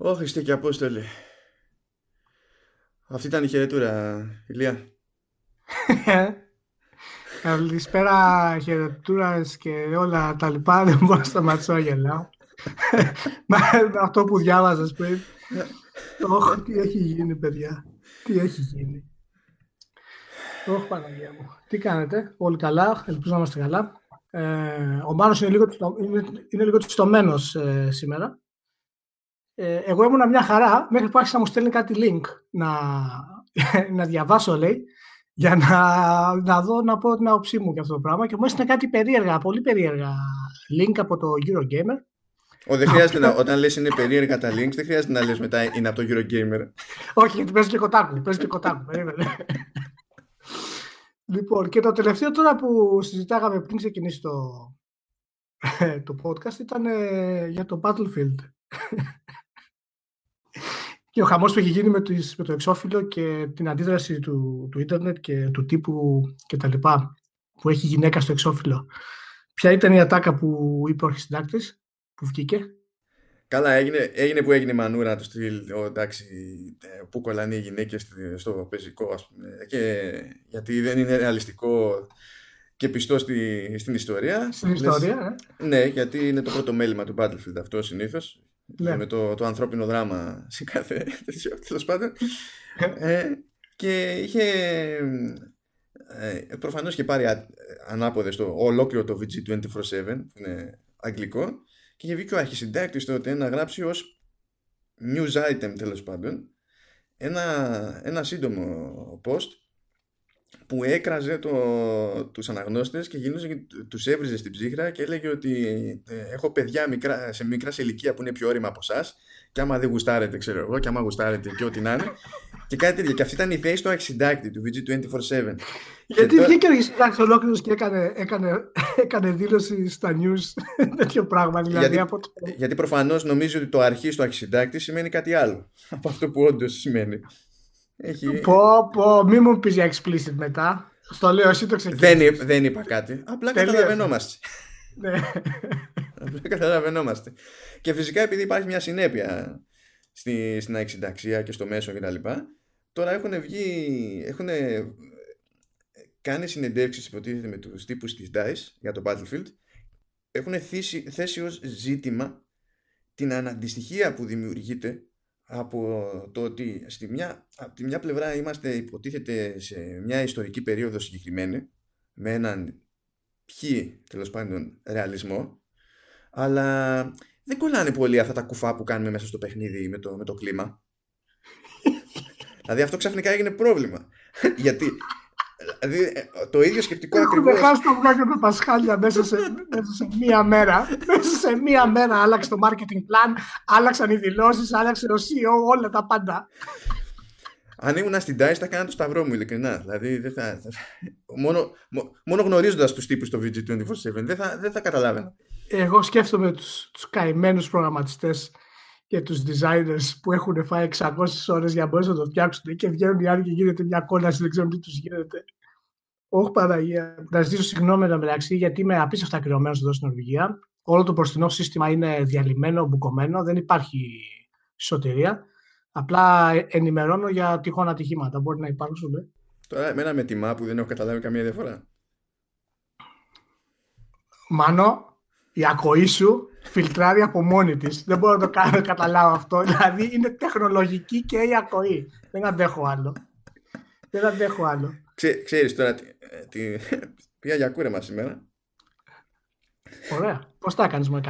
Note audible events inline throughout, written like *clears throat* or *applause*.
Όχι, είστε και Απόστολε. Αυτή ήταν η χαιρετούρα, Ηλία. Καλησπέρα, χαιρετούρας και όλα τα λοιπά. *laughs* Δεν μπορώ να σταματήσω να γελάω. *laughs* Με αυτό που διάβαζα πριν. Όχι, τι έχει γίνει, παιδιά. Τι έχει γίνει. Όχι, Παναγία μου. Τι κάνετε, όλοι καλά, ελπίζω να είμαστε καλά. Ε, ο Μάνος είναι λίγο, είναι, είναι λίγο τσιστωμένος ε, σήμερα. Ε, εγώ ήμουν μια χαρά μέχρι που άρχισε να μου στέλνει κάτι link να, *laughs* να διαβάσω, λέει, για να, να δω, να πω την άποψή μου για αυτό το πράγμα. Και μου έστειλε κάτι περίεργα, πολύ περίεργα link από το Eurogamer. Ο, δεν χρειάζεται να, όταν λες είναι περίεργα τα links, δεν χρειάζεται να λες μετά είναι από το Eurogamer. Όχι, γιατί παίζει και κοτάκου. Παίζει και κοτάκου. λοιπόν, και το τελευταίο τώρα που συζητάγαμε πριν ξεκινήσει το, *laughs* το podcast ήταν ε, για το Battlefield και ο χαμός που έχει γίνει με, με το εξώφυλλο και την αντίδραση του, του ίντερνετ και του τύπου και τα λοιπά που έχει γυναίκα στο εξώφυλλο. Ποια ήταν η ατάκα που είπε ο αρχισυντάκτης που βγήκε; Καλά, έγινε, έγινε που έγινε η μανούρα του στυλ, εντάξει, ε, που κολλάνε οι γυναίκες στο πεζικό, ας πούμε, και, γιατί δεν είναι ρεαλιστικό και πιστό στη, στην ιστορία. Στην ιστορία, ε. Ναι, γιατί είναι το πρώτο μέλημα του Battlefield αυτό συνήθως ναι. με το, το ανθρώπινο δράμα σε κάθε *laughs* τέτοιο, τέλος πάντων. *laughs* ε, και είχε ε, προφανώς και πάρει ανάποδες το ολόκληρο το VG247 που είναι αγγλικό και είχε βγει και ο αρχισυντάκτης τότε να γράψει ως news item τέλος πάντων ένα, ένα σύντομο post που έκραζε το, τους αναγνώστες και γινούσε και τους έβριζε στην ψύχρα και έλεγε ότι ε, έχω παιδιά μικρά, σε μικράς σε ηλικία που είναι πιο όρημα από εσά και άμα δεν γουστάρετε ξέρω εγώ και άμα γουστάρετε και ό,τι να είναι. Και κάτι τέτοιο. Και αυτή ήταν η θέση του αρχισυντάκτη του VG247 γιατί τώρα... βγήκε ο αρχισυντάκτης ολόκληρος και έκανε, έκανε, *laughs* έκανε δήλωση στα news *laughs* τέτοιο πράγμα δηλαδή γιατί, από το... γιατί προφανώς νομίζει ότι το αρχή του αρχισυντάκτη σημαίνει κάτι άλλο *laughs* από αυτό που όντως σημαίνει έχει... Πω, πω, μη μου πεις για explicit μετά. Στο λέω, εσύ το ξεκίνησες. Δεν, δεν είπα κάτι. Απλά καταλαβαίνόμαστε. ναι. *laughs* Απλά καταλαβαίνόμαστε. Και φυσικά επειδή υπάρχει μια συνέπεια στη, στην αξινταξία και στο μέσο κτλ. Τώρα έχουν βγει, έχουν κάνει συνεντεύξεις υποτίθεται με τους τύπους της DICE για το Battlefield έχουν θέσει, θέσει ως ζήτημα την αναντιστοιχία που δημιουργείται από το ότι στη μια, από τη μια πλευρά είμαστε υποτίθεται σε μια ιστορική περίοδο συγκεκριμένη με έναν ποιοι τέλος πάντων ρεαλισμό αλλά δεν κολλάνε πολύ αυτά τα κουφά που κάνουμε μέσα στο παιχνίδι με το, με το κλίμα. *laughs* Δηλαδή αυτό ξαφνικά έγινε πρόβλημα. Γιατί Δηλαδή ε, το ίδιο σκεπτικό ακριβώς. Έχουμε χάσει το βγάλιο με πασχάλια μέσα σε, μέσα σε μία μέρα. μέσα σε μία μέρα άλλαξε το marketing plan, άλλαξαν οι δηλώσεις, άλλαξε ο CEO, όλα τα πάντα. Αν ήμουν στην DICE θα έκανα το σταυρό μου ειλικρινά. Δηλαδή δεν θα, μόνο, μόνο γνωρίζοντας τους τύπους στο VG247 δεν θα, δεν θα καταλάβαινα. Εγώ σκέφτομαι του τους καημένους προγραμματιστές και τους designers που έχουν φάει 600 ώρες για να μπορέσουν να το φτιάξουν και βγαίνουν οι άλλοι και γίνεται μια κόλαση, δεν ξέρουν τι τους γίνεται. Όχι Παναγία. Να ζητήσω συγγνώμη εδώ μεταξύ, γιατί είμαι απίστευτα κρυωμένο εδώ στην Νορβηγία. Όλο το προστινό σύστημα είναι διαλυμένο, μπουκωμένο, δεν υπάρχει σωτηρία. Απλά ενημερώνω για τυχόν ατυχήματα. Μπορεί να υπάρξουν. Ε. Τώρα, εμένα με τιμά που δεν έχω καταλάβει καμία διαφορά. Μάνο, η ακοή σου φιλτράρει από μόνη της. Δεν μπορώ να το κάνω, καταλάβω αυτό. Δηλαδή είναι τεχνολογική και η ακοή. Δεν αντέχω άλλο. Δεν αντέχω άλλο. Ξέ, ξέρεις τώρα, τι, τι, πήγα για κούρεμα σήμερα. Ωραία. Πώς τα έκανες, μου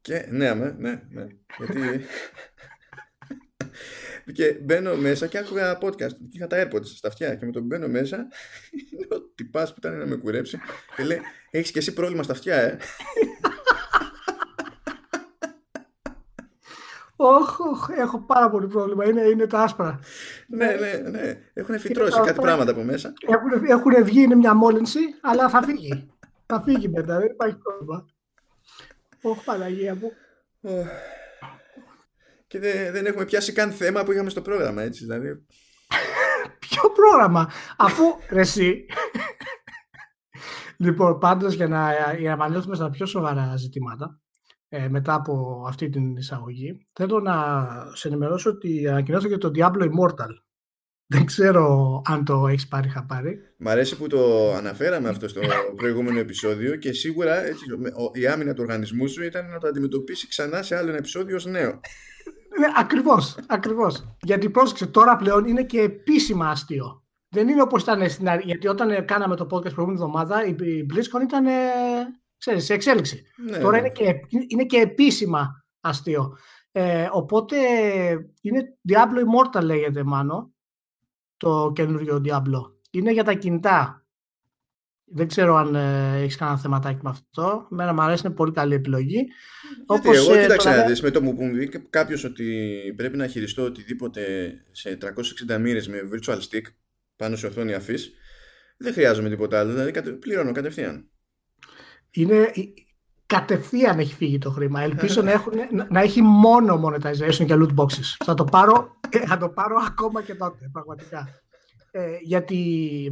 Και, ναι, ναι, ναι, ναι. Γιατί... και μπαίνω μέσα και άκουγα podcast και είχα τα AirPods στα αυτιά και με τον μπαίνω μέσα *laughs* είναι ο τυπάς που ήταν να με κουρέψει και λέει έχεις και εσύ πρόβλημα στα αυτιά ε Όχι, όχι, έχω πάρα πολύ πρόβλημα. Είναι, είναι τα άσπρα. ναι, ναι, ναι. Έχουν φυτρώσει κάτι πράγματα από μέσα. Έχουν, έχουν βγει, είναι μια μόλυνση, αλλά θα φύγει. θα φύγει μετά, δεν υπάρχει πρόβλημα. Όχι, Παναγία μου. Και δεν, δεν έχουμε πιάσει καν θέμα που είχαμε στο πρόγραμμα, έτσι, δηλαδή. Ποιο πρόγραμμα, αφού εσύ. λοιπόν, πάντως για να, για να στα πιο σοβαρά ζητήματα, ε, μετά από αυτή την εισαγωγή. Θέλω να σε ενημερώσω ότι ανακοινώθηκε το Diablo Immortal. Δεν ξέρω αν το έχεις πάρει χαπάρι. Μ' αρέσει που το αναφέραμε αυτό στο προηγούμενο επεισόδιο και σίγουρα έτσι, η άμυνα του οργανισμού σου ήταν να το αντιμετωπίσει ξανά σε άλλο ένα επεισόδιο ως νέο. Ναι, ακριβώς, ακριβώς. Γιατί πρόσεξε, τώρα πλέον είναι και επίσημα αστείο. Δεν είναι όπως ήταν στην αρχή, γιατί όταν κάναμε το podcast προηγούμενη εβδομάδα η BlizzCon ήταν ξέρεις, σε εξέλιξη. Ναι, τώρα ναι. Είναι, και, είναι και επίσημα αστείο. Ε, οπότε είναι Diablo Immortal λέγεται μάνο το καινούριο Diablo. Είναι για τα κινητά. Δεν ξέρω αν ε, έχεις κανένα θεματάκι με αυτό. Μένα μου αρέσει, είναι πολύ καλή επιλογή. Γιατί Όπως, εγώ ε, κοίταξα να δεις με το μου πει κάποιος ότι πρέπει να χειριστώ οτιδήποτε σε 360 μοίρες με virtual stick πάνω σε οθόνη αφής δεν χρειάζομαι τίποτα άλλο, δηλαδή πληρώνω κατευθείαν. Είναι, κατευθείαν έχει φύγει το χρήμα. Ελπίζω να, έχουν, να έχει μόνο monetization και loot boxes. Θα το πάρω, ε, θα το πάρω ακόμα και τότε, πραγματικά. Ε, γιατί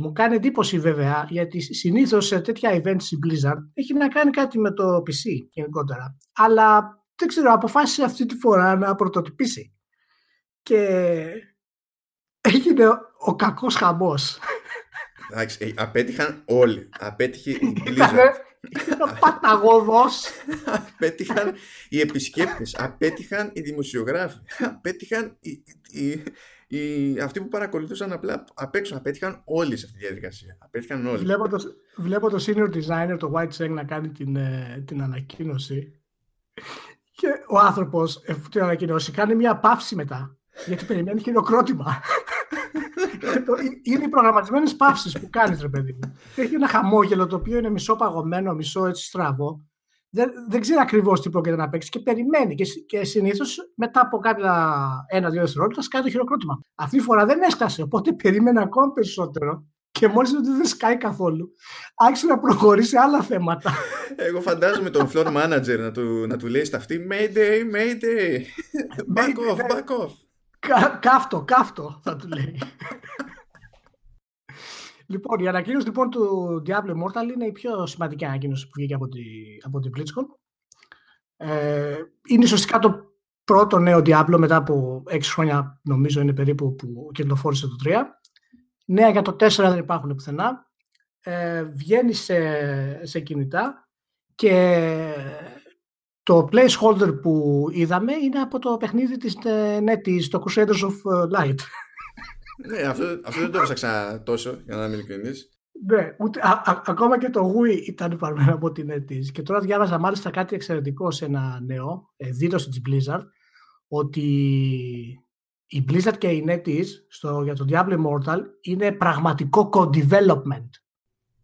μου κάνει εντύπωση βέβαια, γιατί συνήθως σε τέτοια events η Blizzard έχει να κάνει κάτι με το PC γενικότερα. Αλλά δεν ξέρω, αποφάσισε αυτή τη φορά να πρωτοτυπήσει. Και έγινε ο κακός χαμός. Εντάξει, ε, απέτυχαν όλοι. Απέτυχε η Blizzard. Ήταν παταγωδός. απέτυχαν οι επισκέπτες, απέτυχαν οι δημοσιογράφοι, απέτυχαν οι, οι, οι, αυτοί που παρακολουθούσαν απλά απ' έξω, απέτυχαν όλοι σε αυτή τη διαδικασία. Απέτυχαν όλοι. Βλέπω το, βλέπω το senior designer, το White Seng, να κάνει την, ε, την ανακοίνωση και ο άνθρωπος, εφ' την ανακοίνωση, κάνει μια παύση μετά, γιατί περιμένει χειροκρότημα. Είναι οι προγραμματισμένες παύσεις που κάνεις, ρε παιδί μου. Έχει ένα χαμόγελο το οποίο είναι μισό παγωμένο, μισό έτσι στραβό. Δεν, δεν ξέρει ακριβώς τι πρόκειται να παίξει και περιμένει. Και, και συνήθως μετά από κάποια ένα-δύο δευτερόλεπτα σκάει το χειροκρότημα. Αυτή τη φορά δεν έσκασε, οπότε περίμενε ακόμα περισσότερο. Και μόλις ότι δεν σκάει καθόλου, άρχισε να προχωρήσει σε άλλα θέματα. Εγώ φαντάζομαι τον floor manager να του, να του λέει στα αυτή Mayday, Mayday. Back off, back off. Κάφτο, κάφτο θα του λέει. λοιπόν, η ανακοίνωση λοιπόν του Diablo Immortal είναι η πιο σημαντική ανακοίνωση που βγήκε από, τη, από την BlizzCon. Ε, είναι ουσιαστικά το πρώτο νέο Diablo μετά από 6 χρόνια νομίζω είναι περίπου που κυκλοφόρησε το 3. Νέα για το 4 δεν υπάρχουν πουθενά. Ε, βγαίνει σε, σε κινητά και το placeholder που είδαμε είναι από το παιχνίδι της NetEase, το Crusaders of ε, Light. ναι, αυτό, αυτό δεν το έψαξα τόσο, για να μην ειλικρινής. Ναι, ούτε, α, ακόμα και το Wii ήταν παρμένο από την NetEase. Και τώρα διάβαζα μάλιστα κάτι εξαιρετικό σε ένα νέο, ε, δήλωση της Blizzard, ότι η Blizzard και η NetEase στο, για το Diablo Immortal είναι πραγματικό co-development.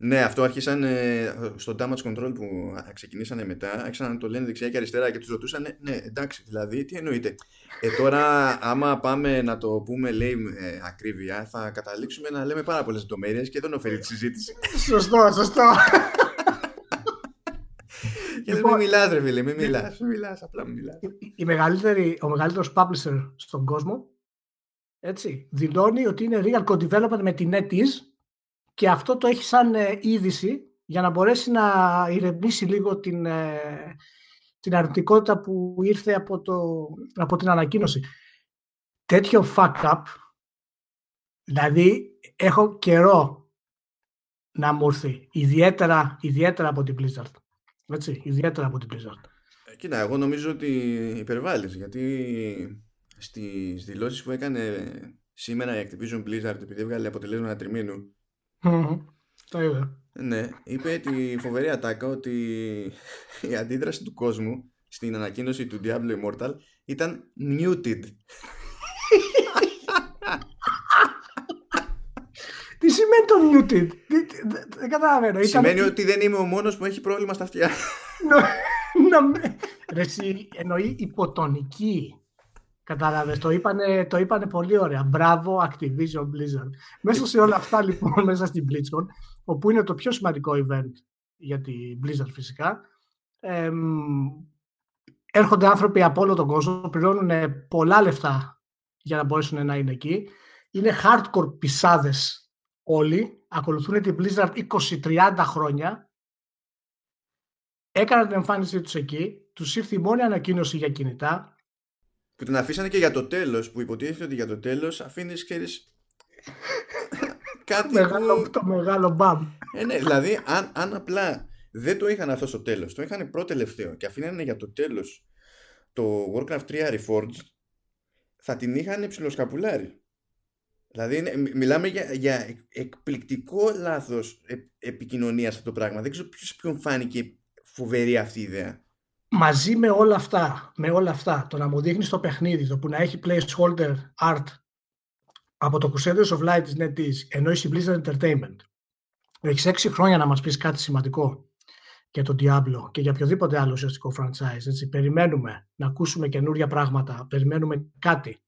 Ναι, αυτό άρχισαν ε, στο damage control που ξεκινήσανε μετά. Άρχισαν να το λένε δεξιά και αριστερά και τους ρωτούσαν, ναι, εντάξει, δηλαδή, τι εννοείται. Ε, τώρα, άμα πάμε να το πούμε, λέει, ε, ακρίβεια, θα καταλήξουμε να λέμε πάρα πολλές λεπτομέρειες και δεν ωφελεί τη συζήτηση. σωστό, σωστό. Και λοιπόν, μην μιλάς ρε φίλε, μην μιλάς, μην μιλάς, απλά μην μιλάς. Η, μεγαλύτερη, ο μεγαλύτερος publisher στον κόσμο, έτσι, δηλώνει ότι είναι real co-development με την NetEase και αυτό το έχει σαν ε, είδηση για να μπορέσει να ηρεμήσει λίγο την, ε, την αρνητικότητα που ήρθε από, το, από την ανακοίνωση. Τέτοιο fuck up, δηλαδή έχω καιρό να μου έρθει, ιδιαίτερα, ιδιαίτερα από την Blizzard. Έτσι, ιδιαίτερα από την Blizzard. Ε, κοίτα, εγώ νομίζω ότι υπερβάλλεις, γιατί στις δηλώσεις που έκανε σήμερα η Activision Blizzard επειδή έβγαλε αποτελέσματα τριμήνου το είδα. Ναι, είπε τη φοβερή ατάκα ότι η αντίδραση του κόσμου στην ανακοίνωση του Diablo Immortal ήταν muted. Τι σημαίνει το muted, δεν καταλαβαίνω. Σημαίνει ότι δεν είμαι ο μόνος που έχει πρόβλημα στα αυτιά. *laughs* Ρε εσύ εννοεί υποτονική. Κατάλαβες, το είπανε, το είπανε πολύ ωραία. Μπράβο, Activision Blizzard. Μέσα σε όλα αυτά, λοιπόν, *laughs* μέσα στην BlizzCon, όπου είναι το πιο σημαντικό event για τη Blizzard φυσικά, έρχονται άνθρωποι από όλο τον κόσμο, πληρώνουν πολλά λεφτά για να μπορέσουν να είναι εκεί. Είναι hardcore πισάδες όλοι. Ακολουθούν την Blizzard 20-30 χρόνια. έκαναν την εμφάνισή τους εκεί, τους ήρθε η μόνη ανακοίνωση για κινητά. Που την αφήσανε και για το τέλος, που υποτίθεται ότι για το τέλος αφήνεις, ξέρεις, κάτι μεγάλο, που... Το μεγάλο μπαμ. Ε, ναι, δηλαδή, αν, αν απλά δεν το είχαν αυτό στο τέλος, το είχαν πρώτο τελευταίο και αφήνανε για το τέλος το Warcraft 3 Reforged, θα την είχαν ψηλοσκαπουλάρει. Δηλαδή μιλάμε για, για εκπληκτικό λάθος ε, επικοινωνίας αυτό το πράγμα. Δεν ξέρω ποιος ποιον φάνηκε φοβερή αυτή η ιδέα. Μαζί με όλα αυτά, με όλα αυτά, το να μου δείχνεις το παιχνίδι, το που να έχει placeholder art από το Crusaders of Light της NetEase, ενώ η Blizzard Entertainment, έχεις έξι χρόνια να μας πεις κάτι σημαντικό για τον Diablo και για οποιοδήποτε άλλο ουσιαστικό franchise. Έτσι. Περιμένουμε να ακούσουμε καινούρια πράγματα, περιμένουμε κάτι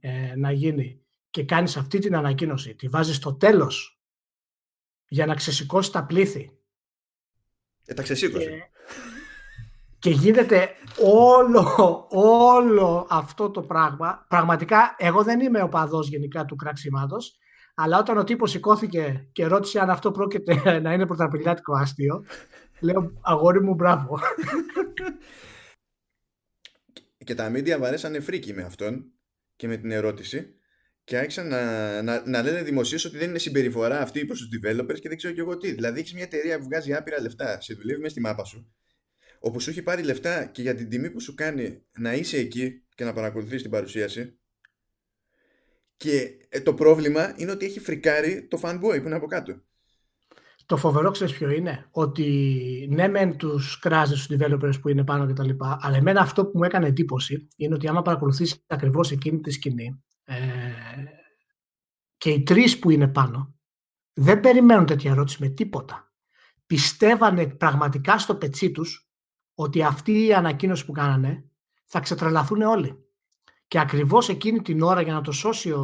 ε, να γίνει και κάνεις αυτή την ανακοίνωση, τη βάζεις στο τέλος για να ξεσηκώσεις τα πλήθη. Ε, τα ξεσήκωσε. Και, και γίνεται όλο, όλο αυτό το πράγμα. Πραγματικά, εγώ δεν είμαι ο παδός γενικά του κραξιμάτος, αλλά όταν ο τύπος σηκώθηκε και ρώτησε αν αυτό πρόκειται *laughs* να είναι πρωταπηλιάτικο άστιο, λέω αγόρι μου μπράβο. Και τα μίντια βαρέσανε φρίκι με αυτόν και με την ερώτηση και άρχισαν να, να, να λένε δημοσίως ότι δεν είναι συμπεριφορά αυτή προς τους developers και δεν ξέρω και εγώ τι. Δηλαδή, έχεις μια εταιρεία που βγάζει άπειρα λεφτά, σε δουλεύει μέσα στη μάπα σου, όπου σου έχει πάρει λεφτά και για την τιμή που σου κάνει να είσαι εκεί και να παρακολουθείς την παρουσίαση. Και ε, το πρόβλημα είναι ότι έχει φρικάρει το fanboy που είναι από κάτω. Το φοβερό ξέρεις ποιο είναι, ότι ναι μεν τους κράζει τους developers που είναι πάνω και τα λοιπά, αλλά εμένα αυτό που μου έκανε εντύπωση είναι ότι άμα παρακολουθήσει ακριβώς εκείνη τη σκηνή, ε, και οι τρεις που είναι πάνω δεν περιμένουν τέτοια ερώτηση με τίποτα. Πιστεύανε πραγματικά στο πετσί τους ότι αυτή η ανακοίνωση που κάνανε θα ξετρελαθούν όλοι. Και ακριβώς εκείνη την ώρα για να το σώσει ο,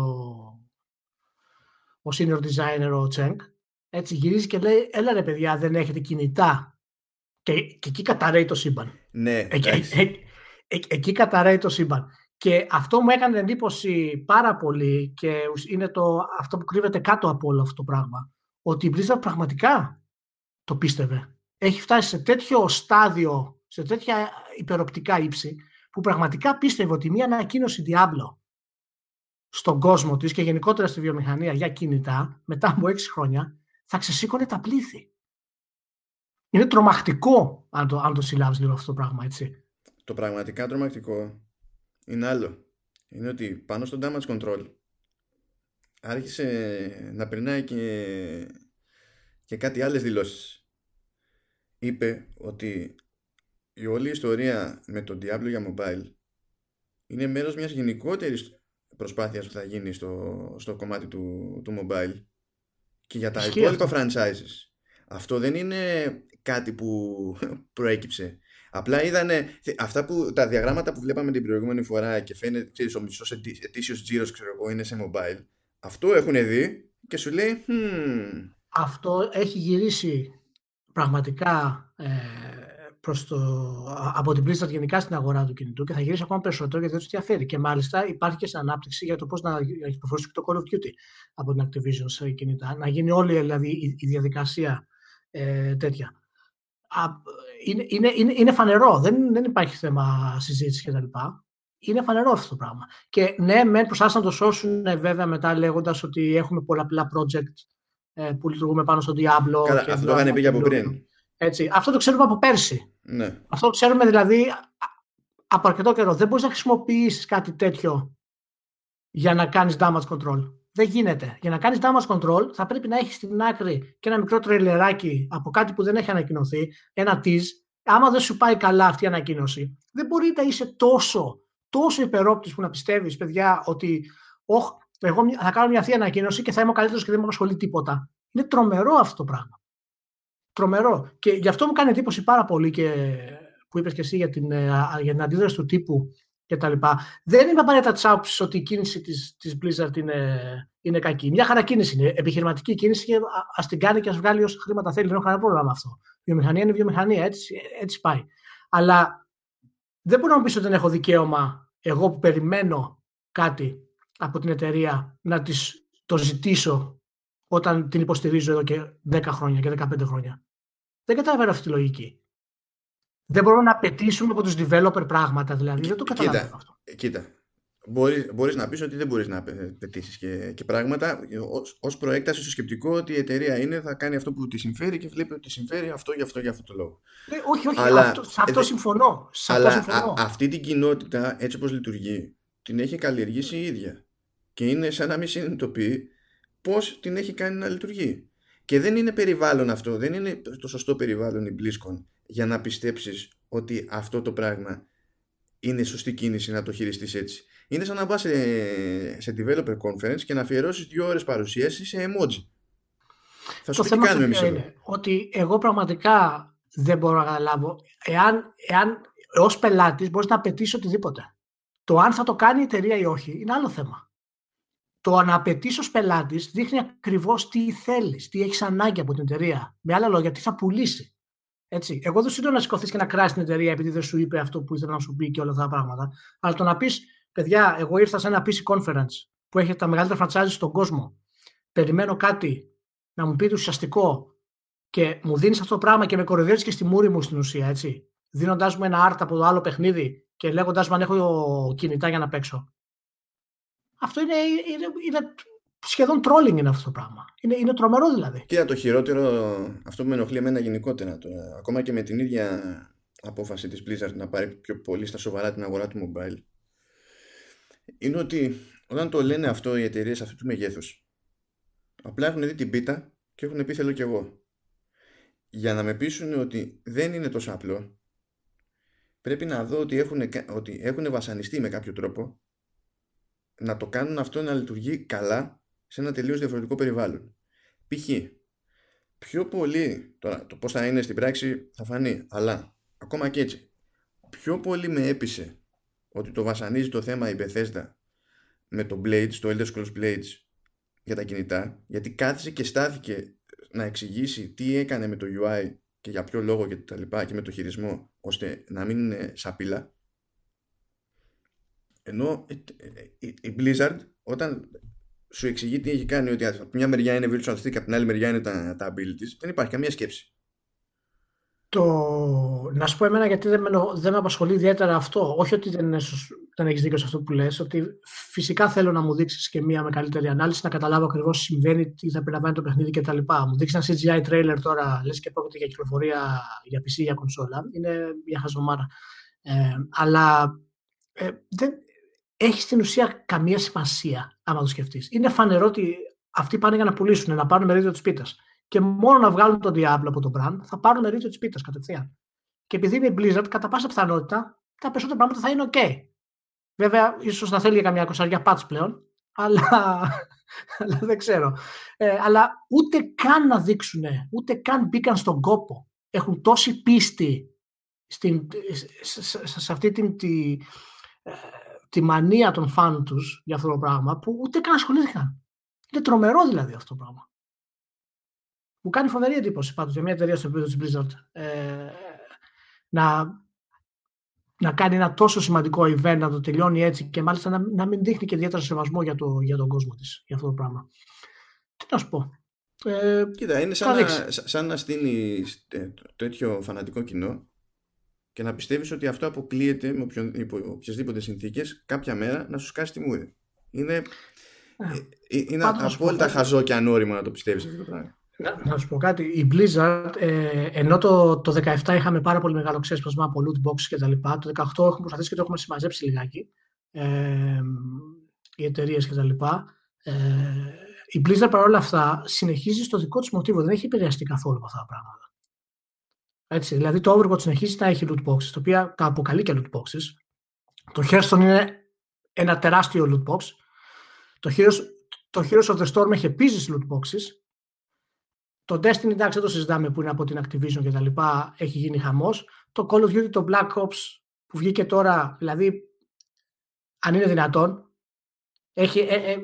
ο senior designer ο Τσέγκ έτσι γυρίζει και λέει έλα ρε παιδιά δεν έχετε κινητά και, και εκεί καταραίει το σύμπαν. Ναι, εκεί, εκεί, εκεί καταραίει το σύμπαν. Και αυτό μου έκανε εντύπωση πάρα πολύ και είναι το, αυτό που κρύβεται κάτω από όλο αυτό το πράγμα. Ότι η Blizzard πραγματικά το πίστευε. Έχει φτάσει σε τέτοιο στάδιο, σε τέτοια υπεροπτικά ύψη, που πραγματικά πίστευε ότι μια ανακοίνωση Diablo στον κόσμο της και γενικότερα στη βιομηχανία για κινητά, μετά από έξι χρόνια, θα ξεσήκωνε τα πλήθη. Είναι τρομακτικό αν το, αν το συλλάβεις λίγο αυτό το πράγμα, έτσι. Το πραγματικά τρομακτικό είναι άλλο. Είναι ότι πάνω στο damage control άρχισε να περνάει και, και κάτι άλλες δηλώσεις. Είπε ότι η όλη ιστορία με τον Diablo για mobile είναι μέρος μιας γενικότερης προσπάθειας που θα γίνει στο, στο κομμάτι του, του mobile και για τα υπόλοιπα franchises. Αυτό δεν είναι κάτι που *laughs* προέκυψε Απλά είδαν αυτά που, τα διαγράμματα που βλέπαμε την προηγούμενη φορά και φαίνεται, ξέρεις, ο μισός ετήσιος τζίρος, ξέρω εγώ, είναι σε mobile. Αυτό έχουν δει και σου λέει, hmm. Αυτό έχει γυρίσει πραγματικά ε, προς το, από την Blizzard γενικά στην αγορά του κινητού και θα γυρίσει ακόμα περισσότερο γιατί δεν τους ενδιαφέρει. Και μάλιστα υπάρχει και σε ανάπτυξη για το πώς να κυκλοφορήσει το Call of Duty από την Activision σε κινητά. Να γίνει όλη δηλαδή, η, η διαδικασία ε, τέτοια είναι, είναι, είναι, είναι φανερό. Δεν, δεν υπάρχει θέμα συζήτηση κτλ. Είναι φανερό αυτό το πράγμα. Και ναι, μεν προσπάθησαν να το σώσουν ε, βέβαια μετά λέγοντας ότι έχουμε πολλαπλά project ε, που λειτουργούμε πάνω στο Diablo. Καλά, αυτό το είχαν πει από πριν. Έτσι. Αυτό το ξέρουμε από πέρσι. Ναι. Αυτό το ξέρουμε δηλαδή από αρκετό καιρό. Δεν μπορείς να χρησιμοποιήσεις κάτι τέτοιο για να κάνεις damage control. Δεν γίνεται. Για να κάνεις damage control θα πρέπει να έχεις στην άκρη και ένα μικρό τρελεράκι από κάτι που δεν έχει ανακοινωθεί, ένα tease. Άμα δεν σου πάει καλά αυτή η ανακοίνωση, δεν μπορεί να είσαι τόσο, τόσο υπερόπτης που να πιστεύεις, παιδιά, ότι όχ, εγώ θα κάνω μια θεία ανακοίνωση και θα είμαι ο καλύτερος και δεν με απασχολεί τίποτα. Είναι τρομερό αυτό το πράγμα. Τρομερό. Και γι' αυτό μου κάνει εντύπωση πάρα πολύ και που είπες και εσύ για την, ε, για την αντίδραση του τύπου κτλ. Δεν είμαι απαραίτητα της άποψης ότι η κίνηση της της Blizzard είναι, είναι κακή. Μια χαρά κίνηση είναι. Επιχειρηματική κίνηση και α την κάνει και ας βγάλει όσα χρήματα θέλει. Δεν έχω κανένα πρόβλημα με αυτό. Η βιομηχανία είναι βιομηχανία. Έτσι, έτσι πάει. Αλλά δεν μπορώ να μου πεις ότι δεν έχω δικαίωμα εγώ που περιμένω κάτι από την εταιρεία να της το ζητήσω όταν την υποστηρίζω εδώ και 10 χρόνια και 15 χρόνια. Δεν καταλαβαίνω αυτή τη λογική. Δεν μπορούμε να απαιτήσουμε από τους developer πράγματα, δηλαδή. Δεν το καταλαβαίνω αυτό. Κοίτα, Μπορείς, μπορείς να πεις ότι δεν μπορείς να πετύσεις και, και πράγματα ως, ως προέκταση στο σκεπτικό ότι η εταιρεία είναι, θα κάνει αυτό που τη συμφέρει και βλέπει ότι τη συμφέρει αυτό για αυτό, για αυτό το λόγο. Ε, όχι, όχι, αλλά, αυτό, σε αυτό συμφωνώ. Σε αλλά αυτό συμφωνώ. αυτή την κοινότητα έτσι όπως λειτουργεί την έχει καλλιεργήσει η ίδια και είναι σαν να μην συνειδητοποιεί πώς την έχει κάνει να λειτουργεί. Και δεν είναι περιβάλλον αυτό, δεν είναι το σωστό περιβάλλον η BlizzCon για να πιστέψεις ότι αυτό το πράγμα είναι σωστή κίνηση να το χειριστείς έτσι είναι σαν να πας σε, σε developer conference και να αφιερώσεις δύο ώρες παρουσίασης σε emoji. Θα σου το πει τι κάνουμε εμείς είναι; Ότι εγώ πραγματικά δεν μπορώ να καταλάβω εάν, εάν ως πελάτης μπορείς να απαιτήσει οτιδήποτε. Το αν θα το κάνει η εταιρεία ή όχι είναι άλλο θέμα. Το να απαιτήσει ως πελάτης δείχνει ακριβώς τι θέλεις, τι έχεις ανάγκη από την εταιρεία. Με άλλα λόγια, τι θα πουλήσει. Έτσι. Εγώ δεν σου λέω να σηκωθείς και να κράσει την εταιρεία επειδή δεν σου είπε αυτό που ήθελα να σου πει και όλα αυτά τα πράγματα. Αλλά το να πεις παιδιά, εγώ ήρθα σε ένα PC conference που έχει τα μεγαλύτερα franchise στον κόσμο. Περιμένω κάτι να μου πείτε ουσιαστικό και μου δίνεις αυτό το πράγμα και με κοροϊδεύεις και στη μούρη μου στην ουσία, έτσι. Δίνοντάς μου ένα άρτα από το άλλο παιχνίδι και λέγοντα μου αν έχω κινητά για να παίξω. Αυτό είναι, είναι, είναι σχεδόν trolling είναι αυτό το πράγμα. Είναι, είναι τρομερό δηλαδή. Κοίτα, το χειρότερο, αυτό που με ενοχλεί εμένα γενικότερα τώρα, ακόμα και με την ίδια απόφαση της Blizzard να πάρει πιο πολύ στα σοβαρά την αγορά του mobile είναι ότι όταν το λένε αυτό οι εταιρείες αυτού του μεγέθους, απλά έχουν δει την πίτα και έχουν πει θέλω κι εγώ. Για να με πείσουν ότι δεν είναι τόσο απλό, πρέπει να δω ότι έχουν, ότι έχουν βασανιστεί με κάποιο τρόπο να το κάνουν αυτό να λειτουργεί καλά σε ένα τελείως διαφορετικό περιβάλλον. Π.χ. πιο πολύ, τώρα το πώς θα είναι στην πράξη θα φανεί, αλλά ακόμα και έτσι, πιο πολύ με έπεισε ότι το βασανίζει το θέμα η Bethesda με το Blades, το Elder Scrolls Blades για τα κινητά γιατί κάθισε και στάθηκε να εξηγήσει τι έκανε με το UI και για ποιο λόγο και τα λοιπά και με το χειρισμό ώστε να μην είναι σαπίλα ενώ η Blizzard όταν σου εξηγεί τι έχει κάνει ότι από μια μεριά είναι virtual stick από την άλλη μεριά είναι τα, τα abilities δεν υπάρχει καμία σκέψη το... Να σου πω εμένα γιατί δεν με, δεν με απασχολεί ιδιαίτερα αυτό. Όχι ότι δεν, δεν έχεις δίκιο σε αυτό που λες, ότι φυσικά θέλω να μου δείξεις και μία με καλύτερη ανάλυση, να καταλάβω ακριβώς τι συμβαίνει, τι θα περιλαμβάνει το παιχνίδι κτλ. Μου δείξεις ένα CGI trailer τώρα, λες και πρόκειται για κυκλοφορία για PC ή για κονσόλα. Είναι μια χαζομάρα. Ε, αλλά ε, δεν έχει στην ουσία καμία σημασία, άμα το σκεφτείς. Είναι φανερό ότι αυτοί πάνε για να πουλήσουν, να πάρουν μερίδιο της πίτας και μόνο να βγάλουν τον Diablo από τον brand θα πάρουν μερίδιο της πίτας κατευθείαν. Και επειδή είναι η Blizzard, κατά πάσα πιθανότητα τα περισσότερα πράγματα θα είναι OK. Βέβαια, ίσως να θέλει για καμιά κοσαριά patch πλέον, αλλά, *laughs* αλλά δεν ξέρω. Ε, αλλά ούτε καν να δείξουν, ούτε καν μπήκαν στον κόπο. Έχουν τόση πίστη στην, σε, αυτή την, τη, ε, τη μανία των φαν τους για αυτό το πράγμα που ούτε καν ασχολήθηκαν. Είναι τρομερό δηλαδή αυτό το πράγμα. Μου κάνει φοβερή εντύπωση πάντως για μια εταιρεία στο επίπεδο της Blizzard ε, να, να κάνει ένα τόσο σημαντικό event, να το τελειώνει έτσι και μάλιστα να, να μην δείχνει και ιδιαίτερα σεβασμό για, το, για τον κόσμο της, για αυτό το πράγμα. Τι να σου πω. Ε, Κοίτα, είναι σαν να, σαν να στείλει τέτοιο φανατικό κοινό και να πιστεύεις ότι αυτό αποκλείεται με οποιασδήποτε συνθήκες κάποια μέρα να σου σκάσει τη μούρη. Είναι, ε, ε είναι απόλυτα χαζό και ανώριμο να το πιστεύεις αυτό το πράγμα. Να, σου πω κάτι. Η Blizzard, ε, ενώ το, το 17 είχαμε πάρα πολύ μεγάλο ξέσπασμα από loot boxes και τα λοιπά, το 18 έχουμε προσπαθήσει και το έχουμε συμμαζέψει λιγάκι, ε, οι εταιρείες και τα λοιπά. Ε, η Blizzard παρόλα αυτά συνεχίζει στο δικό της μοτίβο, δεν έχει επηρεαστεί καθόλου από αυτά τα πράγματα. Έτσι, δηλαδή το Overwatch συνεχίζει να έχει loot boxes, τα οποία τα αποκαλεί και loot boxes. Το Hearthstone είναι ένα τεράστιο loot box. Το Heroes, το Heroes of the Storm έχει επίσης loot boxes το Destiny, εντάξει, δεν το συζητάμε που είναι από την Activision και τα λοιπά, έχει γίνει χαμός. Το Call of Duty, το Black Ops που βγήκε τώρα, δηλαδή, αν είναι δυνατόν, έχει, ε, ε, ε,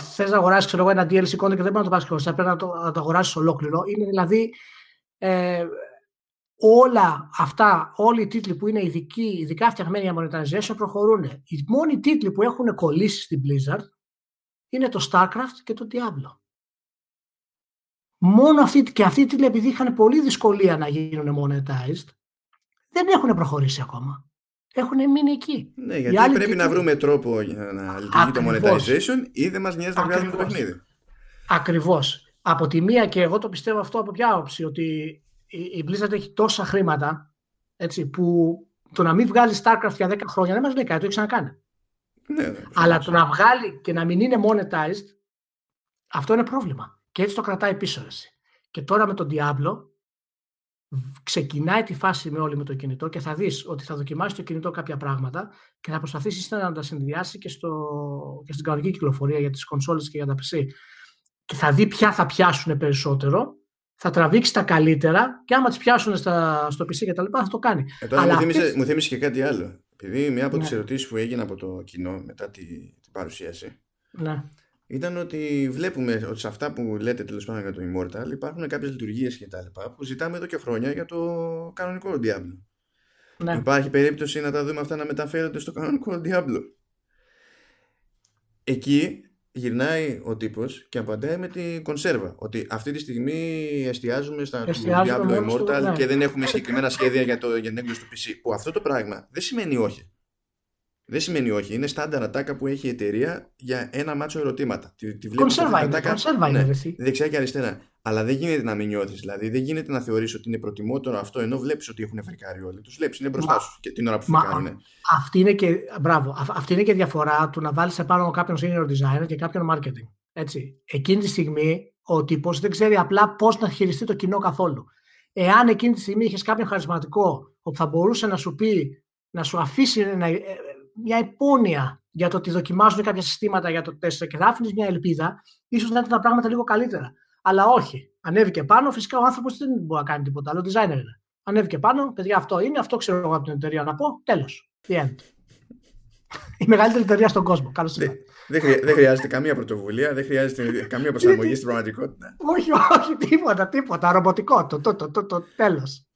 θες να αγοράσεις ξέρω εγώ, ένα DLC content και δεν μπορεί να το πάρεις χωρίς, πρέπει να το, να το αγοράσεις ολόκληρο. Είναι δηλαδή ε, όλα αυτά, όλοι οι τίτλοι που είναι ειδικοί, ειδικά φτιαγμένοι για monetization προχωρούν. Οι μόνοι τίτλοι που έχουν κολλήσει στην Blizzard είναι το StarCraft και το Diablo. Μόνο αυτή, και αυτοί οι τίτλοι επειδή είχαν πολύ δυσκολία να γίνουν monetized, δεν έχουν προχωρήσει ακόμα. Έχουν μείνει εκεί. Ναι, γιατί πρέπει να βρούμε τρόπο για να λειτουργεί το monetization ή δεν μας νοιάζει να βγάλουμε το παιχνίδι. Ακριβώς. Από τη μία και εγώ το πιστεύω αυτό από ποια άποψη, ότι η Blizzard έχει τόσα χρήματα έτσι, που το να μην βγάλει StarCraft για 10 χρόνια δεν μας λέει κάτι, το έχει ξανακάνει. Ναι, ναι, Αλλά το να βγάλει και να μην είναι monetized, αυτό είναι πρόβλημα. Και έτσι το κρατάει πίσω. Εσύ. Και τώρα με τον Diablo ξεκινάει τη φάση με όλη με το κινητό και θα δεις ότι θα δοκιμάσει το κινητό κάποια πράγματα και θα προσπαθήσεις να τα συνδυάσει και, στο, και στην κανονική κυκλοφορία για τις κονσόλες και για τα PC. Και θα δει ποια θα πιάσουν περισσότερο, θα τραβήξει τα καλύτερα και άμα τις πιάσουν στα, στο PC και τα λοιπά θα το κάνει. Ε, τώρα μου, θύμισε, μου θύμισε και κάτι άλλο. Επειδή μια από ναι. τις ερωτήσεις που έγινε από το κοινό μετά την τη παρουσίαση ναι ήταν ότι βλέπουμε ότι σε αυτά που λέτε τέλος πάντων για το Immortal υπάρχουν κάποιες λειτουργίες και τα λοιπά που ζητάμε εδώ και χρόνια για το κανονικό Diablo. Ναι. Υπάρχει περίπτωση να τα δούμε αυτά να μεταφέρονται στο κανονικό Diablo. Εκεί γυρνάει ο τύπος και απαντάει με την κονσέρβα. Ότι αυτή τη στιγμή εστιάζουμε στα Diablo Immortal ναι. και δεν έχουμε συγκεκριμένα σχέδια για, το, για την έκδοση του PC. Που αυτό το πράγμα δεν σημαίνει όχι. Δεν σημαίνει όχι. Είναι στάνταρ ατάκα που έχει η εταιρεία για ένα μάτσο ερωτήματα. Τη, τη κονσέρβα είναι. Κονσέρβα είναι. Ναι, δεξιά και αριστερά. Αλλά δεν γίνεται να μην νιώθεις. Δηλαδή δεν γίνεται να θεωρήσει ότι είναι προτιμότερο αυτό ενώ βλέπεις ότι έχουν φρικάρει όλοι. Τους βλέπεις, είναι μπροστά μα, σου και την ώρα που φρικάρουν. Αυτή είναι και, μπράβο, αυτή είναι και διαφορά του να βάλεις επάνω κάποιον senior designer και κάποιον marketing. Έτσι. Εκείνη τη στιγμή ο τύπος δεν ξέρει απλά πώς να χειριστεί το κοινό καθόλου. Εάν εκείνη τη στιγμή είχες κάποιον χαρισματικό που θα μπορούσε να σου πει, να σου αφήσει να, μια υπόνοια για το ότι δοκιμάζουν κάποια συστήματα για το 4 και θα άφηνε μια ελπίδα, ίσως να ήταν τα πράγματα λίγο καλύτερα. Αλλά όχι. Ανέβηκε πάνω, φυσικά ο άνθρωπος δεν μπορεί να κάνει τίποτα άλλο. Designer είναι. Ανέβηκε πάνω, παιδιά, αυτό είναι, αυτό ξέρω εγώ από την εταιρεία να πω. Τέλος. The end. Η μεγαλύτερη εταιρεία στον κόσμο. Καλώς ήρθατε. Δεν, δεν χρειάζεται καμία πρωτοβουλία, δεν χρειάζεται καμία προσαρμογή στην πραγματικότητα. όχι, όχι, τίποτα, τίποτα. Ρομποτικό. Το, το, το, το, το τέλος.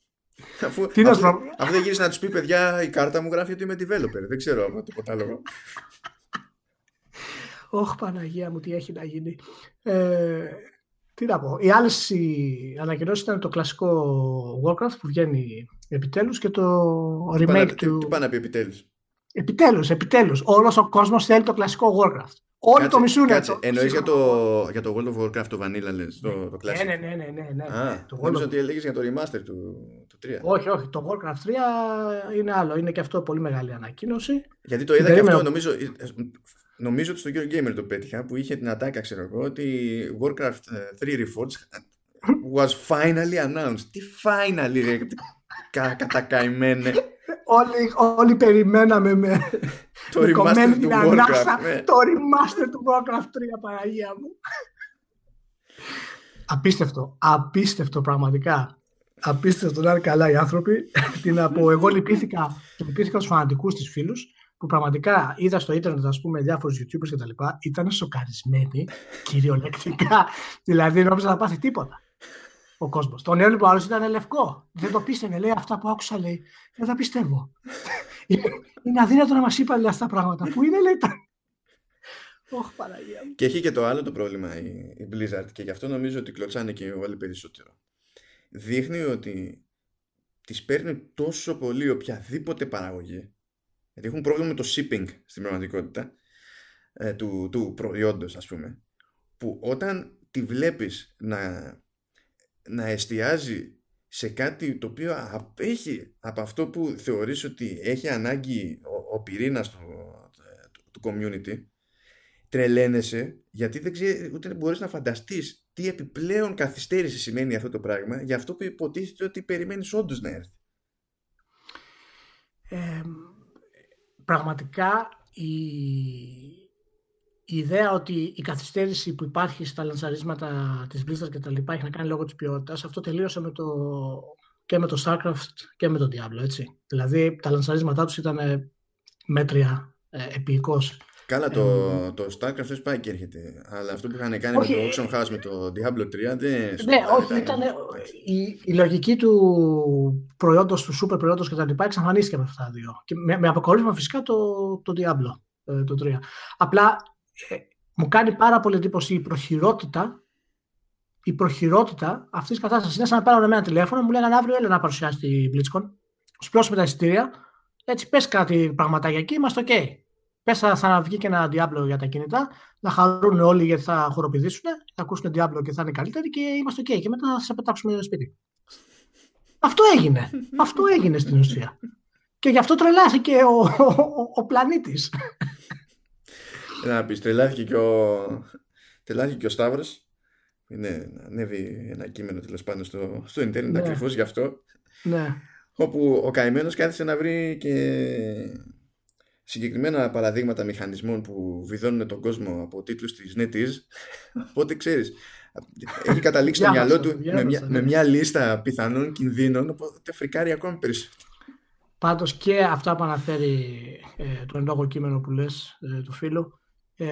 Αφού, Τι αφού, αφού δεν γύρισε να τους πει παιδιά, η κάρτα μου γράφει ότι είμαι developer. Δεν ξέρω από τίποτα άλλο. Όχι, Παναγία μου, τι έχει να γίνει. Ε, τι να πω. Οι άλλες ανακοινώσεις ήταν το κλασικό Warcraft που βγαίνει επιτέλους και το remake του. Τι πάνε να πει επιτέλους; Επιτέλους, επιτέλους. Όλος ο κόσμος θέλει το κλασικό Warcraft. Όλοι το μισούν κάτσε. Εννοείς για το, για το World of Warcraft το Vanilla, λες. Το, το classic. Ναι, ναι, ναι. ναι, ναι. Α, το νόμιζα ότι έλεγες για το remaster του, του 3. Όχι, όχι. Το Warcraft 3 είναι άλλο. Είναι και αυτό πολύ μεγάλη ανακοίνωση. Γιατί το είδα και αυτό, νομίζω, νομίζω ότι στο Gamer το πέτυχα που είχε την ατάκα, ξέρω εγώ, ότι Warcraft 3 Reforged was finally announced. Τι finally, ρε, κατακαημένε όλοι, όλοι περιμέναμε με το remaster του Warcraft. Ναι. Το remaster του Warcraft 3, Παναγία μου. Απίστευτο, απίστευτο πραγματικά. Απίστευτο να είναι καλά οι άνθρωποι. Τι να πω, εγώ λυπήθηκα, λυπήθηκα στους φανατικούς της φίλους που πραγματικά είδα στο ίντερνετ, ας πούμε, διάφορους YouTubers και τα λοιπά, ήταν σοκαρισμένοι, *laughs* κυριολεκτικά. δηλαδή, νόμιζα να πάθει τίποτα ο κόσμος. Το νέο λοιπόν άλλος ήταν λευκό. Δεν το πίστευε. Λέει αυτά που άκουσα, λέει. Δεν τα πιστεύω. *laughs* είναι αδύνατο να μας είπαν αυτά τα πράγματα. Πού είναι, λέει. Όχι, Παναγία. Και έχει και το άλλο το πρόβλημα η, η Blizzard και γι' αυτό νομίζω ότι κλωτσάνε και όλοι περισσότερο. Δείχνει ότι τις παίρνει τόσο πολύ οποιαδήποτε παραγωγή γιατί έχουν πρόβλημα με το shipping στην πραγματικότητα ε, του, του προϊόντος ας πούμε που όταν τη βλέπεις να να εστιάζει σε κάτι το οποίο απέχει από αυτό που θεωρείς ότι έχει ανάγκη ο, ο πυρήνας του, του community τρελαίνεσαι γιατί δεν ξέρει ούτε μπορείς να φανταστείς τι επιπλέον καθυστέρηση σημαίνει αυτό το πράγμα για αυτό που υποτίθεται ότι περιμένεις όντως να έρθει. Ε, πραγματικά η, η ιδέα ότι η καθυστέρηση που υπάρχει στα λανσαρίσματα της Blizzard και τα λοιπά έχει να κάνει λόγω της ποιότητας, αυτό τελείωσε με το, και με το StarCraft και με το Diablo, έτσι. Δηλαδή τα λανσαρίσματά τους ήταν μέτρια, ε, επίοικος. Καλά, το, ε, το StarCraft δεν πάει και έρχεται. Αλλά αυτό που είχαν κάνει όχι, με το Auction House με το Diablo 3 δεν. Ναι, όχι, ήταν. Η, η, λογική του προϊόντος, του super προϊόντος και τα λοιπά εξαφανίστηκε με αυτά τα δύο. Και με, με αποκορύφωμα φυσικά το, το Diablo ε, το 3. Απλά ε, μου κάνει πάρα πολύ εντύπωση η προχειρότητα η προχειρότητα αυτής της κατάστασης. Είναι σαν να πάρω ένα τηλέφωνο, μου λέγανε αύριο έλα να παρουσιάσει τη BlitzCon σπλώσουμε τα εισιτήρια, έτσι πες κάτι πραγματάκια εκεί, είμαστε ok. Πες θα, θα βγει και ένα Diablo για τα κινητά, να χαρούν όλοι γιατί θα χοροπηδήσουν, θα ακούσουν Diablo και θα είναι καλύτεροι και είμαστε ok. Και μετά θα σε πετάξουμε στο σπίτι. Αυτό έγινε. *laughs* Αυτό έγινε στην ουσία. Και γι' αυτό τρελάθηκε ο, ο, ο, πλανήτης. Να πεις, τρελάθηκε και ο, τρελάθηκε και ο Σταύρος. Είναι, ανέβει ένα κείμενο τέλος πάντων στο, στο ίντερνετ ναι. ακριβώς γι' αυτό. Ναι. Όπου ο καημένος κάθισε να βρει και συγκεκριμένα παραδείγματα μηχανισμών που βιδώνουν τον κόσμο από τίτλους της NetEase. *laughs* Οπότε ξέρεις, έχει καταλήξει το μυαλό του με, μια, με μια λίστα πιθανών κινδύνων, οπότε φρικάρει ακόμη περισσότερο. Πάντως και αυτά που αναφέρει ε, το εν κείμενο που λες ε, του φίλου ε,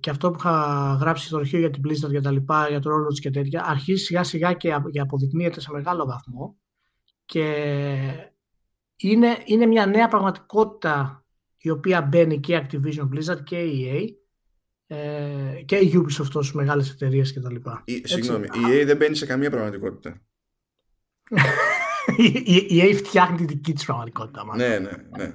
και αυτό που είχα γράψει στο αρχείο για την Blizzard για τα λοιπά, για το ρόλο της και τέτοια, αρχίζει σιγά σιγά και αποδεικνύεται σε μεγάλο βαθμό και είναι, είναι μια νέα πραγματικότητα η οποία μπαίνει και Activision Blizzard και EA ε, και η Ubisoft ως μεγάλες εταιρείες και τα λοιπά. Συγγνώμη, η EA δεν μπαίνει σε καμία πραγματικότητα. *laughs* η EA φτιάχνει τη δική της πραγματικότητα. Ναι, ναι, ναι.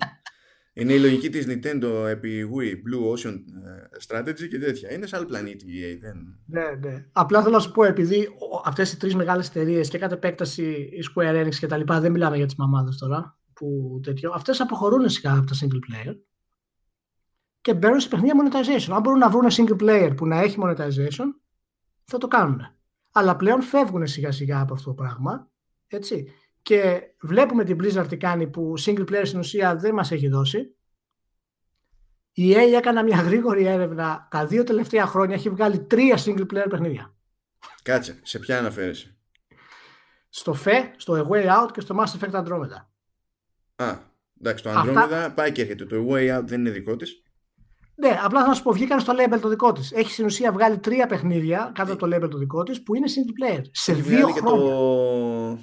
Είναι η λογική της Nintendo επί Wii, Blue Ocean ε, Strategy και τέτοια. Είναι σε άλλο πλανήτη η EA. Δεν... Ναι, ναι. Απλά θέλω να σου πω, επειδή αυτές οι τρεις μεγάλες εταιρείες και κατά επέκταση η Square Enix και τα λοιπά, δεν μιλάμε για τις μαμάδες τώρα, που τέτοιο, αυτές αποχωρούν σιγά από τα single player και μπαίνουν σε παιχνίδια monetization. Αν μπορούν να βρουν single player που να έχει monetization, θα το κάνουν. Αλλά πλέον φεύγουν σιγά σιγά από αυτό το πράγμα. Έτσι. Και βλέπουμε την Blizzard τι κάνει που single player στην ουσία δεν μας έχει δώσει. Η EA έκανα μια γρήγορη έρευνα. Τα δύο τελευταία χρόνια έχει βγάλει τρία single player παιχνίδια. Κάτσε, σε ποια αναφέρεσαι; Στο FE, στο A Way Out και στο Mass Effect Andromeda. Α, εντάξει, το Andromeda Αυτά... πάει και έρχεται. Το A Way Out δεν είναι δικό της. Ναι, απλά θα σου πω, βγήκαν στο label το δικό της. Έχει στην ουσία βγάλει τρία παιχνίδια κάτω από το label το δικό της που είναι single player. Σε δύο χρόνια. Το...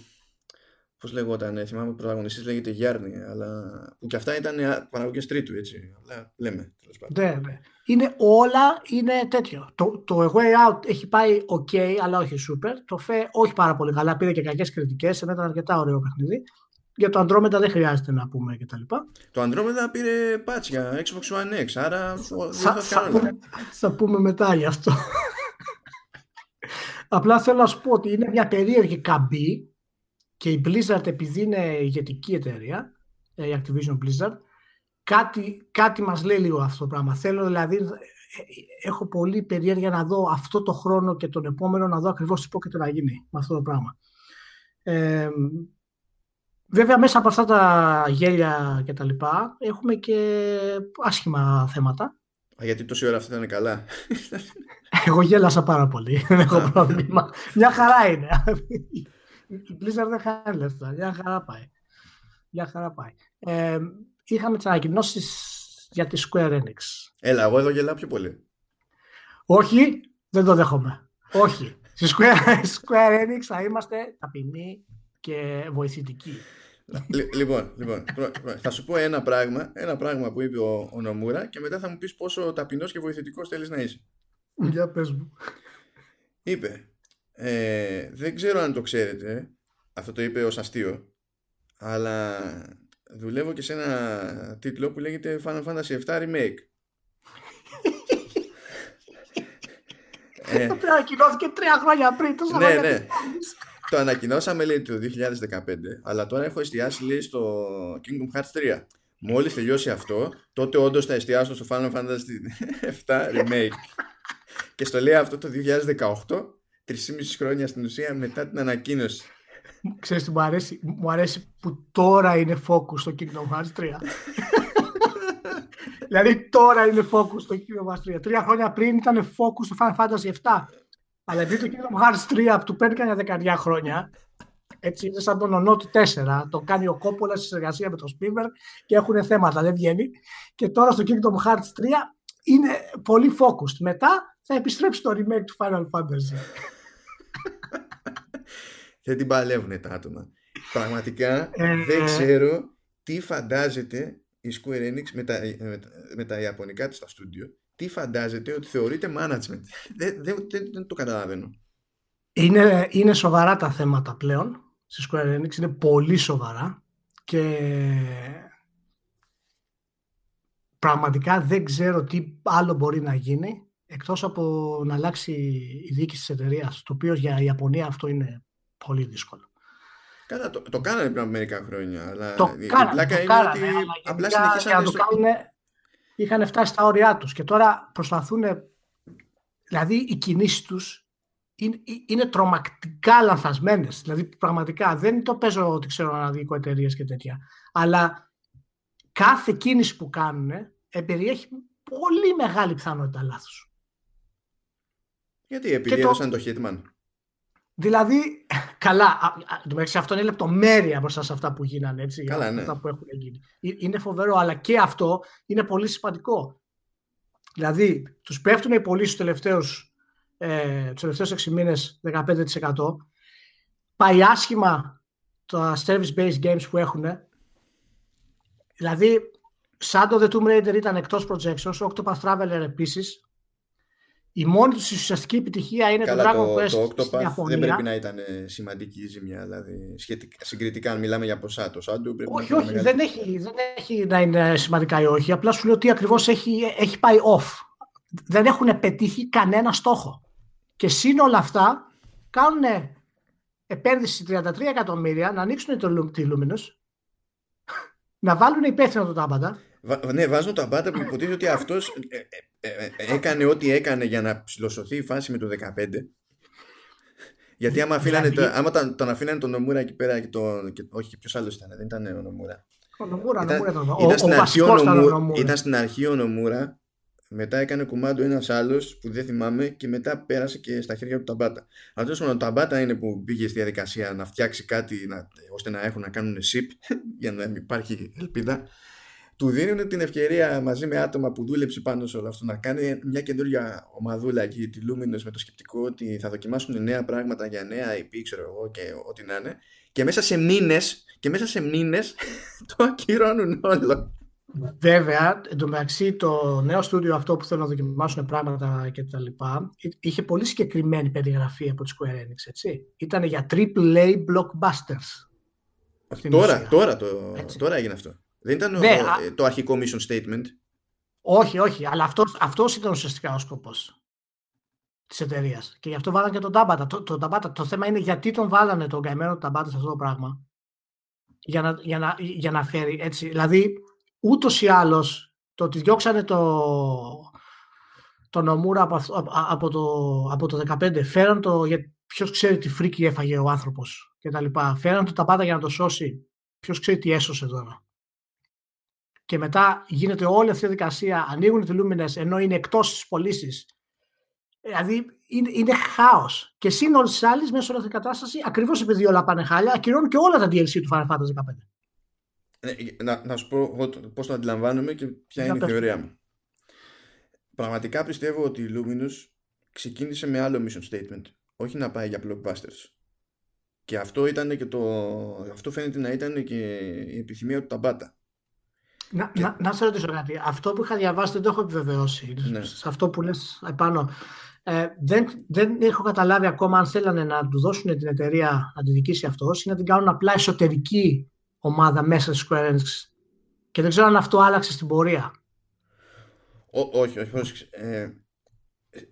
Πώς λεγόταν, ε, θυμάμαι ο πρωταγωνιστής λέγεται Γιάννη, αλλά που και αυτά ήταν παραγωγές τρίτου, έτσι. Αλλά λέμε, τέλος πάντων. Ναι, ναι. Είναι όλα είναι τέτοιο. Το, το A Way Out έχει πάει ok, αλλά όχι super. Το FE όχι πάρα πολύ καλά, πήρε και κακές κριτικές, ενώ ήταν αρκετά ωραίο παιχνίδι. Για το Andromeda δεν χρειάζεται να πούμε και τα λοιπά. Το Andromeda πήρε πάτσια Xbox One X, άρα θα, θα, πούμε, θα πούμε μετά γι' αυτό. Απλά θέλω να σου πω ότι είναι μια περίεργη καμπή και η Blizzard επειδή είναι ηγετική εταιρεία, ε, η Activision Blizzard, κάτι, κάτι μας λέει λίγο αυτό το πράγμα. Θέλω δηλαδή, ε, έχω πολύ περίεργα να δω αυτό το χρόνο και τον επόμενο να δω ακριβώς τι πρόκειται να γίνει με αυτό το πράγμα. Ε, Βέβαια μέσα από αυτά τα γέλια και τα λοιπά έχουμε και άσχημα θέματα. Α, γιατί τόση ώρα αυτά ήταν καλά. Εγώ γέλασα πάρα πολύ. Δεν έχω πρόβλημα. Μια χαρά είναι. Η Blizzard δεν χάνει λεφτά. Μια χαρά πάει. Μια χαρά πάει. Ε, είχαμε τις ανακοινώσεις για τη Square Enix. Έλα, εγώ εδώ γελάω πιο πολύ. Όχι, δεν το δέχομαι. Όχι. Στη Square, *laughs* Square Enix θα είμαστε ταπεινοί και βοηθητικοί. Λοιπόν, λοιπόν θα σου πω ένα πράγμα, ένα πράγμα που είπε ο, ο Νομούρα και μετά θα μου πεις πόσο ταπεινός και βοηθητικός θέλεις να είσαι. Για πες μου. Είπε, ε, δεν ξέρω αν το ξέρετε, αυτό το είπε ως αστείο, αλλά δουλεύω και σε ένα τίτλο που λέγεται Final Fantasy VII Remake. ε, ανακοινώθηκε τρία χρόνια πριν. ναι, ναι. Το ανακοινώσαμε λέει το 2015, αλλά τώρα έχω εστιάσει λέει στο Kingdom Hearts 3. Μόλις τελειώσει αυτό, τότε όντως θα εστιάσω στο Final Fantasy 7 Remake. και στο λέει αυτό το 2018, 3,5 χρόνια στην ουσία μετά την ανακοίνωση. Ξέρεις τι μου αρέσει, μου αρέσει που τώρα είναι focus στο Kingdom Hearts 3. *laughs* δηλαδή τώρα είναι focus στο Kingdom Hearts 3. Τρία χρόνια πριν ήταν focus στο Final Fantasy 7. Αλλά επειδή το Kingdom Hearts 3 που του παίρνει κανένα δεκαετία χρόνια, έτσι είναι σαν τον ονό του 4. Το κάνει ο Κόπολας σε συνεργασία με τον Spielberg και έχουν θέματα, δεν βγαίνει. Και τώρα στο Kingdom Hearts 3 είναι πολύ focused. Μετά θα επιστρέψει το remake του Final Fantasy. δεν την παλεύουν τα άτομα. Πραγματικά ε, δεν ξέρω τι φαντάζεται η Square Enix με τα, με, με τα ιαπωνικά της στα στούντιο τι φαντάζεται ότι θεωρείται management. *laughs* Δεν, δεν, δεν, το καταλαβαίνω. Είναι, είναι σοβαρά τα θέματα πλέον στη Square Enix, είναι πολύ σοβαρά και πραγματικά δεν ξέρω τι άλλο μπορεί να γίνει εκτός από να αλλάξει η διοίκηση της εταιρείας, το οποίο για η Ιαπωνία αυτό είναι πολύ δύσκολο. Καλά, το, το κάνανε πριν από μερικά χρόνια. Αλλά το η κάνανε, πλάκα το είναι κάνανε, ότι αλλά απλά γενικά συνεχίσανε για να το στο- κάνουν είχαν φτάσει στα όρια τους και τώρα προσπαθούν δηλαδή οι κινήσεις τους είναι, είναι τρομακτικά λανθασμένες δηλαδή πραγματικά δεν το παίζω ότι ξέρω αναδίκω εταιρείες και τέτοια αλλά κάθε κίνηση που κάνουν περιέχει πολύ μεγάλη πιθανότητα λάθους Γιατί επειδή Και το- έδωσαν το Hitman; Δηλαδή, *laughs* καλά, α- α- εν τω μεταξύ αυτό είναι λεπτομέρεια μπροστά σε αυτά που γίνανε, έτσι, Καλά, ναι. αυτά που έχουν γίνει. Ε- Είναι φοβερό, αλλά και αυτό είναι πολύ σημαντικό. Δηλαδή, τους πέφτουν οι πωλήσει τους τελευταίους, ε, τους τελευταίους 6 μήνες 15%. Πάει άσχημα τα service-based games που έχουν. Δηλαδή, σαν το The Tomb Raider ήταν εκτός projections, ο Octopath Traveler επίσης. Η μόνη τους ουσιαστική επιτυχία είναι Καλά, το Dragon το, Quest το στην Octopath Ιαπωνία. δεν πρέπει να ήταν ε, σημαντική η ζημιά. Δηλαδή, σχετικά, συγκριτικά, αν μιλάμε για ποσά, το Σάντου πρέπει Όχι, να όχι, ήταν δεν μεγαλύτερο. έχει, δεν έχει να είναι σημαντικά ή όχι. Απλά σου λέω ότι ακριβώς έχει, έχει πάει off. Δεν έχουν πετύχει κανένα στόχο. Και σύν όλα αυτά κάνουν επένδυση 33 εκατομμύρια να ανοίξουν το, Lu- τη Luminous, *laughs* να βάλουν υπεύθυνο το τάμπαντα. Βα- ναι, βάζουν τα μπάτα που υποτίθεται ότι αυτός έκανε ό,τι έκανε για να ψηλοσωθεί η φάση με το 15. Γιατί άμα, αφήνανε, το, Δηλαδή- άμα τον, τον αφήνανε τον Νομούρα εκεί πέρα και τον. Και, όχι, ποιος άλλος ήταν, δεν ήταν ο Νομούρα. Ο Νομούρα, Ήταν, Νομούρα ήταν εδώ. ήταν Ο, στην ο αρχή ο βασικός ήταν ο Νομούρα, Νομούρα. ήταν στην αρχή ο Νομούρα, μετά έκανε κουμάντο ένας άλλος που δεν θυμάμαι και μετά πέρασε και στα χέρια του Ταμπάτα. Αν τέλος πάντων, ο Ταμπάτα είναι που πήγε στη διαδικασία να φτιάξει κάτι να, ώστε να έχουν να κάνουν SIP *laughs* για να υπάρχει ελπίδα. Του δίνουν την ευκαιρία μαζί με άτομα που δούλεψε πάνω σε όλο αυτό να κάνει μια καινούργια ομαδούλα εκεί, τη Luminous, με το σκεπτικό ότι θα δοκιμάσουν νέα πράγματα για νέα IP, ξέρω εγώ, και ό,τι να είναι. Και μέσα σε μήνες, και μέσα σε μήνες *laughs* το ακυρώνουν όλο. Βέβαια, εντωμεταξύ το νέο στούντιο αυτό που θέλουν να δοκιμάσουν πράγματα και τα λοιπά, εί- είχε πολύ συγκεκριμένη περιγραφή από τη Square Enix, έτσι. Ήταν για AAA blockbusters. Στην Τώρα, ουσία. τώρα, το, Έτσι. τώρα έγινε αυτό. Δεν ήταν ο- Ναι, ο- α- το αρχικό mission statement. Όχι, όχι, αλλά αυτός, αυτός ήταν ουσιαστικά ο σκοπός της εταιρείας. Και γι' αυτό βάλανε και τον Τάμπατα. Το, το, Tabata. το θέμα είναι γιατί τον βάλανε τον καημένο Ταμπάτα σε αυτό το πράγμα. Για να, για να, για να φέρει έτσι. Δηλαδή, ούτως ή άλλως, το ότι διώξανε το, το Νομούρα από, αυτό- από, από το, από το 15, φέραν το, για ποιος ξέρει τι φρίκι έφαγε ο άνθρωπος και τα λοιπά. Φέραν το Ταμπάτα για να το σώσει. Ποιος ξέρει τι έσωσε τώρα και μετά γίνεται όλη αυτή η διαδικασία, ανοίγουν τη Lumines ενώ είναι εκτός της πωλήσει. Δηλαδή είναι, είναι χάος. Και σύν όλες τις άλλες μέσα σε όλη αυτή την κατάσταση, ακριβώς επειδή όλα πάνε χάλια, ακυρώνουν και όλα τα DLC του Final Fantasy 15. Ε, Να, να σου πω εγώ το- πώς το αντιλαμβάνομαι και ποια Για είναι η πες. θεωρία μου. Πραγματικά πιστεύω ότι η Luminous ξεκίνησε με άλλο mission statement. Όχι να πάει για blockbusters. Και αυτό ήταν και το... Αυτό φαίνεται να ήταν και η επιθυμία του Ταμπάτα. Να, Και- να, να σε ρωτήσω κάτι. Αυτό που είχα διαβάσει δεν το έχω επιβεβαιώσει. Ναι. Σε αυτό που λες επάνω. Ε, δεν, δεν έχω καταλάβει ακόμα αν θέλανε να του δώσουν την εταιρεία να τη δικήσει αυτός ή να την κάνουν απλά εσωτερική ομάδα μέσα στη Square Enix. Και δεν ξέρω αν αυτό άλλαξε στην πορεία. Ό, όχι, όχι, πρόσεξε. Ε,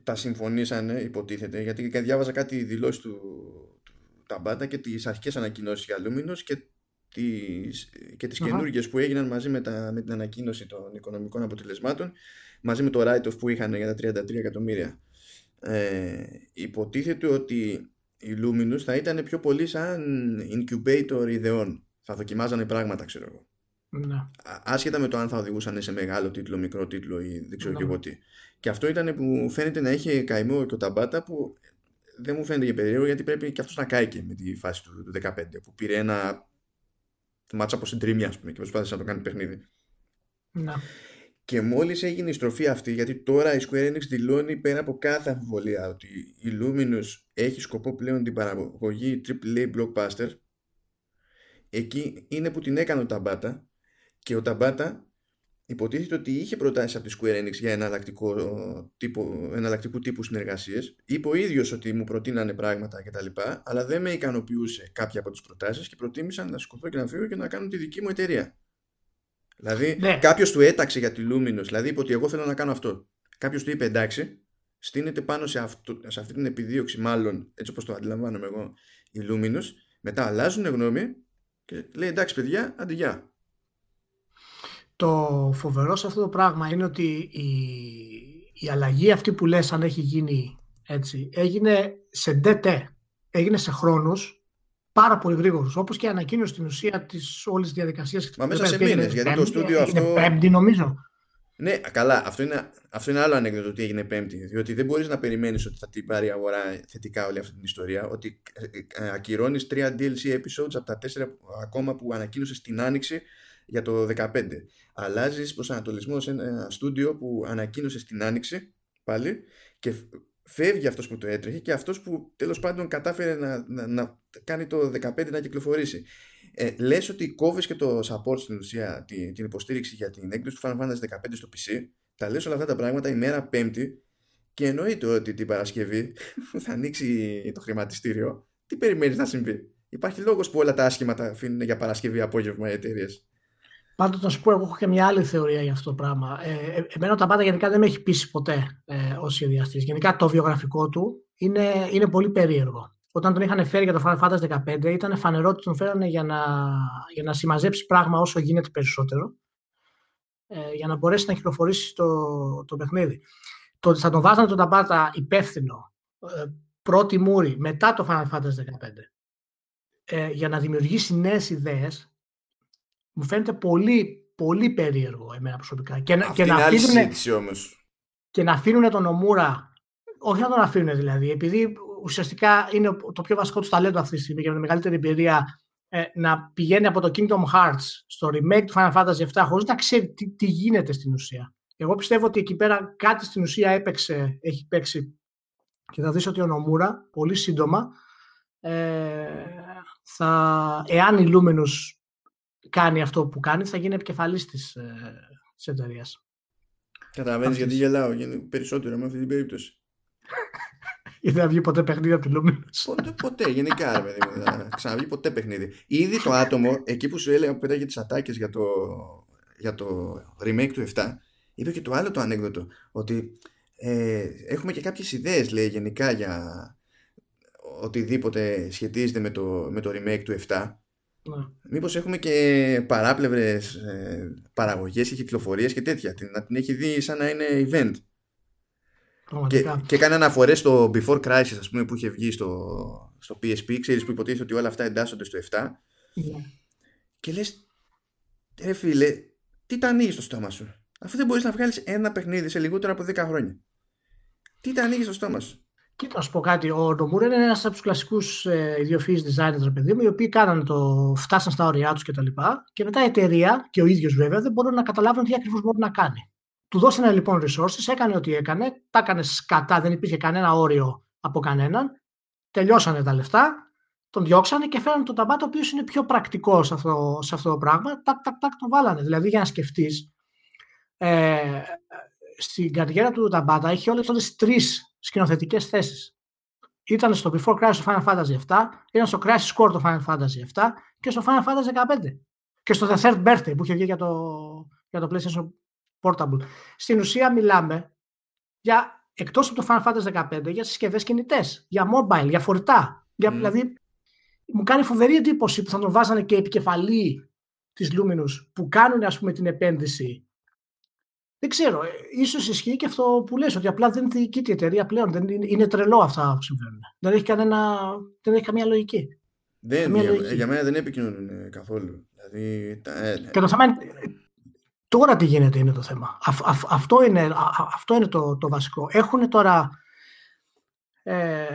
τα συμφωνήσανε, υποτίθεται, γιατί διάβαζα κάτι δηλώσεις του, του Ταμπάτα και τις αρχικές ανακοινώσεις για Luminous και τις, και τις Αχα. καινούργιες που έγιναν μαζί με, τα, με την ανακοίνωση των οικονομικών αποτελεσμάτων μαζί με το write-off που είχαν για τα 33 εκατομμύρια. Ε, υποτίθεται ότι η Luminous θα ήταν πιο πολύ σαν incubator ιδεών. Θα δοκιμάζανε πράγματα, ξέρω εγώ. Ναι. Α- άσχετα με το αν θα οδηγούσαν σε μεγάλο τίτλο, μικρό τίτλο ή δεν ξέρω Ναι. και εγώ τι. Και αυτό ήταν που φαίνεται να είχε καημό και ο Ταμπάτα που δεν μου φαίνεται και περίεργο γιατί πρέπει και αυτός να κάηκε με τη φάση του, του 15 που πήρε ένα μάτσα από συντρίμια ας πούμε και προσπάθησε να το κάνει παιχνίδι. Ναι. Και μόλις έγινε η στροφή αυτή γιατί τώρα η Square Enix δηλώνει πέρα από κάθε αμφιβολία ότι η Luminous έχει σκοπό πλέον την παραγωγή AAA blockbuster εκεί είναι που την έκανε ο Ταμπάτα και ο Ταμπάτα υποτίθεται ότι είχε προτάσεις από τη Square Enix για εναλλακτικό τύπο, εναλλακτικού τύπου συνεργασίες. Είπε ο ίδιος ότι μου προτείνανε πράγματα κτλ. Αλλά δεν με ικανοποιούσε κάποια από τις προτάσεις και προτίμησα να σηκωθώ και να φύγω και να κάνω τη δική μου εταιρεία. Δηλαδή ναι. κάποιος του έταξε για τη Luminous, δηλαδή είπε ότι εγώ θέλω να κάνω αυτό. Κάποιος του είπε εντάξει, στήνεται πάνω σε, αυτό, σε αυτή την επιδίωξη, μάλλον έτσι όπως το αντιλαμβάνομαι εγώ, η Luminous. Μετά αλλάζουν γνώμη και λέει εντάξει παιδιά, άντε γεια. Το φοβερό σε αυτό το πράγμα είναι ότι η, η αλλαγή αυτή που λες αν έχει γίνει έτσι, έγινε σε ντετέ, έγινε σε χρόνους πάρα πολύ γρήγορους, όπως και ανακοίνωσε στην ουσία της όλης της διαδικασίας. Μα μέσα σε μήνες, γιατί το στούντιο αυτό... Είναι πέμπτη νομίζω. Ναι, καλά, αυτό είναι, αυτό είναι άλλο ανέκδοτο ότι έγινε πέμπτη, διότι δεν μπορείς να περιμένεις ότι θα την πάρει η αγορά θετικά όλη αυτή την ιστορία, ότι ε, ε, ακυρώνεις τρία DLC episodes από τα τέσσερα ακόμα που ανακοίνωσες στην Άνοιξη για το 2015. Αλλάζεις προσανατολισμό σε ένα στούντιο που ανακοίνωσε στην Άνοιξη πάλι και φεύγει αυτός που το έτρεχε και αυτός που τέλος πάντων κατάφερε να, να, να κάνει το 15 να κυκλοφορήσει. Ε, λες ότι κόβεις και το support στην ουσία, την, την υποστήριξη για την έκδοση του Final Fantasy 15 στο PC, τα λες όλα αυτά τα πράγματα ημέρα Πέμπτη και εννοείται ότι την Παρασκευή που *laughs* θα ανοίξει το χρηματιστήριο, τι περιμένεις να συμβεί; Υπάρχει λόγος που όλα τα άσχημα τα αφήνουν για Παρασκευή απόγευμα οι εταιρείες. Πάντως να σου πω, εγώ έχω και μια άλλη θεωρία για αυτό το πράγμα. Ε, ε εμένα τα πάντα γενικά δεν με έχει πείσει ποτέ ε, ως σχεδιαστή. Γενικά το βιογραφικό του είναι, είναι πολύ περίεργο. Όταν τον είχαν φέρει για το Final Fantasy 15, ήταν φανερό ότι τον φέρανε για να, για να συμμαζέψει πράγμα όσο γίνεται περισσότερο, ε, για να μπορέσει να κυκλοφορήσει το, το παιχνίδι. Το ότι θα τον βάζανε τον Ταμπάτα υπεύθυνο, ε, πρώτη μούρη, μετά το Final Fantasy 15, ε, για να δημιουργήσει νέες ιδέες, μου φαίνεται πολύ, πολύ περίεργο εμένα προσωπικά. Και, Αυτή και, να αφήνουν, όμως. και να αφήνουν τον Ομούρα, όχι να τον αφήνουν δηλαδή, επειδή ουσιαστικά είναι το πιο βασικό τους ταλέντο αυτή τη στιγμή και με τη μεγαλύτερη εμπειρία ε, να πηγαίνει από το Kingdom Hearts στο remake του Final Fantasy VII χωρίς να ξέρει τι, τι γίνεται στην ουσία. Εγώ πιστεύω ότι εκεί πέρα κάτι στην ουσία έπαιξε, έχει παίξει και θα δεις ότι ο Νομούρα πολύ σύντομα ε, θα, εάν η Luminous κάνει αυτό που κάνει, θα γίνει επικεφαλής της, ε, της εταιρείας. Καταλαβαίνεις γιατί γελάω, γιατί περισσότερο με αυτή την περίπτωση. *laughs* Γιατί δεν βγει ποτέ παιχνίδι από τη Luminous. Ποτέ, ποτέ, γενικά ρε παιδί μου. Δεν ξαναβγεί ποτέ παιχνίδι. Ήδη το *laughs* άτομο, εκεί που σου έλεγα που πέταγε τις ατάκες για το, για το remake του 7, είπε και το άλλο το ανέκδοτο. Ότι ε, έχουμε και κάποιες ιδέες, λέει, γενικά για οτιδήποτε σχετίζεται με το, με το remake του 7 ναι. Μήπως έχουμε και παράπλευρες ε, παραγωγές και κυκλοφορίες και τέτοια. Να την έχει δει σαν να είναι event. Και, και κάνει αναφορές στο Before Crisis ας πούμε, που είχε βγει στο, στο PSP. Ξέρεις που υποτίθεται ότι όλα αυτά εντάσσονται στο 7. Ναι. Και λες, ρε φίλε, τι τα ανοίγεις στο στόμα σου; Αφού δεν μπορείς να βγάλεις ένα παιχνίδι σε λιγότερο από 10 χρόνια. Τι τα ανοίγεις στο στόμα σου; Κοίτα, να σου πω κάτι. Ο Νομούρα είναι ένας από τους κλασικούς ε, ιδιοφυείς designers, παιδί μου, οι οποίοι κάνανε το, φτάσαν στα όρια τους κτλ. Και, και μετά η εταιρεία και ο ίδιος βέβαια δεν μπορούν να καταλάβουν τι ακριβώς μπορεί να κάνει. Του δώσανε λοιπόν resources, έκανε ό,τι έκανε, τα έκανε σκατά, δεν υπήρχε κανένα όριο από κανέναν. Τελειώσανε τα λεφτά, τον διώξανε και φέρανε τον ταμπάτο, ο οποίος είναι πιο πρακτικός σε αυτό, σε αυτό το πράγμα. Τάκ, τάκ, τάκ, τον βάλανε. Δηλαδή, για να σκεφτείς, ε, στην καριέρα του Ταμπάτα έχει όλες τις τρεις σκηνοθετικές θέσεις. Ήταν στο Before Crisis του Final Fantasy 7, ήταν στο Crisis Core του Final Fantasy 7 και στο Final Fantasy 15. Και στο The Third Birthday που είχε βγει για το, για το PlayStation Portable. Στην ουσία μιλάμε για εκτός από το Final Fantasy 15 για συσκευές κινητές, για mobile, για φορητά. Για, Δηλαδή μου κάνει φοβερή εντύπωση που θα τον βάζανε και επικεφαλή της Luminous που κάνουν ας πούμε την επένδυση δεν ξέρω. Ε, ίσως ισχύει και αυτό που λες, ότι απλά δεν διοικείται η εταιρεία πλέον. Δεν είναι, είναι τρελό αυτά που συμβαίνουν. Δεν έχει, κανένα, δεν έχει καμία λογική. Δεν, για, λογική. για μένα δεν επικοινωνούν καθόλου. Δηλαδή, ε, και το θέμα είναι, τώρα τι γίνεται είναι το θέμα. αυτό είναι, αυτό είναι το, το βασικό. Έχουν τώρα ε,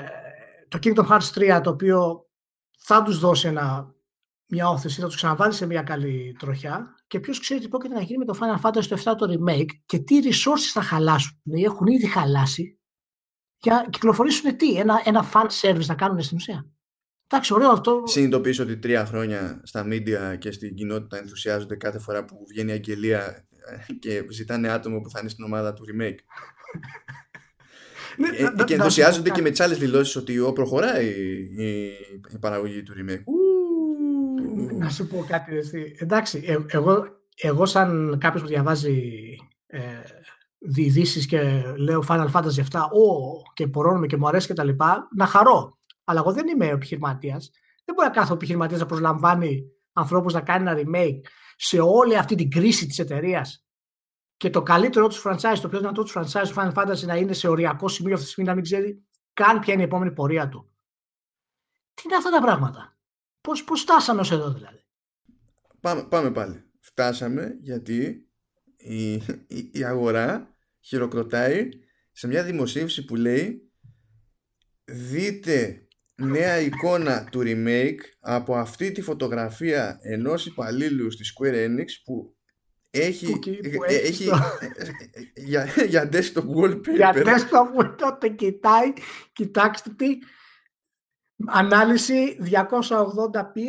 το Kingdom Hearts 3 το οποίο θα τους δώσει ένα, μια όθεση, θα τους ξαναβάλει σε μια καλή τροχιά και ποιος ξέρει τι πρόκειται να γίνει με το Final Fantasy το 7 το remake και τι resources θα χαλάσουν ή έχουν ήδη χαλάσει για να κυκλοφορήσουν τι, ένα, ένα fan service να κάνουν στην ουσία. Εντάξει, ωραίο αυτό. Συνειδητοποιήσω ότι τρία χρόνια στα media και στην κοινότητα ενθουσιάζονται κάθε φορά που βγαίνει η αγγελία και ζητάνε άτομο που θα είναι στην ομάδα του remake. Ναι, Ε, να- να- και να ενθουσιάζονται σου πω και με τις άλλες δηλώσεις ότι ο, προχωράει η, η παραγωγή του remake. Ου. Να σου πω κάτι. Εσύ. Εντάξει, ε- εγώ, εγώ σαν κάποιος που διαβάζει ε, ειδήσει και λέω Final Fantasy 7, ο, και πορώνουμε και μου αρέσει και τα λοιπά, να χαρώ. Αλλά εγώ δεν είμαι επιχειρηματίας. Δεν μπορεί να κάθε επιχειρηματίας να προσλαμβάνει ανθρώπους να κάνει ένα remake σε όλη αυτή την κρίση της εταιρείας και το καλύτερο τους franchise, το πιο δυνατό τους franchise του Final Fantasy να είναι σε οριακό σημείο αυτή τη στιγμή να μην ξέρει καν ποια είναι η επόμενη πορεία του. Τι είναι αυτά τα πράγματα; Πώς, πώς φτάσαμε ως εδώ δηλαδή; Πάμε, πάμε πάλι. Φτάσαμε γιατί η, η, η αγορά χειροκροτάει σε μια δημοσίευση που λέει δείτε νέα εικόνα του remake από αυτή τη φωτογραφία ενός υπαλλήλου στη Square Enix που έχει, Που κι- που ε, έχει έχει το- για, για desktop wallpaper Για desktop που τότε κοιτάει, κοιτάξτε τι, ανάλυση 280p,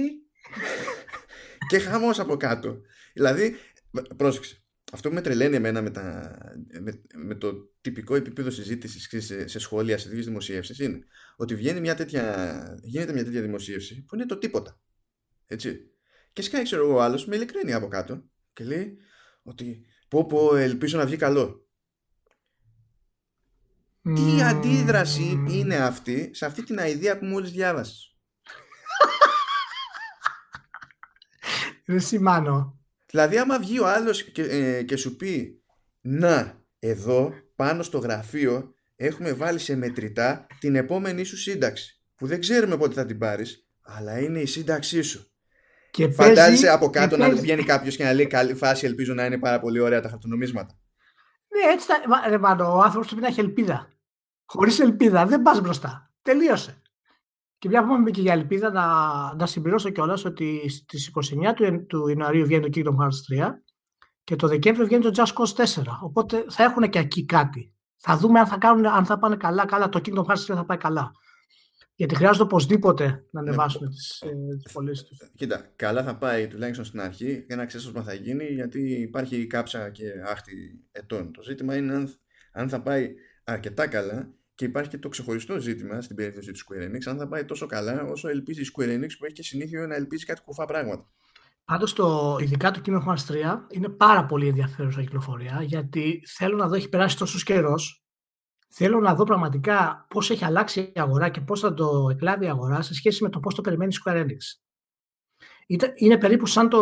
και χαμός από κάτω. Δηλαδή, πρόσεξε. Αυτό που με τρελαίνει εμένα με, τα, με, με το τυπικό επίπεδο συζήτησης σε, σε σχόλια, σε τέτοιες δημοσίευσεις είναι ότι βγαίνει μια τέτοια, γίνεται μια τέτοια δημοσίευση που είναι το τίποτα. Έτσι. Και σκάει, ξέρω εγώ, ο άλλος με ειλικρίνεια από κάτω και λέει ότι πω πω ελπίζω να βγει καλό. Τι Μμμ. αντίδραση είναι αυτή σε αυτή την αηδία που μόλις διάβασες; Δεν σημάνω. Δηλαδή άμα βγει ο άλλος και, ε, και σου πει να εδώ πάνω στο γραφείο έχουμε βάλει σε μετρητά την επόμενη σου σύνταξη που δεν ξέρουμε πότε θα την πάρεις αλλά είναι η σύνταξή σου. Και Φαντάζεσαι παίζει- από κάτω και να παίζει- βγαίνει κάποιος και να λέει καλή φάση ελπίζω να είναι πάρα πολύ ωραία τα χαρτονομίσματα. Ναι, έτσι θα... μα- Ρε Μάνο, ο άνθρωπος πρέπει να έχει ελπίδα. Χωρίς ελπίδα δεν πας μπροστά. Τελείωσε. Και μια που είπαμε και για ελπίδα, να, να συμπληρώσω κιόλας ότι στις 29 του, Ιαν- του Ιανουαρίου βγαίνει το Kingdom Hearts 3 και το Δεκέμβριο βγαίνει το Just Cause 4. Οπότε θα έχουν και εκεί κάτι. Θα δούμε αν θα, κάνουν, αν θα πάνε καλά. Καλά, το Kingdom Hearts 3 θα πάει καλά. Γιατί χρειάζεται οπωσδήποτε να ανεβάσουν τις, ε, τις πωλήσεις τους. Κοίτα, καλά θα πάει τουλάχιστον στην αρχή. Ένα ξέσπασμα θα γίνει γιατί υπάρχει κάψα και άχτη ετών. Το ζήτημα είναι αν, αν θα πάει αρκετά καλά και υπάρχει και το ξεχωριστό ζήτημα στην περίπτωση του Square Enix αν θα πάει τόσο καλά όσο ελπίζει η Square Enix που έχει και συνήθειο να ελπίζει κάτι κουφά πράγματα. Πάντως το, ειδικά το Kingdom Hearts 3 είναι πάρα πολύ ενδιαφέρουσα κυκλοφορία γιατί θέλω να δω, έχει περάσει τόσος καιρός. Θέλω να δω πραγματικά πώς έχει αλλάξει η αγορά και πώς θα το εκλάβει η αγορά σε σχέση με το πώς το περιμένει η Square Enix. Ήταν- Είναι περίπου σαν το,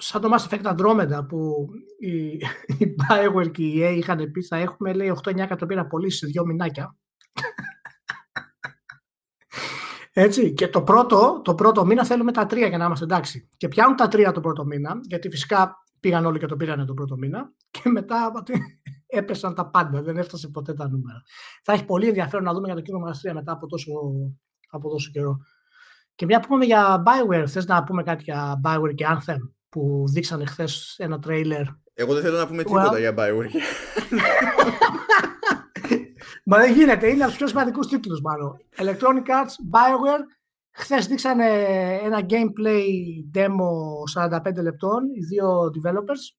σαν το Mass Effect Andromeda που η, η *laughs* Bioware και η EA είχαν πει θα έχουμε λέει 8-9 εκατομμύρια πωλήσεις σε δύο μηνάκια. Έτσι, και το πρώτο, το πρώτο μήνα θέλουμε τα τρία για να είμαστε εντάξει. Και πιάνουν τα τρία το πρώτο μήνα, γιατί φυσικά πήγαν όλοι και το πήραν το πρώτο μήνα. Και μετά από *laughs* ότι έπεσαν τα πάντα, δεν έφτασε ποτέ τα νούμερα. Θα έχει πολύ ενδιαφέρον να δούμε για το Kingdom Hearts 3 μετά από τόσο, από τόσο καιρό. Και μια που πούμε για Bioware, θες να πούμε κάτι για Bioware και Anthem; Που δείξανε χθες ένα τρέιλερ. Εγώ δεν θέλω να πούμε τίποτα Well. για Bioware. Μα δεν γίνεται, είναι από τους πιο σημαντικούς τίτλους μάλλον. Electronic Arts, Bioware. Χθες δείξανε ένα gameplay demo 45 λεπτών, οι δύο developers.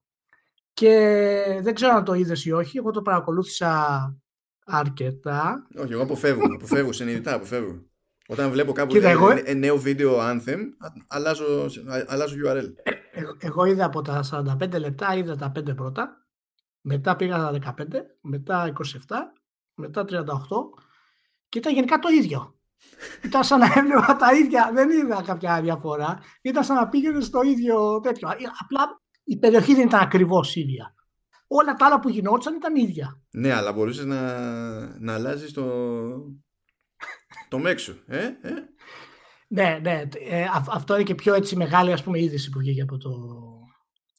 Και δεν ξέρω αν το είδες ή όχι. Εγώ το παρακολούθησα αρκετά. Όχι, εγώ αποφεύγω, αποφεύγω, συνειδητά αποφεύγω. Όταν βλέπω κάπου Κοίτα, ε, εγώ- ε, νέο βίντεο Anthem, α- αλλάζω, α- αλλάζω URL. Εγώ, εγώ είδα από τα 45 λεπτά, είδα τα 5 πρώτα. Μετά πήγα τα 15, μετά 27, μετά 38 και ήταν γενικά το ίδιο. *laughs* Ήταν σαν να έβλεπα τα ίδια, δεν είδα κάποια διαφορά. Ήταν σαν να πήγαινες στο ίδιο τέτοιο. Ε, Απλά η περιοχή δεν ήταν ακριβώς ίδια. Όλα τα άλλα που γινόντουσαν ήταν ίδια. Ναι, αλλά μπορούσες να, να αλλάζεις το, το μέξου. Ε, ε. Ναι, ναι. ε, αυ- αυτό είναι και πιο έτσι μεγάλη ας πούμε, είδηση που βγήκε από το,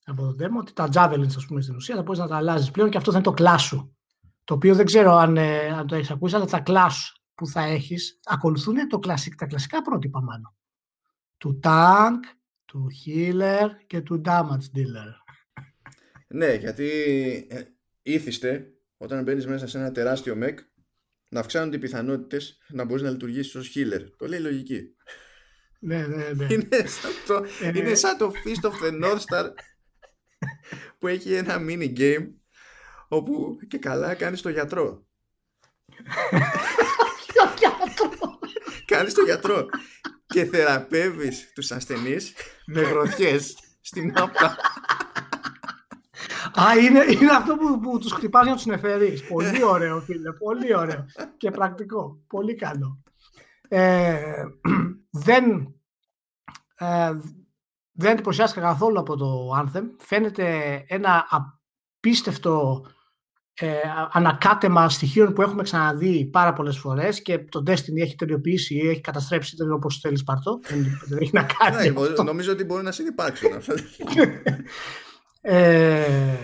από το demo, ότι τα javelins ας πούμε, στην ουσία θα μπορείς να τα αλλάζεις πλέον και αυτός θα είναι το class σου. Το οποίο δεν ξέρω αν, ε, αν το έχεις ακούσει, αλλά τα class που θα έχεις ακολουθούν το κλασικ, τα κλασικά πρότυπα μάλλον. Του tank, του healer και του damage dealer. Ναι, γιατί ε, ήθιστε όταν μπαίνεις μέσα σε ένα τεράστιο mech να αυξάνονται οι πιθανότητες να μπορείς να λειτουργήσεις ως healer. Το λέει η λογική. ναι, ναι, ναι. είναι, σαν το, Ε, είναι σαν το Fist of the North Star που έχει ένα mini game όπου και καλά κάνεις το γιατρό. Ποιο γιατρό; Κάνεις το γιατρό και θεραπεύεις τους ασθενείς με γροθιές στην άπτα. Α, είναι, είναι αυτό που, που τους χτυπάς για να τους νεφερείς. Πολύ ωραίο, φίλε. Πολύ ωραίο. Και πρακτικό. Πολύ καλό. Ε, δεν, ε, δεν εντυπωσιάστηκα καθόλου από το Anthem. Φαίνεται ένα απίστευτο ε, ανακάτεμα στοιχείων που έχουμε ξαναδεί πάρα πολλές φορές και το Destiny έχει τελειοποιήσει ή έχει καταστρέψει το όπως θέλεις πάρτο. δεν, έχει να κάνει ναι, Νομίζω ότι μπορεί να συνεπάρξουν αυτά. *laughs* ε,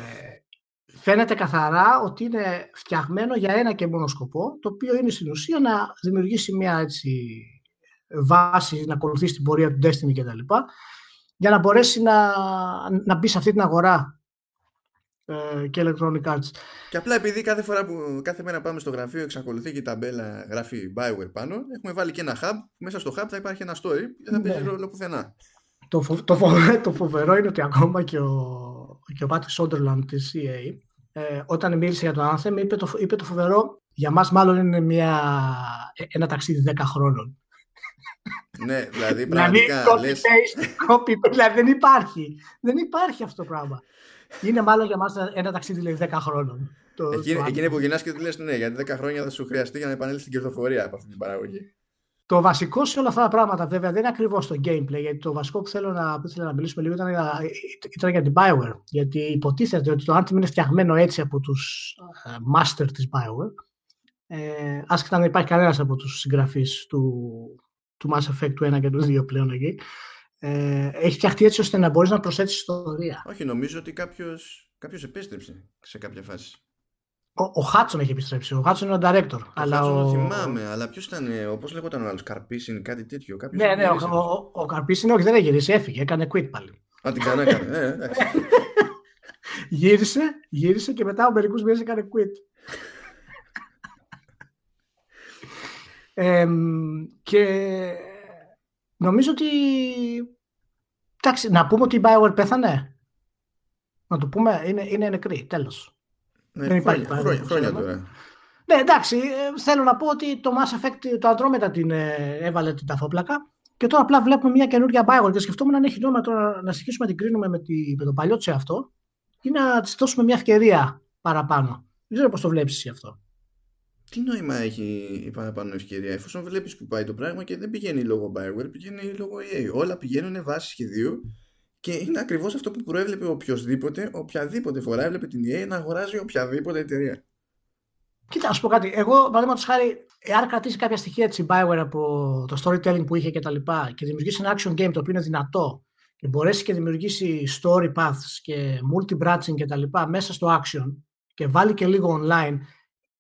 φαίνεται καθαρά ότι είναι φτιαγμένο για ένα και μόνο σκοπό, το οποίο είναι στην ουσία να δημιουργήσει μια έτσι, βάση, να ακολουθεί την πορεία του Destiny κτλ. για να μπορέσει να, να μπει σε αυτή την αγορά ε, και Electronic Arts. Και απλά επειδή κάθε φορά που κάθε μέρα πάμε στο γραφείο εξακολουθεί και η ταμπέλα γράφει Bioware πάνω, έχουμε βάλει και ένα hub. Μέσα στο hub θα υπάρχει ένα story και θα παίζει ναι. ρόλο πουθενά. Το, φο, το, φο, το φοβερό είναι ότι ακόμα και ο, και ο Patrick Sonderland της EA ε, όταν μίλησε για το Anthem είπε το, είπε το φοβερό για μας μάλλον είναι μια, ε, ένα ταξίδι 10 χρόνων. ναι, δηλαδή, δηλαδή πραγματικά δηλαδή, λες... copy, δηλαδή δεν υπάρχει. Δεν υπάρχει αυτό το πράγμα. Είναι μάλλον για μας ένα ταξίδι λέει, 10 χρόνων. Το, εκείνη, το εκείνη που γυρνάς και του λες ναι, γιατί 10 χρόνια θα σου χρειαστεί για να επανέλθεις στην κερδοφορία από αυτή την παραγωγή. Το βασικό σε όλα αυτά τα πράγματα βέβαια δεν είναι ακριβώς το gameplay, γιατί το βασικό που θέλω να, που θέλω να μιλήσουμε λίγο ήταν για, ήταν για την Bioware. Γιατί υποτίθεται ότι το Anthem είναι φτιαγμένο έτσι από τους uh, master της Bioware. Ε, άσχετα να υπάρχει κανένας από τους συγγραφείς του, του Mass Effect του 1 και τους 2 πλέον εκεί. Ε, έχει φτιαχτεί έτσι ώστε να μπορείς να προσθέσεις ιστορία. Όχι, νομίζω ότι κάποιος επέστρεψε σε κάποια φάση. Ο, Χάτσον έχει επιστρέψει. Ο Χάτσον είναι ο director. Ο αλλά Χάτσον ο... θυμάμαι, αλλά ποιος ήταν, όπως λέγονταν ο άλλος, Καρπίσιν, κάτι τέτοιο. ναι, ναι, ο, ο, ο Καρπίσιν όχι, δεν έχει γυρίσει, έφυγε, έκανε quit πάλι. Α, την κανένα έκανε. ε, *laughs* γύρισε, γύρισε και μετά ο μερικούς μήνες έκανε quit. *laughs* ε, και νομίζω ότι. Εντάξει, να πούμε ότι η Bioware πέθανε. Να το πούμε, είναι, είναι νεκρή, τέλος. Ναι, δεν υπάρχει χρόνια, χρόνια, τώρα. Ναι, εντάξει, ε, θέλω να πω ότι το Mass Effect, το Andromeda την ε, έβαλε την ταφόπλακα και τώρα απλά βλέπουμε μια καινούργια Bioware και σκεφτόμουν αν έχει νόημα τώρα να συνεχίσουμε να την κρίνουμε με, τη, με το παλιό σε αυτό ή να της δώσουμε μια ευκαιρία παραπάνω. Δεν ξέρω πώς το βλέπεις εσύ αυτό. Τι νόημα έχει η παραπάνω ευκαιρία, εφόσον βλέπεις που πάει το πράγμα και δεν πηγαίνει λόγω Bioware, πηγαίνει λόγω EA. Όλα πηγαίνουν βάσει σχεδίου και είναι ακριβώς αυτό που προέβλεπε οποιοδήποτε, οποιαδήποτε φορά έβλεπε την EA να αγοράζει οποιαδήποτε εταιρεία. Κοίτα, να σου πω κάτι. Εγώ, παραδείγματος χάρη, εάν κρατήσει κάποια στοιχεία της Bioware από το storytelling που είχε και τα λοιπά και δημιουργήσει ένα action game το οποίο είναι δυνατό και μπορέσει και δημιουργήσει story paths και multi-branching και τα λοιπά μέσα στο action και βάλει και λίγο online,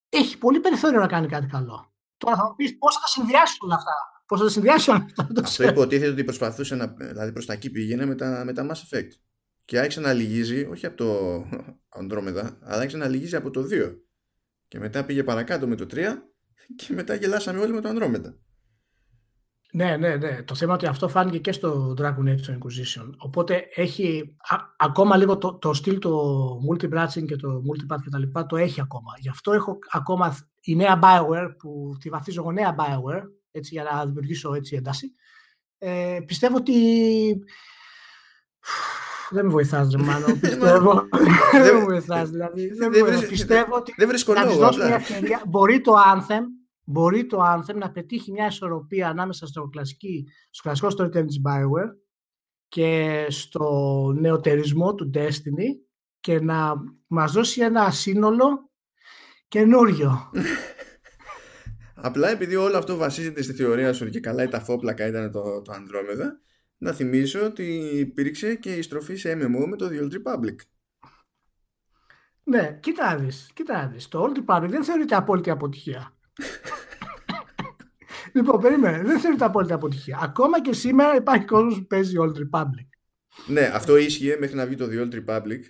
έχει πολύ περιθώριο να κάνει κάτι καλό. Τώρα θα μου πεις πώς θα τα συνδυάσει όλα αυτά. Πώς θα τα συνδυάσει όλα *laughs* αυτά. Αυτό υποτίθεται ότι προσπαθούσε να. Δηλαδή προς τα εκεί πήγαινε με τα, με τα Mass Effect. Και άρχισε να λυγίζει, όχι από το *laughs* Andromeda, αλλά άρχισε να λυγίζει από το 2. Και μετά πήγε παρακάτω με το 3 *laughs* και μετά γελάσαμε όλοι με το Andromeda. Ναι, ναι, ναι. Το θέμα ότι αυτό φάνηκε και στο Dragon Age το Inquisition. Οπότε έχει ακόμα λίγο το, το στυλ το multi-branching και το multipath και τα λοιπά, το έχει ακόμα. Γι' αυτό έχω ακόμα η νέα Bioware που τη βαθίζω εγώ νέα Bioware έτσι, για να δημιουργήσω έτσι ένταση. Ε, πιστεύω ότι δεν με βοηθάς ρε Μάνο, *laughs* πιστεύω. *laughs* δεν με βοηθάς δηλαδή. Δεν πιστεύω ότι δεν βρίσκω λόγο. Μια ευκαιρία. Μπορεί το Anthem, μπορεί το Anthem να πετύχει μια ισορροπία ανάμεσα στο, κλασική, στο κλασικό storytelling της Bioware και στο νεοτερισμό του Destiny και να μας δώσει ένα σύνολο καινούριο. *laughs* Απλά επειδή όλο αυτό βασίζεται στη θεωρία σου και καλά η ταφόπλακα ήταν το, το Andromeda, να θυμίσω ότι υπήρξε και η στροφή σε MMO με το The Old Republic. Ναι, κοίτα δεις, κοίτα δεις. Το Old Republic δεν θεωρείται απόλυτη αποτυχία. *laughs* λοιπόν, περίμενε, δεν θεωρείται απόλυτη αποτυχία. Ακόμα και σήμερα υπάρχει κόσμος που παίζει Old Republic. Ναι, αυτό ίσχυε μέχρι να βγει το The Old Republic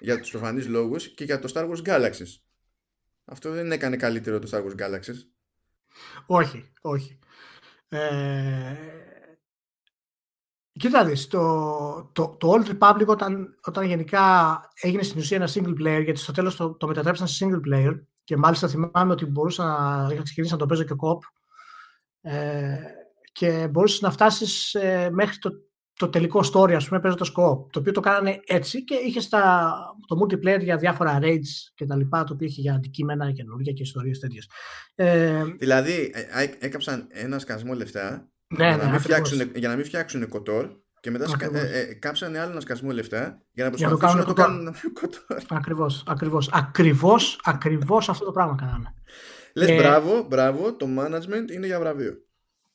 για τους προφανείς λόγους και για το Star Wars Galaxies. Αυτό δεν έκανε καλύτερο το Star Wars Galaxies. Όχι, όχι. Ε, Κοίτα δεις, το, το, το Old Republic όταν, όταν γενικά έγινε στην ουσία ένα single player, γιατί στο τέλος το, το μετατρέψαν σε single player και μάλιστα θυμάμαι ότι μπορούσα να είχα ξεκινήσει να το παίζω και κοπ ε, και μπορούσες να φτάσεις ε, μέχρι το, το τελικό story, ας πούμε, παίζοντας co το οποίο το κάνανε έτσι και είχε στα, το multiplayer για διάφορα raids και τα λοιπά, το οποίο είχε για αντικείμενα καινούργια και ιστορίες τέτοιες. Ε, δηλαδή, ε, ε, έκαψαν ένα σκασμό λεφτά ναι, για, ναι, να μην φτιάξουν, για να μην φτιάξουν κοτόρ και μετά ε, ε, κάψανε άλλο ένα σκασμό λεφτά για να προσπαθήσουν να το κάνουν κοτόρ. Ακριβώς, ακριβώς, ακριβώς, ακριβώς αυτό το πράγμα κάνανε. Λες ε, μπράβο, μπράβο, το management είναι για βραβείο.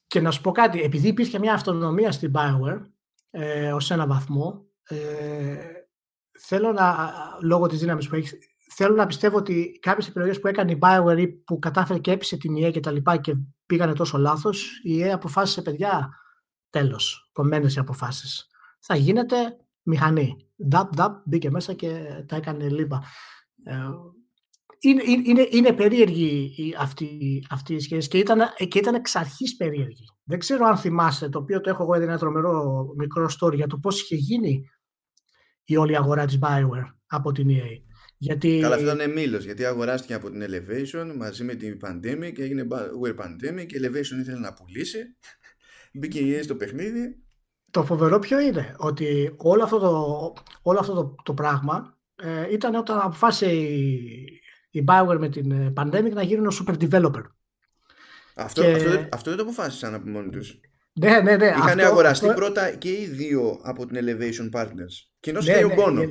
Και να σου πω κάτι, επειδή υπήρχε μια αυτονομία στην Bioware ε, ως ένα βαθμό, ε, θέλω να, λόγω της δύναμης που έχεις, θέλω να πιστεύω ότι κάποιες επιλογές που έκανε η Bioware ή που κατάφερε και έπεισε την EA και τα λοιπά και πήγανε τόσο λάθος, η EA αποφάσισε παιδιά, τέλος, κομμένες οι αποφάσεις. Θα γίνεται μηχανή. Δαπ, δαπ, μπήκε μέσα και τα έκανε λίμπα. Ε, είναι, είναι, είναι περίεργη αυτή, αυτή η σχέση και ήταν, και ήταν εξ αρχής περίεργη. Δεν ξέρω αν θυμάσαι, το οποίο το έχω εγώ ένα τρομερό μικρό story για το πώς είχε γίνει η όλη αγορά της Bioware από την EA. Γιατί... Καλά, αυτό ήταν μήλος. Γιατί αγοράστηκε από την Elevation μαζί με την Pandemic και έγινε Bioware Pandemic. Η Elevation ήθελε να πουλήσει. *laughs* Μπήκε η EA στο παιχνίδι. Το φοβερό ποιο είναι, ότι όλο αυτό το, όλο αυτό το, το πράγμα ε, ήταν όταν αποφάσισε η, η Bioware με την ε, Pandemic να γίνουν super developer. Αυτό, και... αυτό, αυτό δεν το αποφάσισαν από μόνοι τους. Ναι, ναι, ναι. Είχαν αυτό, αγοραστεί αυτό... πρώτα και οι δύο από την Elevation Partners. Και ναι, ναι, ο Bono.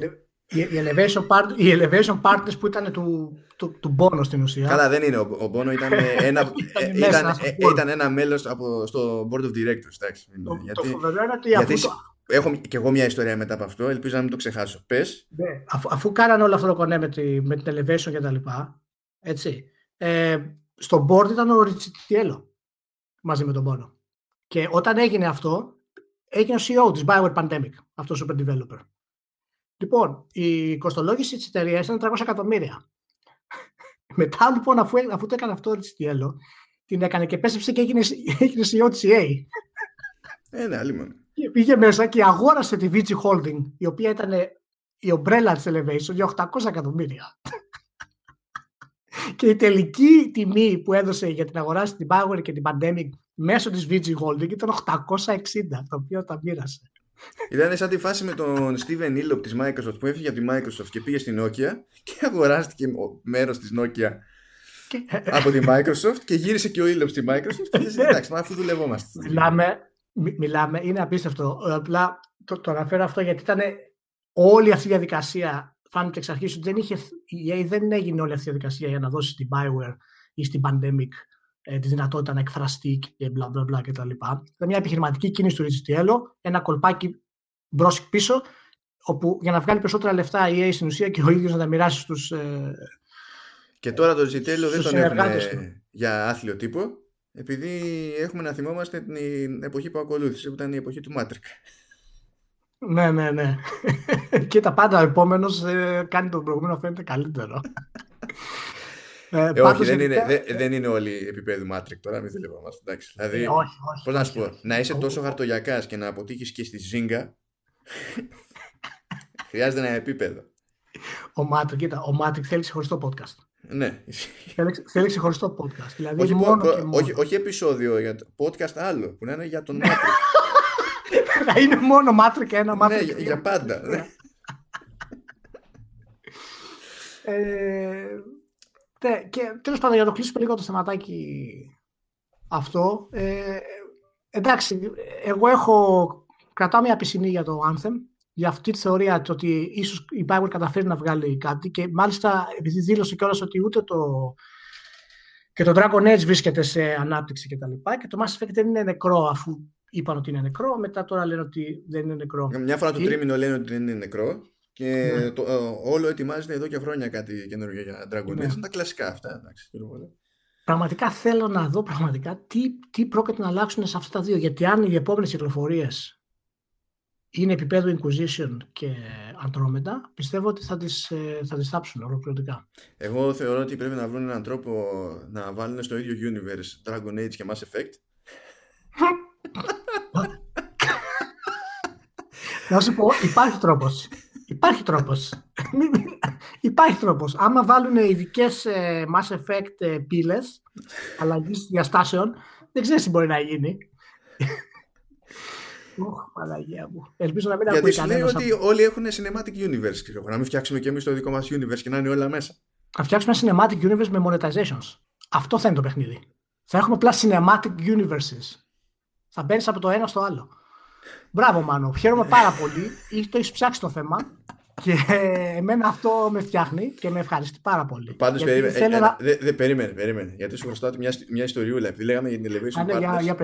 Οι, οι, elevation part, οι Elevation Partners που ήταν του, του, του Bono στην ουσία. Καλά, δεν είναι. Ο, ο Bono ήταν *laughs* ένα, ήταν, ήταν, ήταν ένα μέλος από, στο Board of Directors. Εντάξει, το, γιατί, το φοβερό είναι ότι γιατί, αφού Έχω και εγώ μια ιστορία μετά από αυτό. Ελπίζω να μην το ξεχάσω. Πες. Ναι, αφού, αφού κάνανε όλο αυτό το κονέ με, τη, με την elevation και τα λοιπά. Έτσι. Ε, στο board ήταν ο Ριτσιτιέλο μαζί με τον Πόνο. Και όταν έγινε αυτό, έγινε ο CEO της Bioware Pandemic, αυτός ο super developer. Λοιπόν, η κοστολόγηση της εταιρείας ήταν 300 εκατομμύρια. *laughs* Μετά λοιπόν, αφού, αφού το έκανε αυτό ο Ριτσιτιέλο, την έκανε και πέσεψε και έγινε, *laughs* έγινε CEO της EA. Ε, ναι, άλλη και πήγε μέσα και αγόρασε τη Vici Holding, η οποία ήταν η ομπρέλα της Elevation για 800 εκατομμύρια. και η τελική τιμή που έδωσε για την αγορά στην Power και την Pandemic μέσω της VG Holding ήταν 860, το οποίο τα μοίρασε. Ήταν σαν τη φάση με τον Steven Illop της Microsoft που έφυγε από τη Microsoft και πήγε στην Nokia και αγοράστηκε μέρος της Nokia από τη Microsoft και γύρισε και ο Illop στη Microsoft και *laughs* λέει εντάξει, μα αφού δουλευόμαστε. Μιλάμε μιλάμε, είναι απίστευτο. Απλά το, το αναφέρω αυτό γιατί ήταν όλη αυτή η διαδικασία φάνηκε εξ αρχής ότι δεν, είχε, δεν έγινε όλη αυτή η διαδικασία για να δώσει στην Bioware ή στην Pandemic ε, τη δυνατότητα να εκφραστεί και μπλα μπλα μπλα κτλ. Ήταν μια επιχειρηματική κίνηση του Ριζιτιέλο, ένα κολπάκι μπρος πίσω, όπου για να βγάλει περισσότερα λεφτά η EA στην ουσία και ο ίδιος να τα μοιράσει στους. Ε, και τώρα το Ριζιτιέλο δεν τον έχουν για άθλιο τύπο επειδή έχουμε να θυμόμαστε την εποχή που ακολούθησε, που ήταν η εποχή του Mattrick. Ναι, ναι, ναι. και τα πάντα ο επόμενος ε, κάνει τον προηγούμενο φαίνεται καλύτερο. ε, ε, όχι, δεν είναι, δεν, δεν είναι όλοι επίπεδου Mattrick τώρα, μην τρελαινόμαστε. Εντάξει. Δηλαδή, ε, όχι, όχι, πώς να σου πω, να είσαι τόσο χαρτογιακάς και να αποτύχεις και στη Zynga. *laughs* χρειάζεται ένα επίπεδο. Ο Mattrick, κοίτα, ο Mattrick θέλει ξεχωριστό podcast. Ναι. Θέλει ξεχωριστό podcast. Δηλαδή όχι, μόνο πο, μόνο. όχι, όχι επεισόδιο, για το podcast άλλο, που να είναι για τον Μάτρικ. Θα είναι μόνο Μάτρικ και ένα Μάτρικ. Ναι, για, για πάντα. Ναι. ε, ναι, και τέλος πάντων, για να το κλείσουμε λίγο το θεματάκι αυτό. Ε, εντάξει, εγώ έχω κρατάω μια πισινή για το Anthem για αυτή τη θεωρία ότι ίσως η Bioware καταφέρει να βγάλει κάτι και μάλιστα επειδή δήλωσε κιόλας ότι ούτε το και το Dragon Age βρίσκεται σε ανάπτυξη και τα λοιπά και το Mass Effect δεν είναι νεκρό αφού είπαν ότι είναι νεκρό, μετά τώρα λένε ότι δεν είναι νεκρό. Μια φορά το τρίμηνο λένε ότι δεν είναι νεκρό και ναι. το, όλο ετοιμάζεται εδώ και χρόνια κάτι καινούργιο για Dragon Age. Ναι. Είναι τα κλασικά αυτά. Εντάξει, πραγματικά θέλω να δω πραγματικά τι, τι πρόκειται να αλλάξουν σε αυτά τα δύο. Γιατί αν οι επόμενες κυκλοφορίες είναι επίπεδο Inquisition και Andromeda, πιστεύω ότι θα τις, ε, θα τις θάψουν ολοκληρωτικά. Εγώ θεωρώ ότι πρέπει να βρουν έναν τρόπο να βάλουν στο ίδιο universe Dragon Age και Mass Effect. Να σου πω, υπάρχει τρόπος. Υπάρχει τρόπος. υπάρχει τρόπος. Άμα βάλουν ειδικές ε, Mass Effect ε, πύλες αλλαγής διαστάσεων, δεν ξέρεις τι μπορεί να γίνει. Ωχ, Παναγία μου. Ελπίζω να μην Γιατί σου λέει ότι όλοι έχουν cinematic universe. Ξέρω, να μην φτιάξουμε και εμείς το δικό μας universe και να είναι όλα μέσα. Θα φτιάξουμε ένα cinematic universe με monetizations. Αυτό θα είναι το παιχνίδι. Θα έχουμε απλά cinematic universes. Θα μπαίνεις από το ένα στο άλλο. Μπράβο, Μάνο. Χαίρομαι πάρα πολύ. Το έχεις ψάξει το θέμα. Και εμένα αυτό με φτιάχνει και με ευχαριστεί πάρα πολύ. Πάντως, περίμενε. Ε, να... Δεν δε, περίμενε, περίμενε. Γιατί σου χρωστάω μια, μια ιστοριούλα. Επειδή λέγαμε για την Elevation ναι, για, για,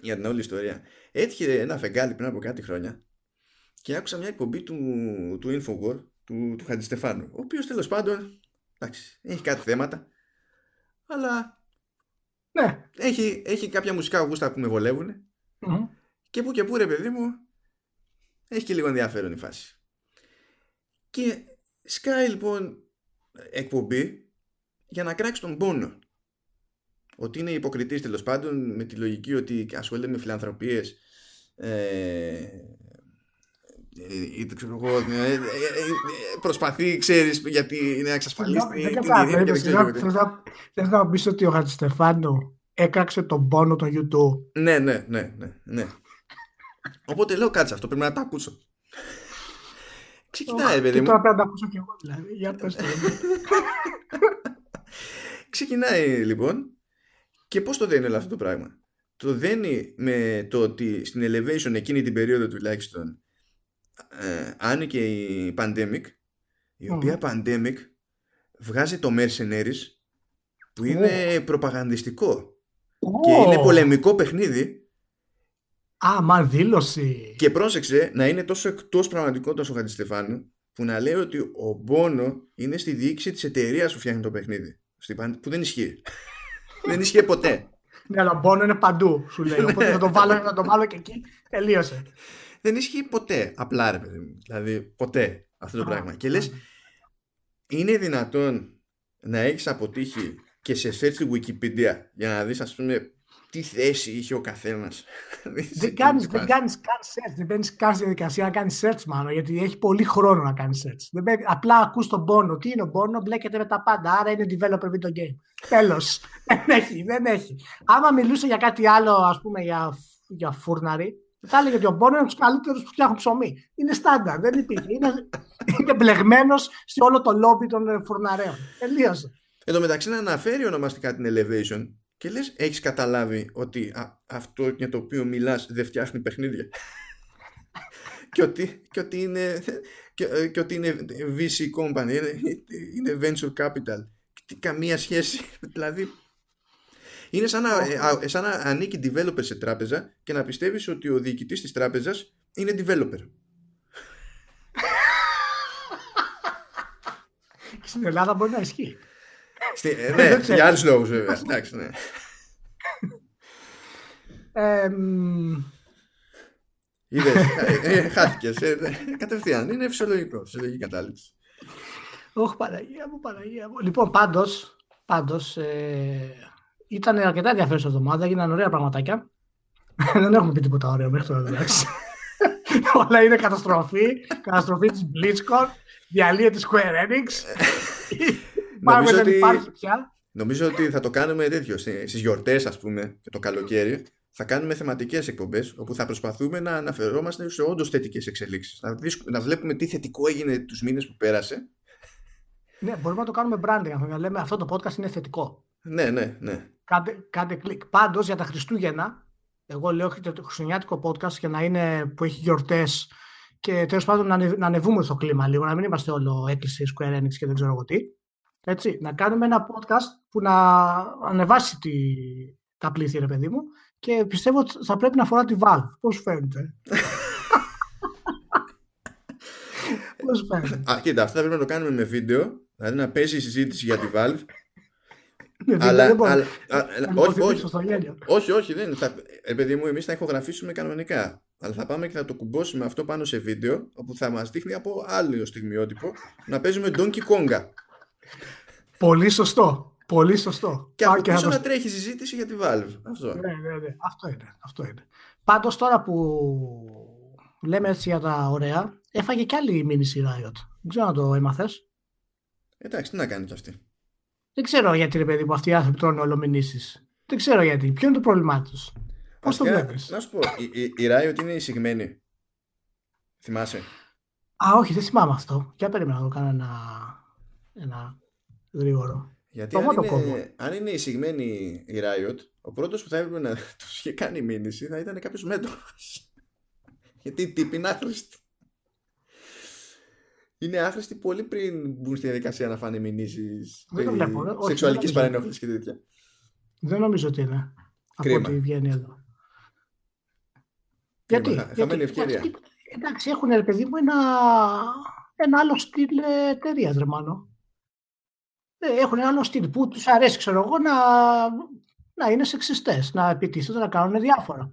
για την όλη ιστορία. Έτυχε ένα φεγγάλι πριν από κάτι χρόνια και άκουσα μια εκπομπή του, του Infowar του, του Χαντιστεφάνου. Ο οποίος τέλος πάντων εντάξει, έχει κάτι θέματα, αλλά ναι. έχει, έχει κάποια μουσικά γούστα που με βολεύουν mm-hmm. και που και που ρε παιδί μου έχει και λίγο ενδιαφέρον η φάση. Και σκάει λοιπόν εκπομπή για να κράξει τον πόνο. Ότι είναι υποκριτής τέλος πάντων με τη λογική ότι ασχολείται με φιλανθρωπίες ε, ή το ξέρω εγώ, ε, ε, προσπαθεί, ξέρεις, γιατί είναι εξασφαλίστη την ειρήνη Θες να πεις ότι ο Χατζηστεφάνου έκαξε τον πόνο των YouTube. Ναι, ναι, ναι, ναι, ναι. Οπότε λέω κάτσε αυτό, πρέπει να το ακούσω. Ξεκινάει, παιδί μου. Και τώρα πρέπει να το ακούσω κι εγώ, δηλαδή. Για πες το. *laughs* Ξεκινάει, λοιπόν, και πώς το δένει όλο αυτό το πράγμα; Το δένει με το ότι στην Elevation εκείνη την περίοδο τουλάχιστον ε, άνοιγε η Pandemic η οποία Pandemic βγάζει το Mercenaries που είναι προπαγανδιστικό και είναι πολεμικό παιχνίδι Α, μα δήλωση. Και πρόσεξε να είναι τόσο εκτός πραγματικότητας ο Χατζηστεφάνου που να λέει ότι ο Μπόνο είναι στη διοίκηση της εταιρείας που φτιάχνει το παιχνίδι. Που δεν ισχύει. *laughs* δεν ισχύει ποτέ. Ναι, αλλά ο Μπόνο είναι παντού, σου λέει. *laughs* Οπότε θα το βάλω, θα το βάλω και εκεί. Τελείωσε. Δεν ισχύει ποτέ. Απλά ρε παιδί μου. Δηλαδή, ποτέ αυτό το πράγμα. Και λες, είναι δυνατόν να έχεις αποτύχει και σε search στη Wikipedia για να δεις, ας πούμε, τι θέση είχε ο καθένας. *laughs* δεν κάνει δεν κάνεις καν search, δεν μπαίνει καν στη διαδικασία να κάνεις search μάλλον, γιατί έχει πολύ χρόνο να κάνεις search. Δεν μπαίνει, απλά ακούς τον πόνο. Τι είναι ο πόνο, μπλέκεται με τα πάντα. Άρα είναι developer video game. Τέλος. *laughs* δεν έχει, δεν έχει. Άμα μιλούσε για κάτι άλλο, ας πούμε για, για φούρναρι, θα έλεγε ότι ο Μπόνο είναι από τους καλύτερους που φτιάχνουν ψωμί. Είναι στάνταρ, δεν υπήρχε. Είναι, είναι μπλεγμένος σε όλο το λόμπι των φουρναρέων. Τελείωσε. Εν τω μεταξύ να αναφέρει ονομαστικά την Elevation και λες έχεις καταλάβει ότι αυτό για το οποίο μιλάς δεν φτιάχνει παιχνίδια; *laughs* Και, ότι, και, ότι είναι, και, ε, και ότι είναι VC company είναι, είναι venture capital. Και καμία σχέση *laughs* δηλαδή. Είναι σαν να, ε, σαν να ανήκει developer σε τράπεζα και να πιστεύεις ότι ο διοικητής της τράπεζας είναι developer. *laughs* Στην Ελλάδα μπορεί να ισχύει. Στη, ε, ναι, για άλλους λόγους βέβαια. *laughs* Εντάξει, ναι. Είδες, ε, χάθηκες. Κατευθείαν, είναι φυσιολογικό, φυσιολογική κατάληψη. Όχι, Παναγία μου, Παναγία μου. Λοιπόν, πάντως, πάντως ε, ήταν αρκετά ενδιαφέρουσα εβδομάδα, έγιναν ωραία πραγματάκια. *laughs* Δεν έχουμε πει τίποτα ωραίο μέχρι τώρα, εντάξει. *laughs* Όλα είναι καταστροφή, καταστροφή της BlizzCon, διαλύεται τη Square Enix. Πάμε δεν υπάρχει πια. Νομίζω ότι θα το κάνουμε τέτοιο στι γιορτές, ας πούμε, και το καλοκαίρι. Θα κάνουμε θεματικές εκπομπές όπου θα προσπαθούμε να αναφερόμαστε σε όντως θετικές εξελίξεις. Να, να βλέπουμε τι θετικό έγινε τους μήνες που πέρασε. Ναι, μπορούμε να το κάνουμε branding. Να λέμε αυτό το podcast είναι θετικό. Ναι, ναι, ναι. Κάντε, κάντε κλικ. Πάντως για τα Χριστούγεννα, εγώ λέω ότι το χριστουγεννιάτικο podcast για να είναι που έχει γιορτές και τέλος πάντων να, να ανεβούμε στο κλίμα λίγο, να μην είμαστε όλο έκκληση Square Enix και δεν ξέρω εγώ τι. Έτσι, να κάνουμε ένα podcast που να ανεβάσει τη, τα πλήθη, ρε παιδί μου, και πιστεύω ότι θα πρέπει να αφορά τη Valve. Πώς φαίνεται; *laughs* Πώς φαίνεται; Α, κοίτα, αυτό θα πρέπει να το κάνουμε με βίντεο, δηλαδή να πέσει η συζήτηση για τη Valve. *laughs* αλλά, όχι, όχι, όχι, όχι, δεν θα, ε, παιδί μου, εμείς θα ηχογραφήσουμε κανονικά. Αλλά θα πάμε και θα το κουμπώσουμε αυτό πάνω σε βίντεο, όπου θα μας δείχνει από άλλο στιγμιότυπο να παίζουμε Donkey Konga. Πολύ σωστό. Πολύ σωστό. Και από πίσω να τρέχει συζήτηση για τη Valve. Αυτό. Ναι, ναι, ναι. Αυτό είναι. Αυτό είναι. Πάντως τώρα που λέμε έτσι για τα ωραία, έφαγε κι άλλη μήνυση Riot. Δεν ξέρω να το έμαθες. Εντάξει, τι να κάνει κι αυτή. Δεν ξέρω γιατί ρε παιδί που αυτοί οι άνθρωποι τρώνε όλο μηνύσει. Δεν ξέρω γιατί. Ποιο είναι το πρόβλημά τους; Πώς το βλέπεις; Να σου πω, η, η, η Riot είναι εισηγμένη. Θυμάσαι; Α, όχι, δεν θυμάμαι αυτό. Για περίμενα να το κάνω ένα, ένα γρήγορο. Γιατί αν είναι, αν είναι εισηγμένη η Riot, ο πρώτος που θα έπρεπε να *laughs* τους είχε κάνει μήνυση θα ήταν κάποιος μέτρο. *laughs* Γιατί οι τύποι είναι άχρηστοι. Είναι άχρηστοι πολύ πριν μπουν στη διαδικασία να φάνε μηνύσεις σεξουαλικής παρενόχλησης και τέτοια. Δεν νομίζω ότι είναι. Κρίμα. Από ό,τι βγαίνει εδώ. Γιατί, χαμένη ευκαιρία. Εντάξει, έχουν ρε παιδί μου ένα, ένα άλλο στυλ εταιρείας, ρε μάνο. Ε, έχουν ένα άλλο στυλ που τους αρέσει, ξέρω εγώ, να, να είναι σεξιστές, να επιτίθενται, να κάνουν διάφορα.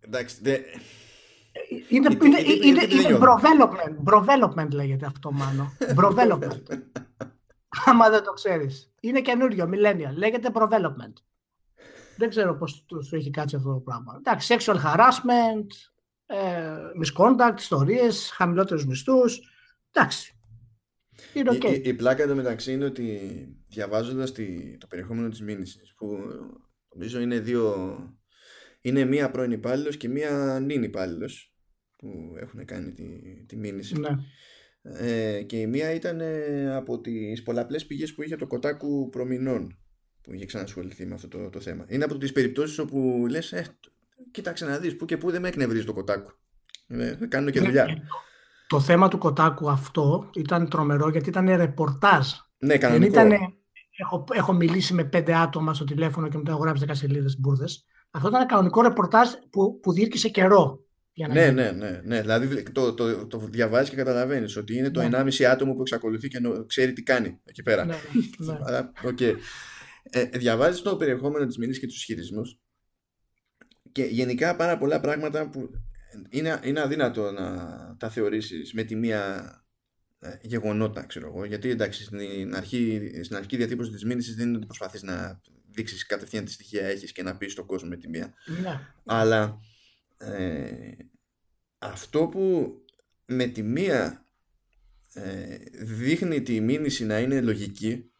Εντάξει, δε... Είναι, είναι, είναι, είναι development, development λέγεται αυτό μάλλον. development. *laughs* Άμα δεν το ξέρεις. Είναι καινούριο, millennial. Λέγεται development. Δεν ξέρω πώς σου έχει κάτσει αυτό το πράγμα. Εντάξει, sexual harassment, ε, misconduct, ιστορίες, χαμηλότερους μισθούς. Εντάξει. Είναι okay. η, η, η, πλάκα εδώ μεταξύ είναι ότι διαβάζοντας τη, το περιεχόμενο της μήνυσης που νομίζω είναι δύο είναι μία πρώην υπάλληλος και μία νυν υπάλληλος που έχουν κάνει τη, τη μήνυση. Ναι. Ε, και η μία ήταν ε, από τις πολλαπλές πηγές που είχε το Κοτάκου προμηνών που είχε ξανασχοληθεί με αυτό το, το θέμα. Είναι από τις περιπτώσεις όπου λες ε, κοίταξε να δεις που και που δεν με εκνευρίζει το Κοτάκου. Ε, κάνω και ναι, δουλειά. Το θέμα του Κοτάκου αυτό ήταν τρομερό γιατί ήταν ρεπορτάζ. Ναι, κανονικό. Δεν ήταν, έχω, έχω μιλήσει με πέντε άτομα στο τηλέφωνο και μετά έχω γράψει 10 σελίδες μπουρδες. Αυτό ήταν ένα κανονικό ρεπορτάζ που, που διήρκησε καιρό. Για να ναι, ναι, ναι, ναι. Δηλαδή το, το, το, το διαβάζεις και καταλαβαίνεις ότι είναι το ναι. 1,5 άτομο που εξακολουθεί και ξέρει τι κάνει εκεί πέρα. Ναι, ναι. ναι. *laughs* Αλλά, okay. ε, διαβάζεις το περιεχόμενο της μήνυση και τους ισχυρισμού και γενικά πάρα πολλά πράγματα που είναι, είναι αδύνατο να τα θεωρήσεις με τη μία ε, γεγονότα, ξέρω εγώ. Γιατί εντάξει, στην, αρχή, στην αρχή διατύπωση της μήνυσης δεν είναι ότι προσπαθείς να δείξεις κατευθείαν τι στοιχεία έχεις και να πεις στον κόσμο με τη μία. Ναι. Αλλά ε, αυτό που με τη μία ε, δείχνει τη μήνυση να είναι λογική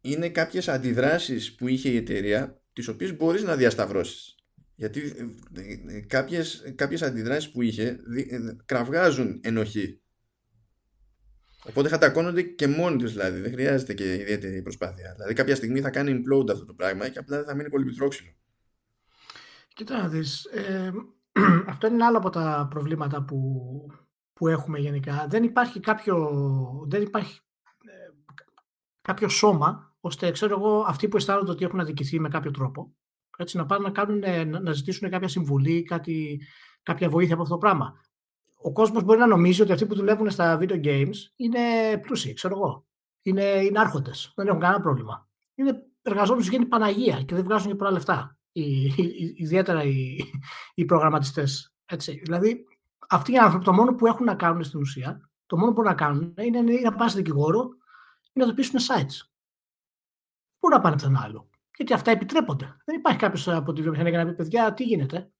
είναι κάποιες αντιδράσεις που είχε η εταιρεία τις οποίες μπορείς να διασταυρώσεις γιατί ε, κάποιες, κάποιες αντιδράσεις που είχε κραυγάζουν ενοχή Οπότε χατακώνονται και μόνοι τους δηλαδή. Δεν χρειάζεται και ιδιαίτερη προσπάθεια. Δηλαδή κάποια στιγμή θα κάνει implode αυτό το πράγμα και απλά δεν θα μείνει πολύ πιτρόξυλο. Κοίτα να δεις. Ε, *clears throat* αυτό είναι άλλο από τα προβλήματα που, που έχουμε γενικά. Δεν υπάρχει κάποιο, δεν υπάρχει, ε, κάποιο σώμα ώστε ξέρω εγώ αυτοί που αισθάνονται ότι έχουν αδικηθεί με κάποιο τρόπο έτσι, να πάνε να, κάνουν, να, να ζητήσουν κάποια συμβουλή, κάτι, κάποια βοήθεια από αυτό το πράγμα ο κόσμος μπορεί να νομίζει ότι αυτοί που δουλεύουν στα video games είναι πλούσιοι, ξέρω εγώ. Είναι, είναι άρχοντες, δεν έχουν κανένα πρόβλημα. Είναι εργαζόμενοι που γίνει Παναγία και δεν βγάζουν και πολλά λεφτά. Οι, οι, ιδιαίτερα οι, οι προγραμματιστές. Έτσι. Δηλαδή, αυτοί οι άνθρωποι το μόνο που έχουν να κάνουν στην ουσία, το μόνο που μπορούν να κάνουν είναι, είναι να πάνε σε δικηγόρο ή να το πείσουν sites. Πού να πάνε πουθενά άλλο. Γιατί αυτά επιτρέπονται. Δεν υπάρχει κάποιος από τη βιομηχανία για να πει: Παιδιά, τι γίνεται;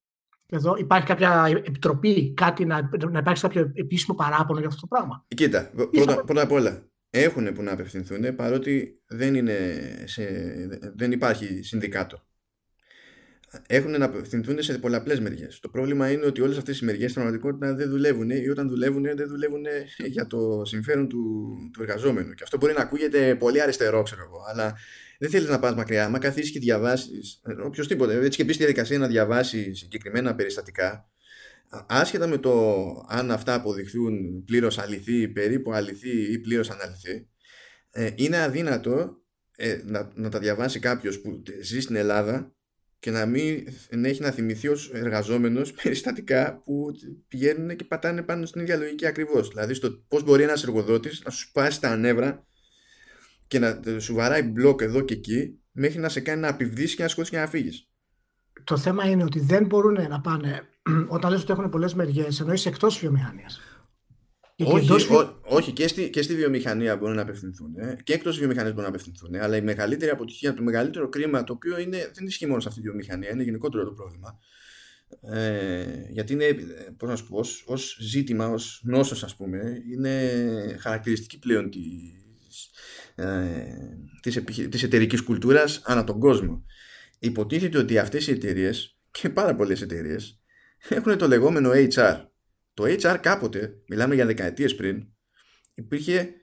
Εδώ υπάρχει κάποια επιτροπή, κάτι να, να υπάρξει κάποιο επίσημο παράπονο για αυτό το πράγμα. Κοίτα, πρώτα, πρώτα απ' όλα, έχουν που να απευθυνθούν παρότι δεν, είναι σε, δεν υπάρχει συνδικάτο. Έχουν να απευθυνθούν σε πολλαπλές μεριές. Το πρόβλημα είναι ότι όλες αυτές οι μεριές στην πραγματικότητα δεν δουλεύουν ή όταν δουλεύουν, δεν δουλεύουν για το συμφέρον του, του εργαζόμενου. Και αυτό μπορεί να ακούγεται πολύ αριστερό, ξέρω εγώ, αλλά δεν θέλεις να πας μακριά. Μα καθίσεις και διαβάσεις, οποιοδήποτε, έτσι και μπεις στη διαδικασία να διαβάσεις συγκεκριμένα περιστατικά, άσχετα με το αν αυτά αποδειχθούν πλήρως αληθή, περίπου αληθή ή πλήρως αναλυθή, ε, είναι αδύνατο ε, να, να τα διαβάσει κάποιος που ζει στην Ελλάδα και να μην να έχει να θυμηθεί ως εργαζόμενος *laughs* περιστατικά που πηγαίνουν και πατάνε πάνω στην ίδια λογική ακριβώς. Δηλαδή, στο πώς μπορεί ένας εργοδότης να σου σπάσει τα νεύρα και να σου βαράει μπλοκ εδώ και εκεί μέχρι να σε κάνει να απειβδίσει και να σκοτώσει και να φύγεις. Το θέμα είναι ότι δεν μπορούν να πάνε *clears throat* όταν λες ότι έχουν πολλές μεριές, εννοείς εκτός βιομηχανίας. Όχι, όχι και, στη, και στη βιομηχανία μπορούν να απευθυνθούν ε, και εκτός βιομηχανίας μπορούν να απευθυνθούν. Αλλά η μεγαλύτερη αποτυχία, το μεγαλύτερο κρίμα, το οποίο είναι, δεν ισχύει μόνο σε αυτή τη βιομηχανία, είναι γενικότερο το πρόβλημα. Ε, γιατί είναι, πώς να σου πω, ως, ως ζήτημα, ως νόσος ας πούμε, είναι χαρακτηριστική πλέον της, ε, της, επιχει... της εταιρικής κουλτούρας ανά τον κόσμο. Υποτίθεται ότι αυτές οι εταιρείες και πάρα πολλές εταιρείες έχουν το λεγόμενο HR. Το HR κάποτε, μιλάμε για δεκαετίες πριν, υπήρχε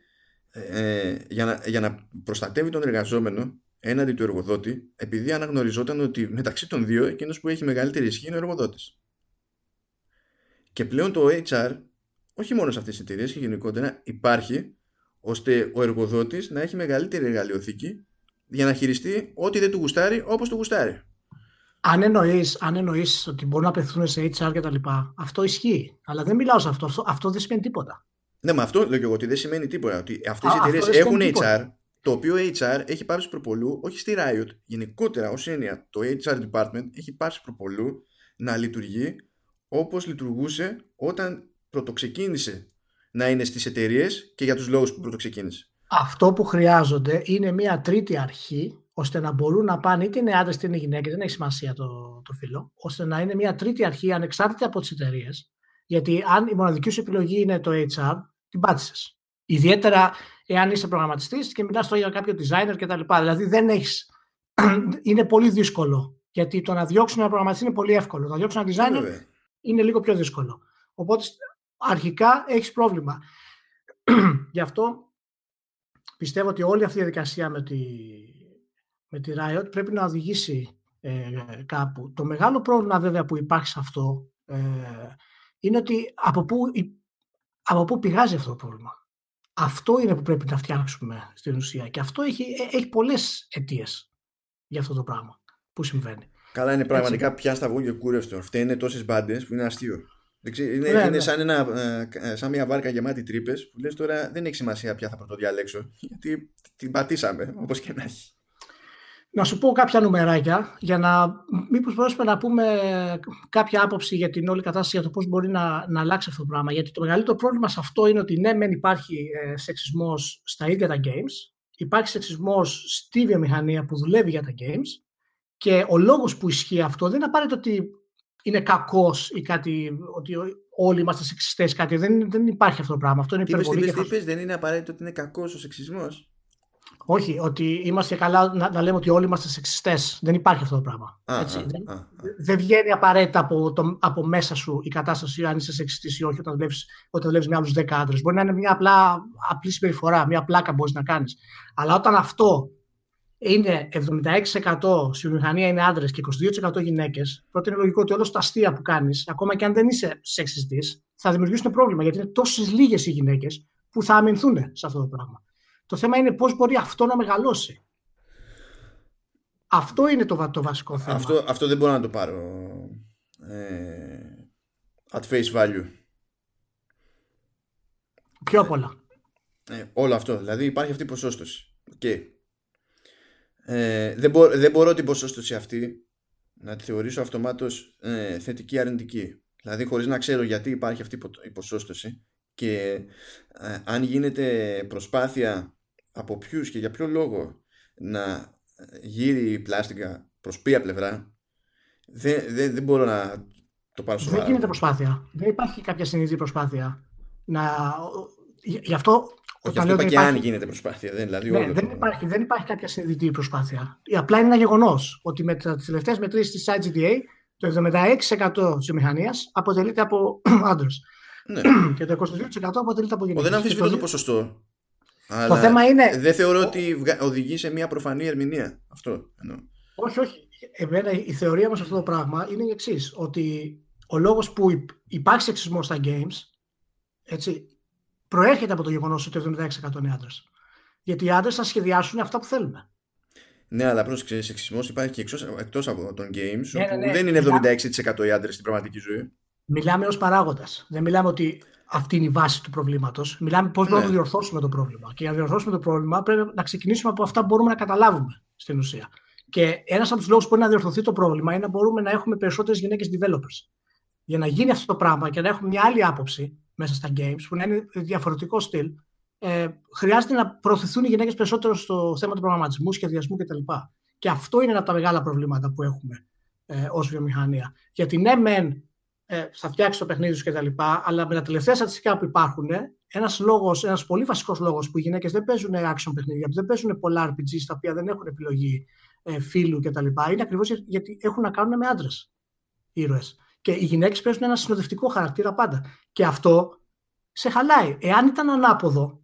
ε, για, να, για να προστατεύει τον εργαζόμενο έναντι του εργοδότη, επειδή αναγνωριζόταν ότι μεταξύ των δύο εκείνος που έχει μεγαλύτερη ισχύ είναι ο εργοδότης. Και πλέον το HR, όχι μόνο σε αυτές τις εταιρείες και γενικότερα, υπάρχει ώστε ο εργοδότης να έχει μεγαλύτερη εργαλειοθήκη για να χειριστεί ό,τι δεν του γουστάρει όπως του γουστάρει. Αν εννοείς αν εννοείς ότι μπορούν να απευθύνουν σε HR και τα λοιπά, αυτό ισχύει. Αλλά δεν μιλάω σε αυτό. Αυτό, αυτό δεν σημαίνει τίποτα. Ναι, μα αυτό λέω και εγώ ότι δεν σημαίνει τίποτα. Ότι αυτές οι εταιρείες έχουν HR, το οποίο HR έχει πάρει προπολού, όχι στη Riot, γενικότερα ως έννοια το HR department έχει πάρει προπολού να λειτουργεί όπως λειτουργούσε όταν πρωτοξεκίνησε να είναι στις εταιρείες και για τους λόγους που πρωτοξεκίνησε. Αυτό που χρειάζονται είναι μια τρίτη αρχή ώστε να μπορούν να πάνε είτε είναι άντρε είτε είναι γυναίκες, δεν έχει σημασία το, το φύλλο, ώστε να είναι μια τρίτη αρχή ανεξάρτητα από τις εταιρείες. Γιατί αν η μοναδική σου επιλογή είναι το HR, την πάτησες. Ιδιαίτερα εάν είσαι προγραμματιστής και μιλάς τώρα για κάποιο designer κτλ. Δηλαδή δεν έχεις. *clears throat* είναι πολύ δύσκολο. Γιατί το να διώξουν ένα προγραμματιστή είναι πολύ εύκολο. Το να διώξουν ένα designer είναι λίγο πιο δύσκολο. Οπότε αρχικά έχεις πρόβλημα. *clears throat* Γι' αυτό πιστεύω ότι όλη αυτή η διαδικασία με τη, με τη Riot πρέπει να οδηγήσει ε, κάπου. Το μεγάλο πρόβλημα βέβαια που υπάρχει σε αυτό ε, είναι ότι από πού, από πού πηγάζει αυτό το πρόβλημα. Αυτό είναι που πρέπει να φτιάξουμε στην ουσία. Και αυτό έχει, ε, έχει πολλές αιτίες για αυτό το πράγμα που συμβαίνει. Καλά, είναι πραγματικά πια στα και κούρευτο. Φταίνε τόσες μπάντες που είναι αστείο. Είναι, ναι, είναι ναι. Σαν, ένα, ε, σαν μια βάρκα γεμάτη τρύπες που λες τώρα δεν έχει σημασία ποια θα πρωτοδιαλέξω. Γιατί την πατήσαμε, όπως και να έχει. Να σου πω κάποια νουμεράκια για να μήπως μπορέσουμε να πούμε κάποια άποψη για την όλη κατάσταση για το πώς μπορεί να, να αλλάξει αυτό το πράγμα. Γιατί το μεγαλύτερο πρόβλημα σε αυτό είναι ότι ναι, μεν υπάρχει ε, σεξισμός στα ίδια τα games, υπάρχει σεξισμός στη βιομηχανία που δουλεύει για τα games και ο λόγος που ισχύει αυτό δεν είναι απαραίτητο ότι είναι κακός ή κάτι, ότι όλοι είμαστε σεξιστές κάτι. Δεν, δεν υπάρχει αυτό το πράγμα. Αυτό είναι υπερβολή. Τι δεν είναι απαραίτητο ότι είναι κακός ο σεξισμός; Όχι, ότι είμαστε καλά να, να λέμε ότι όλοι είμαστε σεξιστές. Δεν υπάρχει αυτό το πράγμα. Α, έτσι. Α, δεν, α, δεν βγαίνει απαραίτητα από, το, από μέσα σου η κατάσταση αν είσαι σεξιστής ή όχι όταν βλέπεις όταν βλέπεις με άλλου 10 άντρες. Μπορεί να είναι μια απλά, απλή συμπεριφορά, μια πλάκα μπορείς να κάνεις. Αλλά όταν αυτό είναι 76% στη βιομηχανία είναι άντρες και 22% γυναίκες, τότε είναι λογικό ότι όλα τα αστεία που κάνεις, ακόμα και αν δεν είσαι σεξιστής, θα δημιουργήσουν πρόβλημα γιατί είναι τόσες λίγες οι γυναίκες που θα αμυνθούν σε αυτό το πράγμα. Το θέμα είναι πώς μπορεί αυτό να μεγαλώσει. Αυτό είναι το, το βασικό θέμα. Αυτό, αυτό δεν μπορώ να το πάρω ε, at face value. Πιο πολλά. Ε, όλο αυτό. Δηλαδή υπάρχει αυτή η ποσόστοση. Okay. Ε, δεν, μπο, δεν μπορώ την ποσόστοση αυτή να τη θεωρήσω αυτομάτως ε, θετική αρνητική. Δηλαδή χωρίς να ξέρω γιατί υπάρχει αυτή η ποσόστοση και ε, αν γίνεται προσπάθεια από ποιους και για ποιο λόγο να γύρει η πλάστικα προς ποια πλευρά, δεν, δεν, δεν μπορώ να το πάρω σοβαρά. Δεν γίνεται προσπάθεια. Δεν υπάρχει κάποια συνειδητή προσπάθεια. Να... Γι' αυτό. Όχι, αυτό είπα και υπάρχει... αν γίνεται προσπάθεια. Δεν, δηλαδή ναι, δεν, υπάρχει, δεν υπάρχει κάποια συνειδητή προσπάθεια. Απλά είναι ένα γεγονός ότι με τις τελευταίες μετρήσεις της IGDA το 76% της μηχανία αποτελείται από *clears throat* άντρες. Ναι. *clears throat* και το 22% αποτελείται από γυναίκε. Δεν αμφισβητώ το ποσοστό. Αλλά το θέμα είναι. Δεν θεωρώ ότι οδηγεί σε μια προφανή ερμηνεία. Αυτό εννοώ. Όχι, όχι. Εμένα η θεωρία μας αυτό το πράγμα είναι η εξής. Ότι ο λόγος που υπάρχει σεξισμός στα games έτσι, προέρχεται από το γεγονός ότι το 76% είναι άντρες. Γιατί οι άντρες θα σχεδιάσουν αυτά που θέλουμε. Ναι, αλλά πρόσεξε, σεξισμός υπάρχει και εκτός από τον games, ναι, όπου ναι, ναι. δεν είναι 76% οι άντρες στην πραγματική ζωή. Μιλάμε ως παράγοντα. Δεν μιλάμε ότι αυτή είναι η βάση του προβλήματος. Μιλάμε πώς μπορούμε να ναι. διορθώσουμε το πρόβλημα. Και για να διορθώσουμε το πρόβλημα πρέπει να ξεκινήσουμε από αυτά που μπορούμε να καταλάβουμε στην ουσία. Και ένας από τους λόγους που μπορεί να διορθωθεί το πρόβλημα είναι να μπορούμε να έχουμε περισσότερες γυναίκες developers. Για να γίνει αυτό το πράγμα και να έχουμε μια άλλη άποψη μέσα στα games που να είναι διαφορετικό στυλ, ε, χρειάζεται να προωθηθούν οι γυναίκες περισσότερο στο θέμα του προγραμματισμού, σχεδιασμού κτλ. Και αυτό είναι ένα από τα μεγάλα προβλήματα που έχουμε ε, ως βιομηχανία. Γιατί ναι, μεν ε, θα φτιάξει το παιχνίδι σου κτλ. Αλλά με τα τελευταία στατιστικά που υπάρχουν, ένας λόγος, ένας πολύ βασικός λόγος που οι γυναίκες δεν παίζουν action παιχνίδια, δεν παίζουν πολλά RPG τα οποία δεν έχουν επιλογή ε, φίλου κτλ. Είναι ακριβώς γιατί έχουν να κάνουν με άντρες ήρωες. Και οι γυναίκες παίζουν ένα συνοδευτικό χαρακτήρα πάντα. Και αυτό σε χαλάει. Εάν ήταν ανάποδο,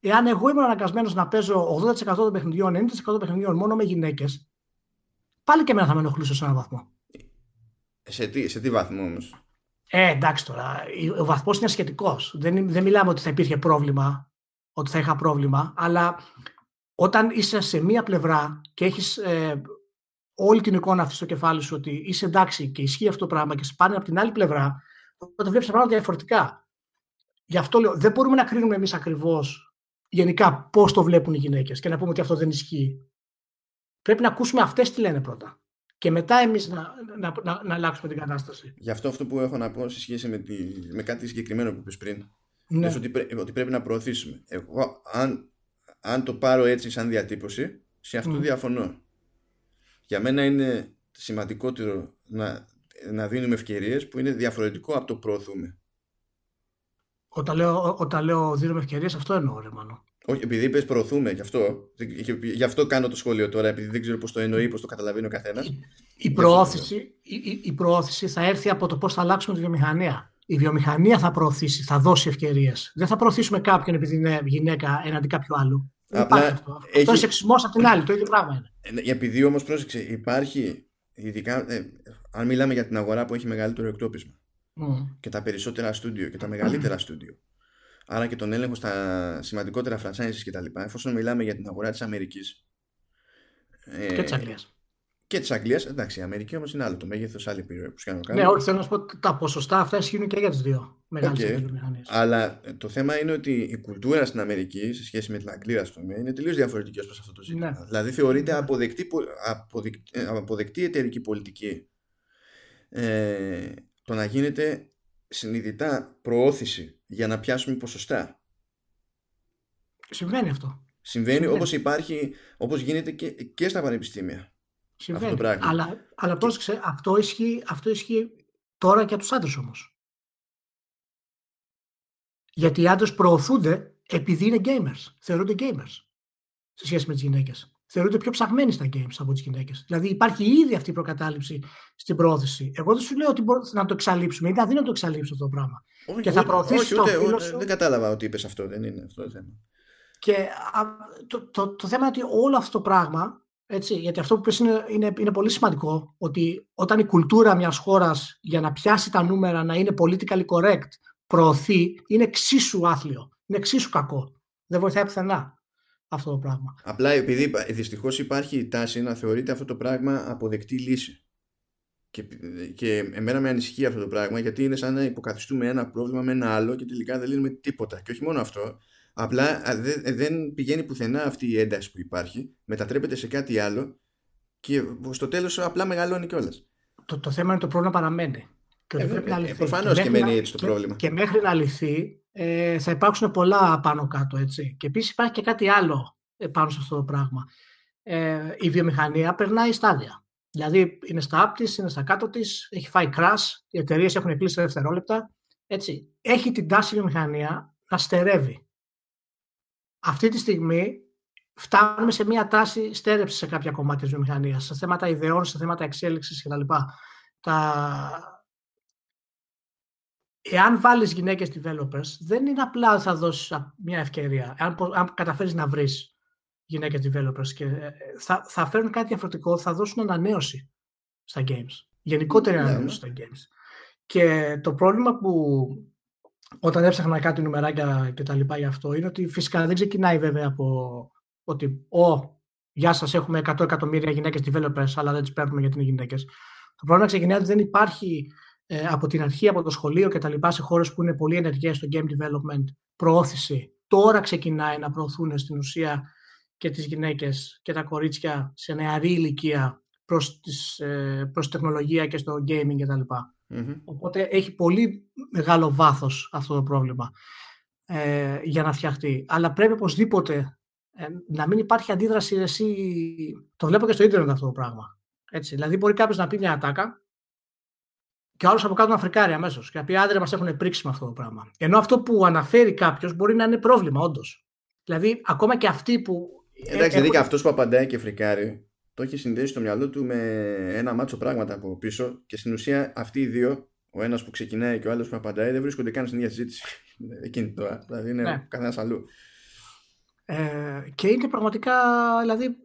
εάν εγώ ήμουν αναγκασμένος να παίζω 80% των παιχνιδιών, 90% των παιχνιδιών μόνο με γυναίκες, πάλι και εμένα θα με ενοχλούσε σε έναν βαθμό. Σε τι, σε τι βαθμό όμως; Ε, εντάξει τώρα. Ο βαθμός είναι σχετικός. Δεν, δεν μιλάμε ότι θα υπήρχε πρόβλημα, ότι θα είχα πρόβλημα, αλλά όταν είσαι σε μία πλευρά και έχεις ε, όλη την εικόνα αυτή στο κεφάλι σου ότι είσαι εντάξει και ισχύει αυτό το πράγμα και σε πάνε από την άλλη πλευρά, τότε βλέπεις τα πράγματα διαφορετικά. Γι' αυτό λέω, δεν μπορούμε να κρίνουμε εμείς ακριβώς γενικά πώς το βλέπουν οι γυναίκες και να πούμε ότι αυτό δεν ισχύει. Πρέπει να ακούσουμε αυτές τι λένε πρώτα. Και μετά εμείς να, να, να, να, αλλάξουμε την κατάσταση. Γι' αυτό αυτό που έχω να πω σε σχέση με, τη, με κάτι συγκεκριμένο που είπε πριν. Ναι. ότι, ότι πρέπει να προωθήσουμε. Εγώ, αν, αν το πάρω έτσι σαν διατύπωση, σε αυτό διαφωνώ. Για μένα είναι σημαντικότερο να, να δίνουμε ευκαιρίες που είναι διαφορετικό από το προωθούμε. Όταν λέω, όταν λέω δίνουμε ευκαιρίες, αυτό εννοώ ρε μάλλον. Όχι, επειδή είπες προωθούμε, γι' αυτό, γι' αυτό κάνω το σχόλιο τώρα, επειδή δεν ξέρω πώς το εννοεί, πώς το καταλαβαίνει ο καθένας. Η, η, προώθηση, η, η, προώθηση θα έρθει από το πώς θα αλλάξουμε τη βιομηχανία. Η βιομηχανία θα προωθήσει, θα δώσει ευκαιρίες. Δεν θα προωθήσουμε κάποιον επειδή είναι γυναίκα έναντι κάποιου άλλου. Δεν Απλά υπάρχει αυτό. Έχει... Αυτός είναι σεξισμό από την άλλη. Το ίδιο πράγμα είναι. Ε, επειδή όμως πρόσεξε, υπάρχει. Ειδικά, ε, αν μιλάμε για την αγορά που έχει μεγαλύτερο εκτόπισμα mm. και τα περισσότερα στούντιο και τα μεγαλύτερα mm. στούντιο άρα και τον έλεγχο στα σημαντικότερα franchises κτλ. Εφόσον μιλάμε για την αγορά της Αμερικής. Ε, και της Αγγλίας. Και της Αγγλίας, εντάξει, η Αμερική όμως είναι άλλο το μέγεθος, άλλη επιρροή που κάνω. Ναι, όχι, θέλω να σου πω τα ποσοστά αυτά ισχύουν και για τις δύο μεγάλες okay. Αλλά το θέμα είναι ότι η κουλτούρα στην Αμερική σε σχέση με την Αγγλία, ας πούμε, είναι τελείως διαφορετική ως προς αυτό το ζήτημα. Ναι. Δηλαδή θεωρείται ναι. αποδεκτή, αποδεκτή, ε, αποδεκτή εταιρική πολιτική ε, το να γίνεται συνειδητά προώθηση για να πιάσουμε ποσοστά. Συμβαίνει αυτό. Συμβαίνει, Συμβαίνει. όπως υπάρχει, όπως γίνεται και, και στα πανεπιστήμια. Συμβαίνει. Αυτό το Αλλά, αλλά πρόσεξε, αυτό ισχύει, αυτό ισχύει τώρα και για τους άντρες όμως. Γιατί οι άντρες προωθούνται επειδή είναι gamers. Θεωρούνται gamers σε σχέση με τις γυναίκες θεωρούνται πιο ψαγμένοι στα games από τις γυναίκες. Δηλαδή υπάρχει ήδη αυτή η προκατάληψη στην πρόθεση. Εγώ δεν σου λέω ότι μπορεί να το εξαλείψουμε. Είναι αδύνατο να το εξαλείψουμε αυτό το πράγμα. Όχι, και θα προωθήσει το φίλο σου. Δεν κατάλαβα ότι είπες αυτό. Δεν είναι αυτό το θέμα. Και το, το, το, θέμα είναι ότι όλο αυτό το πράγμα. Έτσι, γιατί αυτό που πες είναι, είναι, είναι πολύ σημαντικό ότι όταν η κουλτούρα μιας χώρας για να πιάσει τα νούμερα να είναι politically correct προωθεί είναι εξίσου άθλιο, είναι εξίσου κακό. Δεν βοηθάει πουθενά αυτό το πράγμα. Απλά επειδή δυστυχώς υπάρχει η τάση να θεωρείται αυτό το πράγμα αποδεκτή λύση. Και, και εμένα με ανησυχεί αυτό το πράγμα γιατί είναι σαν να υποκαθιστούμε ένα πρόβλημα με ένα άλλο και τελικά δεν λύνουμε τίποτα. Και όχι μόνο αυτό, απλά δεν πηγαίνει πουθενά αυτή η ένταση που υπάρχει, μετατρέπεται σε κάτι άλλο και στο τέλος απλά μεγαλώνει κιόλας. Το, το θέμα είναι το πρόβλημα παραμένει. Και ε, πρέπει να ε, λυθεί. Προφανώς και, και μένει έτσι το πρόβλημα. Και, και μέχρι να λυθεί, ε, θα υπάρξουν πολλά πάνω κάτω. Έτσι. Και επίσης υπάρχει και κάτι άλλο πάνω σε αυτό το πράγμα. Ε, η βιομηχανία περνάει στάδια. Δηλαδή είναι στα άπ της, είναι στα κάτω της, έχει φάει crash, οι εταιρείες έχουν κλείσει δευτερόλεπτα. Έτσι. Έχει την τάση η βιομηχανία να στερεύει. Αυτή τη στιγμή φτάνουμε σε μια τάση στέρεψης σε κάποια κομμάτια της βιομηχανίας, σε θέματα ιδεών, σε θέματα εξέλιξης κτλ. Τα, εάν βάλεις γυναίκες developers, δεν είναι απλά θα δώσεις μια ευκαιρία. Αν, αν καταφέρεις να βρεις γυναίκες developers και ε, θα, θα φέρουν κάτι διαφορετικό, θα δώσουν ανανέωση στα games. Γενικότερη ναι, ανανέωση ναι. στα games. Και το πρόβλημα που όταν έψαχνα κάτι νουμεράκια και τα λοιπά για αυτό είναι ότι φυσικά δεν ξεκινάει βέβαια από ότι «Ω, γεια σας, έχουμε 100 εκατομμύρια γυναίκες developers, αλλά δεν τις παίρνουμε γιατί είναι γυναίκες». Το πρόβλημα ξεκινάει ότι δεν υπάρχει ε, από την αρχή, από το σχολείο και τα λοιπά σε χώρες που είναι πολύ ενεργές στο game development, προώθηση. Τώρα ξεκινάει να προωθούν στην ουσία και τις γυναίκες και τα κορίτσια σε νεαρή ηλικία προς, τις, ε, προς τεχνολογία και στο gaming και τα λοιπά. Οπότε έχει πολύ μεγάλο βάθος αυτό το πρόβλημα ε, για να φτιαχτεί. Αλλά πρέπει οπωσδήποτε ε, να μην υπάρχει αντίδραση εσύ. Το βλέπω και στο ίντερνετ αυτό το πράγμα. Έτσι. Δηλαδή, μπορεί κάποιος να πει μια ατάκα και ο άλλος από κάτω να φρικάρει αμέσως. Και να πει άντρε, μας έχουν πρίξει με αυτό το πράγμα. Ενώ αυτό που αναφέρει κάποιος μπορεί να είναι πρόβλημα, όντως. Δηλαδή, ακόμα και αυτοί που. Εντάξει, δηλαδή και αυτός που απαντάει και φρικάρει, το έχει συνδέσει στο μυαλό του με ένα μάτσο πράγματα από πίσω και στην ουσία αυτοί οι δύο, ο ένας που ξεκινάει και ο άλλος που απαντάει, δεν βρίσκονται καν στην ίδια συζήτηση. *laughs* Εκείνη τώρα. Δηλαδή είναι ναι. κανένα αλλού. Ε, και είναι πραγματικά, δηλαδή,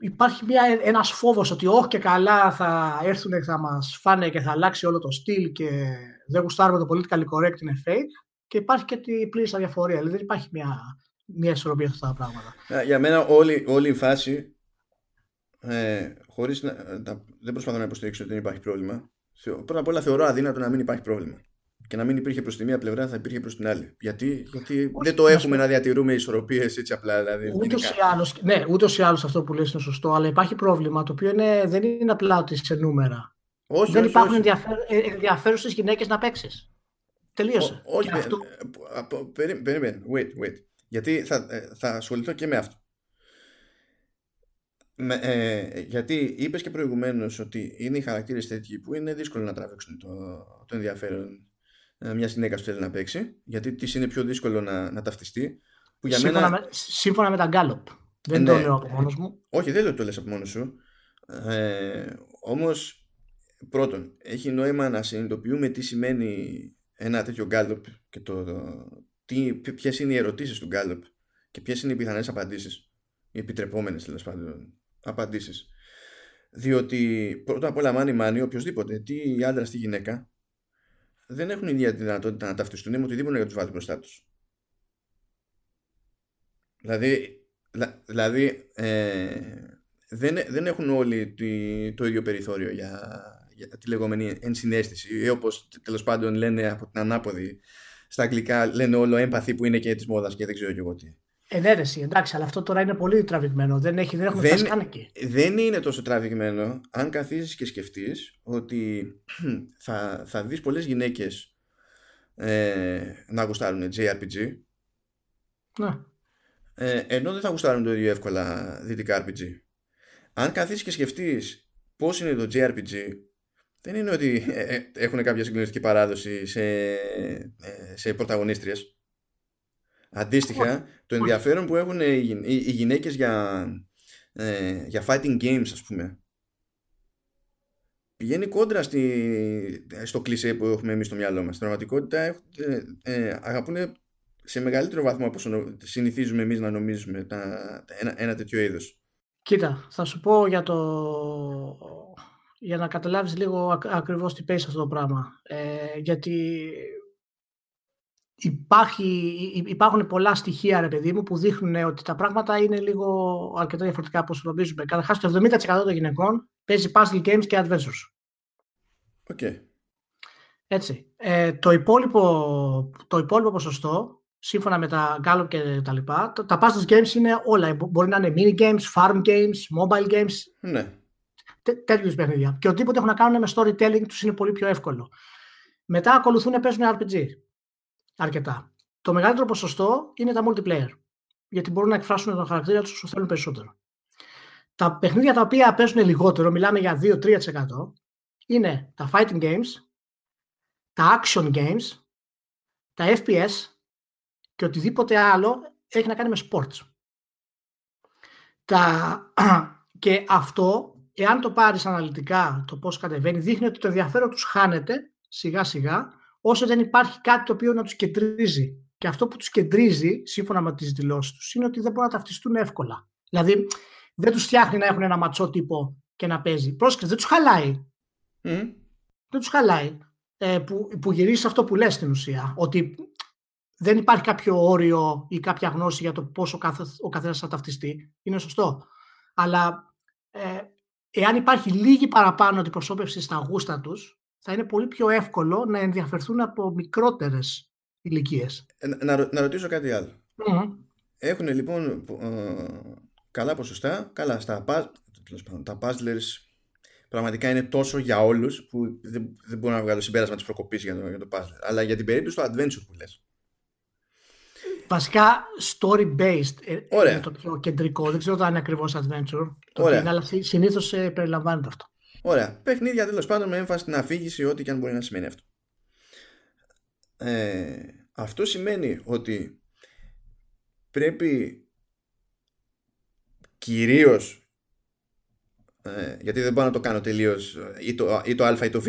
υπάρχει μια, ένας φόβος ότι όχι και καλά θα έρθουν και θα μας φάνε και θα αλλάξει όλο το στυλ και δεν γουστάρουμε το political correct είναι fake και υπάρχει και τη πλήρης αδιαφορία. Δηλαδή δεν υπάρχει μια, μια ισορροπία σε αυτά τα πράγματα. Ε, για μένα όλη, όλη η φάση ε, χωρίς να, δεν προσπαθώ να υποστηρίξω ότι δεν υπάρχει πρόβλημα. Πρώτα απ' όλα θεωρώ αδύνατο να μην υπάρχει πρόβλημα και να μην υπήρχε προς τη μία πλευρά, θα υπήρχε προς την άλλη. Γιατί, γιατί δεν το έχουμε να διατηρούμε ισορροπίες έτσι απλά. Δηλαδή, ούτω ή άλλω ναι, ούτως ή άλλως αυτό που λες είναι σωστό, αλλά υπάρχει πρόβλημα το οποίο είναι, δεν είναι απλά ότι σε νούμερα. Όχι, δεν όχι, υπάρχουν όχι. ενδιαφέρουσες γυναίκες να παίξεις. Τελείωσε. όχι, αυτό... περίμενε. Wait, wait. Γιατί θα, ε, θα ασχοληθώ και με αυτό. Με, ε, γιατί είπες και προηγουμένως ότι είναι οι χαρακτήρες τέτοιοι που είναι δύσκολο να τραβήξουν το, το ενδιαφέρον ε, μια γυναίκα που θέλει να παίξει, γιατί της είναι πιο δύσκολο να, να ταυτιστεί. Που για σύμφωνα, μένα... με, σύμφωνα με τα Γκάλοπ. Δεν ναι. το λέω από μόνος μου. Όχι, δεν λέω ότι το λες από μόνος σου. Ε, Όμως, πρώτον, έχει νόημα να συνειδητοποιούμε τι σημαίνει ένα τέτοιο Γκάλοπ και το, ποιες είναι οι ερωτήσεις του Γκάλοπ και ποιες είναι οι πιθανές απαντήσεις. Οι επιτρεπόμενες τέλος πάντων απαντήσεις. Διότι πρώτα απ' όλα, μάνι μάνι, οποιοδήποτε, τι άντρα, τι γυναίκα, δεν έχουν ίδια δυνατότητα να ταυτιστούν με οτιδήποτε για τους βάλει μπροστά τους. Δηλαδή, δηλαδή ε, δεν, δεν έχουν όλοι το, ίδιο περιθώριο για, για τη λεγόμενη ενσυναίσθηση ή όπως τέλος πάντων λένε από την ανάποδη στα αγγλικά λένε όλο έμπαθη που είναι και της μόδας και δεν ξέρω και εγώ τι. Ενέρεση, εντάξει, αλλά αυτό τώρα είναι πολύ τραβηγμένο. Δεν, έχει, δεν έχουμε φτάσει καν εκεί. Δεν είναι τόσο τραβηγμένο αν καθίσεις και σκεφτείς ότι *clears throat* θα, θα δεις πολλές γυναίκες ε, να γουστάρουν JRPG ναι. ε, ενώ δεν θα γουστάρουν το ίδιο εύκολα δυτικά RPG. Αν καθίσεις και σκεφτείς πώς είναι το JRPG δεν είναι ότι ε, ε, έχουν κάποια συγκλονιστική παράδοση σε, ε, σε πρωταγωνίστριες Αντίστοιχα, το ενδιαφέρον που έχουν οι, οι, γυναίκες για, ε, για fighting games, ας πούμε, πηγαίνει κόντρα στη, στο κλισέ που έχουμε εμείς στο μυαλό μας. Στην πραγματικότητα ε, ε, αγαπούν σε μεγαλύτερο βαθμό από όσο συνηθίζουμε εμείς να νομίζουμε τα, ένα, ένα τέτοιο είδος. Κοίτα, θα σου πω για το... για να καταλάβεις λίγο ακριβώς τι παίζει αυτό το πράγμα. Ε, γιατί υπάρχει, υπάρχουν πολλά στοιχεία, ρε παιδί μου, που δείχνουν ότι τα πράγματα είναι λίγο αρκετά διαφορετικά από όσο νομίζουμε. Καταρχάς, το 70% των γυναικών παίζει puzzle games και adventures. Okay. Έτσι. Ε, το, υπόλοιπο, το υπόλοιπο ποσοστό, σύμφωνα με τα Gallup και τα λοιπά, τα puzzle games είναι όλα. Μπορεί να είναι mini games, farm games, mobile games. Ναι. Τέ, τέτοιους παιχνίδια. Και οτιδήποτε έχουν να κάνουν με storytelling τους είναι πολύ πιο εύκολο. Μετά ακολουθούν παίζουν RPG αρκετά. Το μεγαλύτερο ποσοστό είναι τα multiplayer. Γιατί μπορούν να εκφράσουν τον χαρακτήρα τους όσο θέλουν περισσότερο. Τα παιχνίδια τα οποία παίζουν λιγότερο, μιλάμε για 2-3%, είναι τα fighting games, τα action games, τα FPS και οτιδήποτε άλλο έχει να κάνει με sports. Τα... *clears throat* Και αυτό, εάν το πάρεις αναλυτικά το πώς κατεβαίνει, δείχνει ότι το ενδιαφέρον τους χάνεται σιγά σιγά όσο δεν υπάρχει κάτι το οποίο να τους κεντρίζει. Και αυτό που τους κεντρίζει, σύμφωνα με τις δηλώσεις τους, είναι ότι δεν μπορούν να ταυτιστούν εύκολα. Δηλαδή, δεν τους φτιάχνει να έχουν ένα ματσό τύπο και να παίζει. Πρόσκληση, δεν τους χαλάει. Mm. Δεν τους χαλάει. Ε, που, που γυρίζεις αυτό που λες στην ουσία. Ότι δεν υπάρχει κάποιο όριο ή κάποια γνώση για το πόσο ο καθένας θα ταυτιστεί. Είναι σωστό. Αλλά ε, εάν υπάρχει λίγη παραπάνω αντιπροσώπευση στα γούστα τους, θα είναι πολύ πιο εύκολο να ενδιαφερθούν από μικρότερες ηλικίες. Ε, να, να ρωτήσω κάτι άλλο. Mm-hmm. Έχουν λοιπόν ε, καλά ποσοστά, καλά στα τα puzzlers πραγματικά είναι τόσο για όλους που δεν, δεν μπορώ να βγάλω συμπέρασμα της προκοπής για το, για το puzzler. Αλλά για την περίπτωση του adventure που λες. Βασικά story-based ε, Ωραία. είναι το πιο κεντρικό. Δεν ξέρω αν είναι ακριβώς adventure. Το Ωραία. είναι, αλλά συνήθως περιλαμβάνεται αυτό. Ωραία. Παιχνίδια τέλος πάντων με έμφαση στην αφήγηση, ό,τι και αν μπορεί να σημαίνει αυτό. Ε, αυτό σημαίνει ότι πρέπει κυρίως ε, γιατί δεν μπορώ να το κάνω τελείως ή το, ή το α ή το β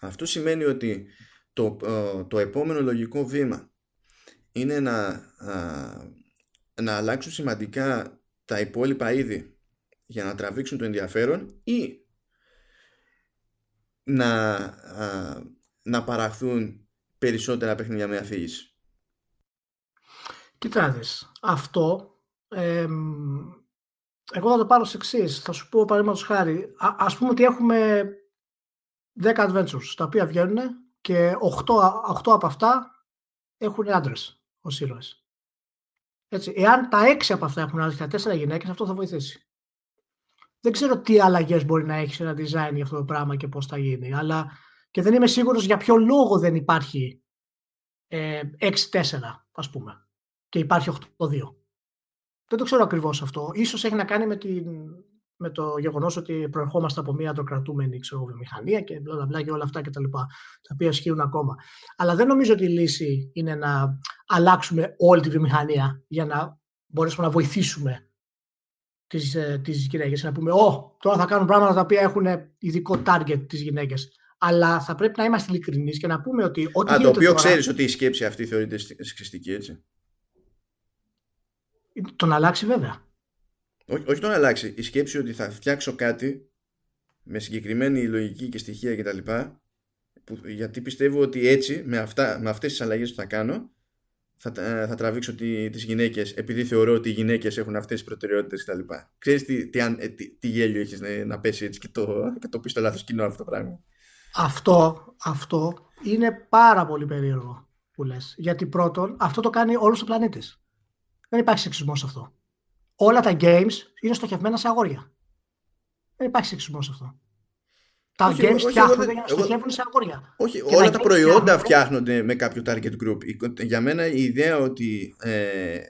αυτό σημαίνει ότι το, ε, το επόμενο λογικό βήμα είναι να, α, να αλλάξουν σημαντικά τα υπόλοιπα είδη για να τραβήξουν το ενδιαφέρον ή να, α, να παραχθούν περισσότερα παιχνίδια με αφήγηση. Κοιτάξτε, αυτό εμ, εγώ θα το πάρω σε εξής. Θα σου πω παραδείγματος χάρη. Α ας πούμε ότι έχουμε 10 adventures τα οποία βγαίνουν και 8, 8 από αυτά έχουν άντρες ως ήρωες. Έτσι, εάν τα 6 από αυτά έχουν άντρε και τα 4 γυναίκες, αυτό θα βοηθήσει. Δεν ξέρω τι αλλαγές μπορεί να έχεις σε ένα design για αυτό το πράγμα και πώς θα γίνει. Αλλά και δεν είμαι σίγουρος για ποιο λόγο δεν υπάρχει ε, 6-4, ας πούμε, και υπάρχει 8-2. Δεν το ξέρω ακριβώς αυτό. Ίσως έχει να κάνει με, την, με το γεγονός ότι προερχόμαστε από μια τροκρατούμενη ξέρω, βιομηχανία και μπλα, μπλα, και όλα αυτά και τα λοιπά, τα οποία ισχύουν ακόμα. Αλλά δεν νομίζω ότι η λύση είναι να αλλάξουμε όλη τη βιομηχανία για να μπορέσουμε να βοηθήσουμε τις, ε, τις γυναίκες. Να πούμε, «Ω, τώρα θα κάνουν πράγματα τα οποία έχουν ειδικό target τις γυναίκες». Αλλά θα πρέπει να είμαστε ειλικρινείς και να πούμε ότι ό,τι Α, το οποίο τώρα, ξέρεις ότι η σκέψη αυτή θεωρείται σεξιστική, έτσι. Τον αλλάξει βέβαια. Όχι, όχι τον αλλάξει. Η σκέψη ότι θα φτιάξω κάτι με συγκεκριμένη λογική και στοιχεία κτλ. Γιατί πιστεύω ότι έτσι, με, αυτά, με αυτές τις αλλαγές που θα κάνω, θα, θα τραβήξω τι, τις γυναίκες επειδή θεωρώ ότι οι γυναίκες έχουν αυτές τις προτεραιότητες κτλ. Ξέρεις τι, τι, αν- ε, τι, τι γέλιο έχεις να, να πέσει έτσι και το, και το πεις στο λάθος κοινό αυτό το πράγμα. Αυτό, αυτό είναι πάρα πολύ περίεργο που λες. Γιατί πρώτον, αυτό το κάνει όλος ο πλανήτης. Δεν υπάρχει σεξισμός σε αυτό. Όλα τα games είναι στοχευμένα σε αγόρια. Δεν υπάρχει σεξισμός σε αυτό. Τα Όχι, games εγώ- όχι, φτιάχνονται εγώ δεν- για να εγώ- στοχεύουν σε αγόρια. Όχι, Και όλα τα τα games προϊόντα φτιάχνονται- φτιάχνονται με κάποιο target group. Η- Για μένα η ιδέα ότι ε,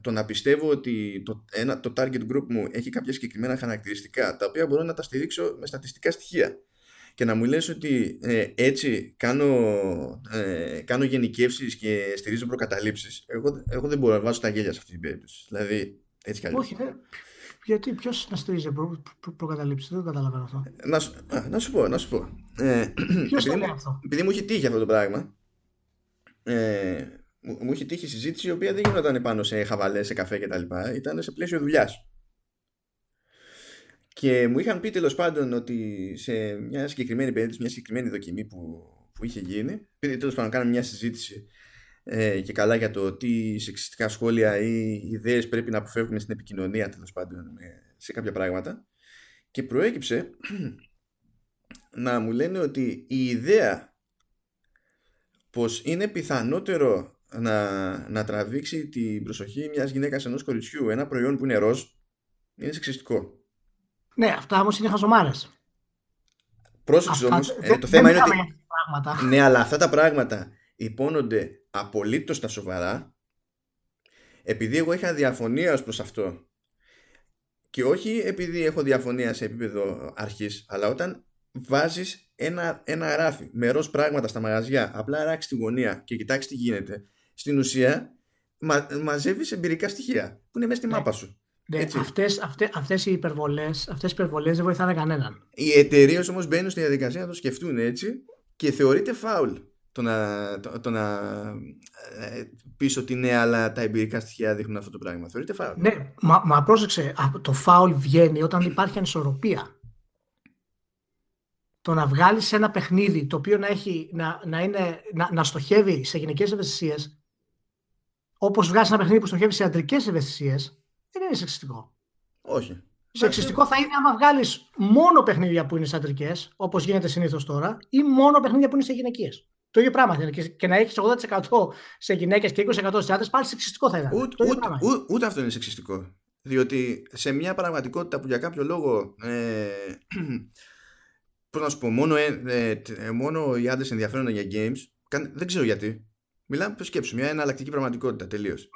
το να πιστεύω ότι το, ένα, το target group μου έχει κάποια συγκεκριμένα χαρακτηριστικά τα οποία μπορώ να τα στηρίξω με στατιστικά στοιχεία και να μου λες ότι ε, έτσι κάνω, ε, κάνω γενικεύσεις και στηρίζω προκαταλήψεις εγώ, εγώ δεν μπορώ να βάζω τα γέλια σε αυτή την περίπτωση δηλαδή έτσι κι αλλιώς. Όχι, δεν- γιατί ποιος να στηρίζει προ, προ, προκαταλήψεις, δεν το καταλαβαίνω αυτό. να, σου, α, να σου πω, να σου πω. Ε, Ποιος επειδή το μου- λέει αυτό; επειδή μου έχει τύχει αυτό το πράγμα ε, μου, μου έχει τύχει συζήτηση η οποία δεν γινόταν πάνω σε χαβαλές, σε καφέ κτλ. Ήταν σε πλαίσιο δουλειάς. Και μου είχαν πει τέλος πάντων ότι σε μια συγκεκριμένη περίπτωση, μια συγκεκριμένη δοκιμή που, που είχε γίνει, επειδή τέλος πάντων κάναμε μια συζήτηση ε, και καλά για το τι σεξιστικά σχόλια ή ιδέες πρέπει να αποφεύγουμε στην επικοινωνία τέλος πάντων ε, σε κάποια πράγματα και προέκυψε *clears throat* να μου λένε ότι η ιδέα πως είναι πιθανότερο να, να τραβήξει την προσοχή μιας γυναίκας ενός κοριτσιού ένα προϊόν που είναι ροζ είναι σεξιστικό. Ναι, αυτά όμως είναι χαζομάρες. Πρόσεξε όμως, ε, το θέμα είναι ότι Πράγματα. ναι αλλά αυτά τα πράγματα υπόνονται απολύτως στα σοβαρά επειδή εγώ είχα διαφωνία ως προς αυτό και όχι επειδή έχω διαφωνία σε επίπεδο αρχής αλλά όταν βάζεις ένα, ένα ράφι με ροζ πράγματα στα μαγαζιά απλά ράξεις τη γωνία και κοιτάξεις τι γίνεται στην ουσία μα, μαζεύεις εμπειρικά στοιχεία που είναι μέσα στη Ναι. μάπα σου Ναι, Έτσι. αυτές, αυτές, αυτές οι υπερβολές, αυτές οι υπερβολές δεν βοηθάνε κανέναν. Οι εταιρείες όμως μπαίνουν στη διαδικασία να το σκεφτούν έτσι και θεωρείται φάουλ το να, το, το να ε, πεις ότι ναι αλλά τα εμπειρικά στοιχεία δείχνουν αυτό το πράγμα. Θεωρείται φάουλ. Ναι, μα, μα πρόσεξε, α, το φάουλ βγαίνει όταν υπάρχει ανισορροπία. Το να βγάλεις ένα παιχνίδι το οποίο να, έχει, να, να, είναι, να, να στοχεύει σε γυναικές ευαισθησίες όπως βγάζεις ένα παιχνίδι που στοχεύει σε αντρικές ευαισθησίες δεν είναι σεξιστικό. Όχι. Σεξιστικό θα είναι άμα βγάλεις μόνο παιχνίδια που είναι σε αντρικές, όπως γίνεται συνήθως τώρα, ή μόνο παιχνίδια που είναι σε γυναικείε. Το ίδιο πράγμα θα είναι. Και, και να έχεις 80% σε γυναίκες και 20% σε άντρες, πάλι σεξιστικό θα ήταν. Ούτε, το ίδιο ούτε, πράγμα. είναι. ούτε, ούτε αυτό είναι σεξιστικό. Διότι σε μια πραγματικότητα που για κάποιο λόγο. Ε, *clears throat* Πώς να σου πω, μόνο, ε, ε, τε- ε, μόνο οι άντρες ενδιαφέρονται για games. καν- Δεν ξέρω γιατί. Μιλάμε, σκέψου, μια εναλλακτική πραγματικότητα τελείως.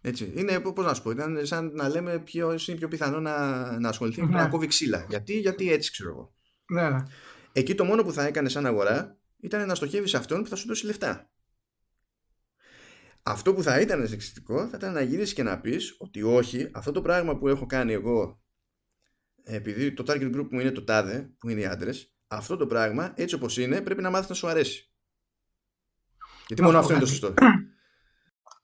Έτσι. Είναι, πώς να σου πω, ήταν σαν να λέμε ποιο είναι πιο πιθανό να, να ασχοληθεί με να κόβει ξύλα. Γιατί, γιατί έτσι ξέρω εγώ. Ναι, ναι. Εκεί το μόνο που θα έκανε σαν αγορά ήταν να στοχεύεις σε αυτόν που θα σου δώσει λεφτά. Αυτό που θα ήταν σεξιστικό θα ήταν να γυρίσεις και να πεις ότι όχι, αυτό το πράγμα που έχω κάνει εγώ, επειδή το target group μου είναι το τάδε, που είναι οι άντρες, αυτό το πράγμα έτσι όπως είναι πρέπει να μάθεις να σου αρέσει. Γιατί μόνο αυτό είναι το σωστό. *clears throat*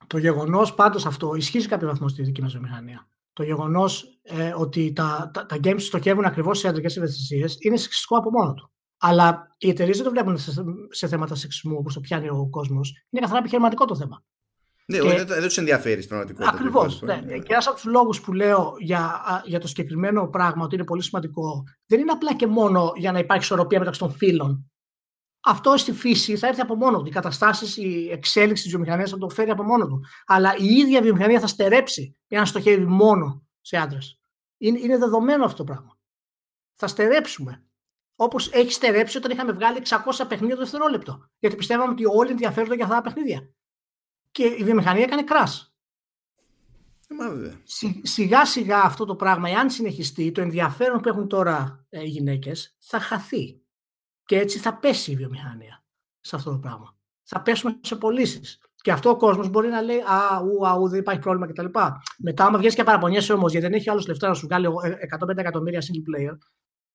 Το γεγονός πάντως αυτό ισχύει σε κάποιο βαθμό στη δική μας βιομηχανία. Το γεγονός ε, ότι τα, τα, τα games στοχεύουν ακριβώς σε αντρικέ ευαισθησίες είναι σεξιστικό από μόνο του. Αλλά οι εταιρείες δεν το βλέπουν σε, σε θέματα σεξισμού όπως το πιάνει ο κόσμος. Είναι καθαρά επιχειρηματικό το θέμα. Ναι, και... δεν, δεν τους ενδιαφέρει στην πραγματικότητα. Ακριβώς. Ναι. ναι. Και ένας από τους λόγους που λέω για, για το συγκεκριμένο πράγμα ότι είναι πολύ σημαντικό δεν είναι απλά και μόνο για να υπάρχει ισορροπία μεταξύ των φύλων αυτό στη φύση θα έρθει από μόνο του. Οι καταστάσεις, η εξέλιξη της βιομηχανίας θα το φέρει από μόνο του. Αλλά η ίδια βιομηχανία θα στερέψει εάν στοχεύει μόνο σε άντρες. Είναι, είναι δεδομένο αυτό το πράγμα. Θα στερέψουμε. Όπως έχει στερέψει όταν είχαμε βγάλει 600 παιχνίδια το δευτερόλεπτο. Γιατί πιστεύαμε ότι όλοι ενδιαφέρονται για αυτά τα παιχνίδια. Και η βιομηχανία έκανε κράς. Ε, σιγά σιγά αυτό το πράγμα, εάν συνεχιστεί, το ενδιαφέρον που έχουν τώρα ε, οι γυναίκες θα χαθεί. Και έτσι θα πέσει η βιομηχανία σε αυτό το πράγμα. Θα πέσουμε σε πωλήσεις. Και αυτό ο κόσμος μπορεί να λέει Α, ου, α, ου, δεν υπάρχει πρόβλημα κτλ. Μετά, άμα βγαίνει και παραπονιέσαι όμως, γιατί δεν έχει άλλο λεφτά να σου βγάλει 105 εκατομμύρια single player,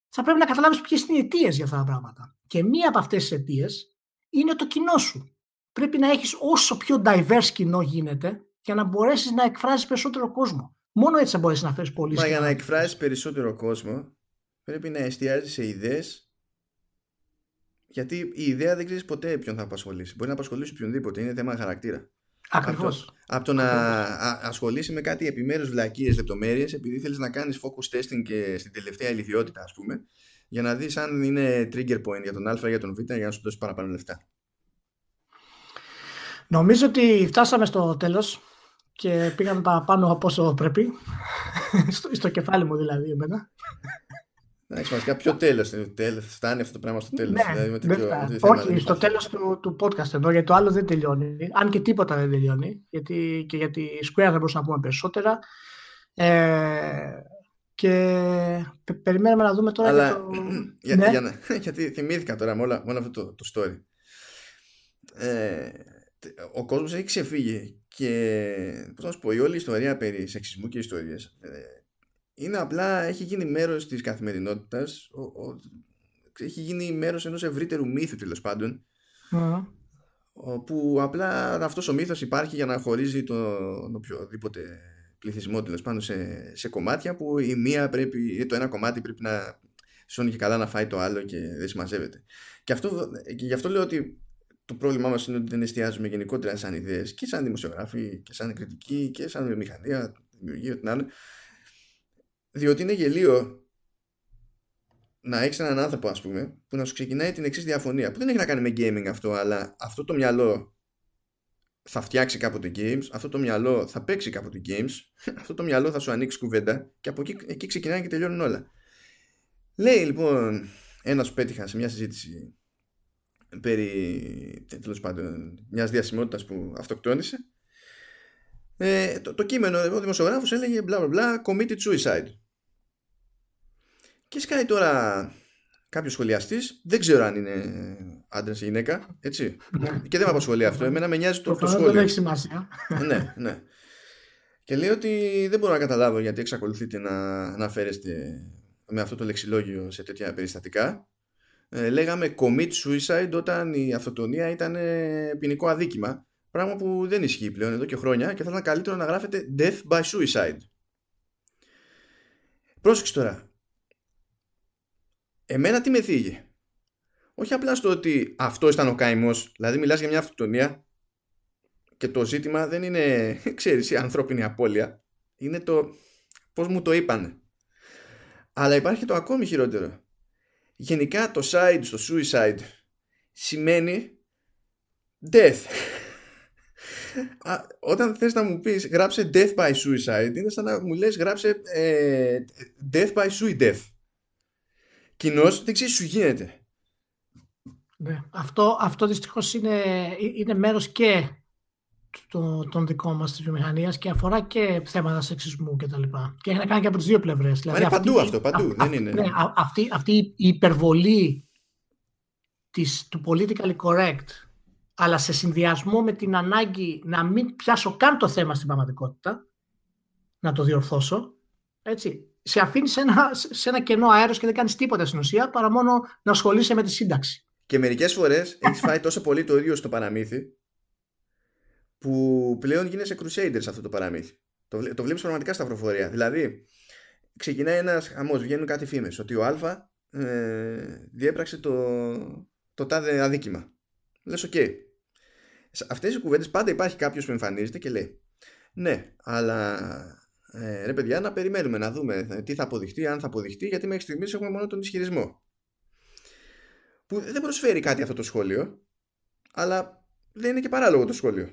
θα πρέπει να καταλάβεις ποιες είναι οι αιτίες για αυτά τα πράγματα. Και μία από αυτές τις αιτίες είναι το κοινό σου. Πρέπει να έχεις όσο πιο diverse κοινό γίνεται για να μπορέσεις να εκφράσει περισσότερο κόσμο. Μόνο έτσι θα μπορέσεις να φέρεις πολύ. Μα για να εκφράσει περισσότερο κόσμο, πρέπει να εστιάζεις σε ιδέες γιατί η ιδέα δεν ξέρεις ποτέ ποιον θα απασχολήσει. Μπορεί να απασχολήσει οποιονδήποτε. Είναι θέμα χαρακτήρα. Ακριβώς. Από, το να ασχολήσει με κάτι επιμέρους βλακίες λεπτομέρειες, επειδή θέλεις να κάνεις focus testing και στην τελευταία ηλικιότητα, ας πούμε, για να δεις αν είναι trigger point για τον Α ή για τον Β, για να σου δώσει παραπάνω λεφτά. Νομίζω ότι φτάσαμε στο τέλος και πήγαμε παραπάνω από όσο πρέπει. *laughs* στο, στο κεφάλι μου δηλαδή εμένα. Εντάξει, βασικά ποιο τέλος. Φτάνει αυτό το πράγμα στο τέλος. Ναι, δηλαδή, τέτοιο, Όχι, στο τέλος του, του podcast εδώ, γιατί το άλλο δεν τελειώνει. Αν και τίποτα δεν τελειώνει. Γιατί, και γιατί η Square δεν μπορούσαμε να πούμε περισσότερα. Ε, και περιμένουμε να δούμε τώρα. Αλλά, το... *clears throat* για, ναι. για να, *laughs* γιατί θυμήθηκα τώρα με, όλα, με όλο αυτό το, το story. Ε, ο κόσμος έχει ξεφύγει και πώς να σου πω, η όλη ιστορία περί σεξισμού και ιστορίες ε, είναι απλά, έχει γίνει μέρος της καθημερινότητας, ο, ο, έχει γίνει μέρος ενός ευρύτερου μύθου τέλος πάντων, mm. όπου απλά αυτός ο μύθος υπάρχει για να χωρίζει τον οποιοδήποτε πληθυσμό τέλος πάντων σε, σε κομμάτια που η μία πρέπει, το ένα κομμάτι πρέπει να σώνει και καλά να φάει το άλλο και δεν συμμαζεύεται. Και, αυτό, και γι' αυτό λέω ότι το πρόβλημά μας είναι ότι δεν εστιάζουμε γενικότερα σαν ιδέες και σαν δημοσιογράφοι και σαν κριτική και σαν βιομηχανία, δημιουργία, ό,τι άλλο διότι είναι γελίο να έχεις έναν άνθρωπο, ας πούμε, που να σου ξεκινάει την εξής διαφωνία. Που δεν έχει να κάνει με gaming αυτό, αλλά αυτό το μυαλό θα φτιάξει κάποτε games, αυτό το μυαλό θα παίξει κάποτε games, *laughs* αυτό το μυαλό θα σου ανοίξει κουβέντα και από εκεί, εκεί ξεκινάει και τελειώνουν όλα. Λέει λοιπόν ένας που πέτυχα σε μια συζήτηση περί τέλος πάντων μιας διασημότητας που αυτοκτόνησε. Ε, το, το κείμενο, ο δημοσιογράφος έλεγε μπλα μπλα μπλα committed suicide. Και σκάει τώρα κάποιος σχολιαστής, δεν ξέρω αν είναι άντρας ή γυναίκα, έτσι. Ναι. και δεν με απασχολεί αυτό. Εμένα με νοιάζει το, το σχόλιο. Δεν έχει σημασία. ναι, ναι. Και λέει ότι δεν μπορώ να καταλάβω γιατί εξακολουθείτε να αναφέρεστε με αυτό το λεξιλόγιο σε τέτοια περιστατικά. Ε, λέγαμε commit suicide όταν η αυτοτονία ήταν ποινικό αδίκημα. Πράγμα που δεν ισχύει πλέον εδώ και χρόνια και θα ήταν καλύτερο να γράφετε death by suicide. Πρόσεξε τώρα. Εμένα τι με θίγει. Όχι απλά στο ότι αυτός ήταν ο καημός, δηλαδή μιλάς για μια αυτοκτονία και το ζήτημα δεν είναι, *laughs* ξέρεις, η ανθρώπινη απώλεια. Είναι το πώς μου το είπανε. Αλλά υπάρχει το ακόμη χειρότερο. Γενικά το side στο suicide σημαίνει death. *laughs* όταν θες να μου πεις γράψε death by suicide είναι σαν να μου λες γράψε ε, death by suicide death. Κοινώς δεν ξέρεις σου γίνεται. Ναι. Αυτό, αυτό δυστυχώς είναι, είναι μέρος και το, των δικών μας της βιομηχανίας και αφορά και θέματα σεξισμού και τα λοιπά. Και έχει να κάνει και από τις δύο πλευρές. Δηλαδή, είναι παντού αυτό, παντού. Α, ναι, ναι, ναι. αυτή, αυτή η υπερβολή της, του politically correct αλλά σε συνδυασμό με την ανάγκη να μην πιάσω καν το θέμα στην πραγματικότητα, να το διορθώσω, έτσι, σε αφήνεις σε ένα, σε ένα κενό αέρος και δεν κάνεις τίποτα στην ουσία παρά μόνο να ασχολείσαι με τη σύνταξη. Και μερικές φορές έχεις φάει τόσο πολύ το ίδιο στο παραμύθι που πλέον γίνεσαι crusader σε αυτό το παραμύθι. Το, το βλέπεις πραγματικά στα προφορία. Δηλαδή, ξεκινάει ένας χαμός, βγαίνουν κάτι φήμες ότι ο Α ε, διέπραξε το, το τάδε αδίκημα. Λες OK. Okay. Σε αυτές οι κουβέντες πάντα υπάρχει κάποιος που εμφανίζεται και λέει ναι, αλλά ε, ρε παιδιά να περιμένουμε να δούμε τι θα αποδειχτεί, αν θα αποδειχτεί γιατί μέχρι στιγμής έχουμε μόνο τον ισχυρισμό. Που δεν προσφέρει κάτι αυτό το σχόλιο αλλά δεν είναι και παράλογο το σχόλιο.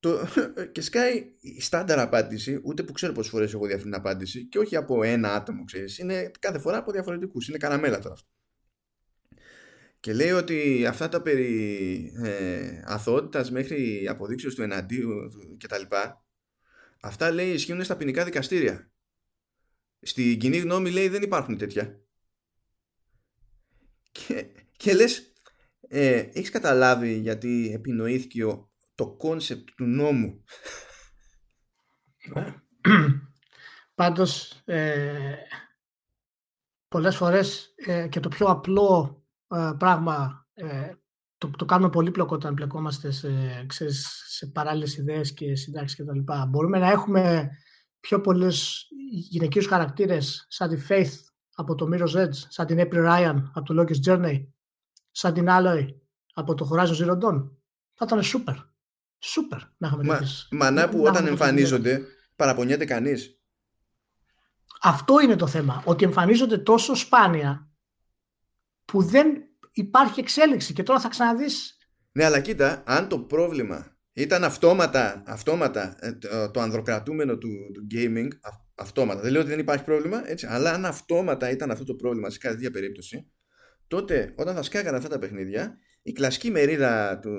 Το, *laughs* και σκάει η στάνταρ απάντηση, ούτε που ξέρω πόσες φορές έχω δει αυτή την απάντηση, και όχι από ένα άτομο, ξέρεις. Είναι κάθε φορά από διαφορετικούς. Είναι καραμέλα τώρα αυτό. Και λέει ότι αυτά τα περί ε, αθωότητας μέχρι αποδείξεως του εναντίου και τα λοιπά, αυτά λέει ισχύουν στα ποινικά δικαστήρια. Στην κοινή γνώμη λέει δεν υπάρχουν τέτοια. Και, και λες, ε, έχεις καταλάβει γιατί επινοήθηκε το concept του νόμου; Πάντως, ε, πολλές φορές ε, και το πιο απλό ε, πράγμα ε, το, το κάνουμε πολύπλοκο όταν μπλεκόμαστε σε, ξέρεις, σε παράλληλες ιδέες και συντάξεις και τα λοιπά. Μπορούμε να έχουμε πιο πολλές γυναικείους χαρακτήρες σαν τη Faith από το Mirror's Edge, σαν την April Ryan από το Locust Journey, σαν την Alloy από το Horizon Zero Dawn. Θα ήταν super. Super να έχουμε Μα, Μανά που όταν εμφανίζονται παραπονιέται κανείς; Αυτό είναι το θέμα. Ότι εμφανίζονται τόσο σπάνια που δεν υπάρχει εξέλιξη και τώρα θα ξαναδείς. Ναι αλλά κοίτα αν το πρόβλημα ήταν αυτόματα, αυτόματα ε, το ανδροκρατούμενο του, του gaming αυτόματα, δεν λέω ότι δεν υπάρχει πρόβλημα έτσι, αλλά αν αυτόματα ήταν αυτό το πρόβλημα σε κάθε περίπτωση τότε όταν θα σκάγανε αυτά τα παιχνίδια η κλασική μερίδα του,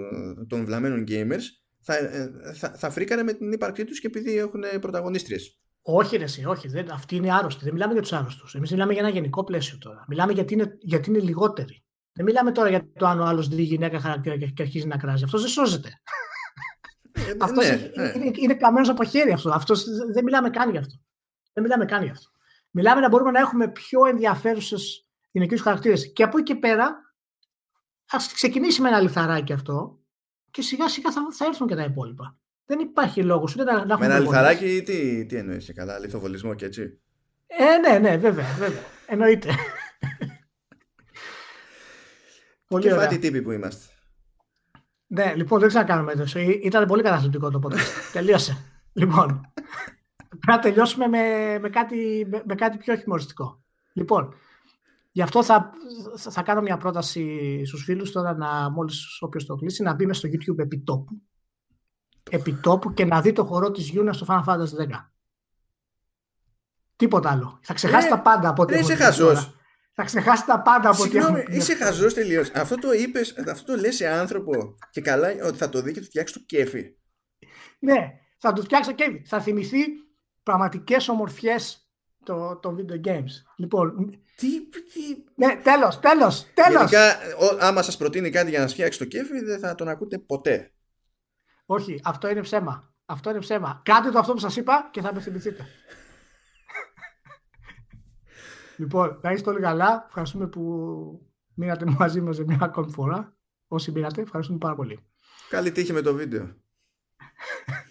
των βλαμμένων gamers θα, ε, θα, θα φρίκανε με την ύπαρξή τους και επειδή έχουν πρωταγωνίστριες όχι, ρε, εσύ, όχι. Δεν, αυτοί είναι άρρωστοι. Δεν μιλάμε για τους άρρωστους. Εμείς μιλάμε για ένα γενικό πλαίσιο τώρα. Μιλάμε γιατί είναι, γιατί είναι λιγότεροι. Δεν μιλάμε τώρα για το αν ο άλλος δει γυναίκα χαρακτήρα και, αρχίζει να κράζει. Αυτός δεν σώζεται. Ε, αυτός ναι, ναι. είναι, είναι καμένος από χέρι αυτό. Αυτός, δεν μιλάμε καν γι' αυτό. Δεν μιλάμε καν γι' αυτό. Μιλάμε να μπορούμε να έχουμε πιο ενδιαφέρουσες γυναικείους χαρακτήρες. Και από εκεί και πέρα, ας ξεκινήσει με ένα λιθαράκι αυτό και σιγά σιγά θα, θα έρθουν και τα υπόλοιπα. Δεν υπάρχει λόγος ούτε να, να Με ένα λιθαράκι, τι, τι εννοείς καλά, λιθοβολισμό και έτσι; Ε, ναι, ναι, βέβαια, βέβαια. Εννοείται. *laughs* πολύ και φάτη τύποι που είμαστε. Ναι, λοιπόν, δεν ξανακάνουμε το. Ήταν πολύ καταθλιπτικό το podcast. *laughs* Τελείωσε. λοιπόν, πρέπει να τελειώσουμε με, με, κάτι, με, με κάτι πιο χειμωριστικό. Λοιπόν, Γι' αυτό θα, θα κάνω μια πρόταση στους φίλους τώρα να μόλις όποιος το κλείσει να μπει στο YouTube επιτόπου επιτόπου και να δει το χορό της Γιούνας στο Final Fantasy 10. Τίποτα άλλο. Θα ξεχάσει ε, τα πάντα από ό,τι Είσαι χαζός. Θα ξεχάσει τα πάντα από ό,τι Συγγνώμη, είσαι χαζός τελείω. Αυτό το είπες, αυτό το λες σε άνθρωπο και καλά ότι θα το δει και θα φτιάξει το κέφι. Ναι, θα του φτιάξει το κέφι. Θα θυμηθεί πραγματικές ομορφιές των το video games. Λοιπόν. Τι. τι... Ναι, τέλος, τέλος. Τέλος. Γενικά, άμα σας προτείνει κάτι για να σας φτιάξει το κέφι, δεν θα τον ακούτε ποτέ. Όχι, αυτό είναι ψέμα. Αυτό είναι ψέμα. Κάντε το αυτό που σας είπα και θα με θυμηθείτε. *laughs* λοιπόν, να είστε όλοι καλά. Ευχαριστούμε που μείνατε μαζί μας μια ακόμη φορά. Όσοι μείνατε, ευχαριστούμε πάρα πολύ. Καλή τύχη με το βίντεο. *laughs*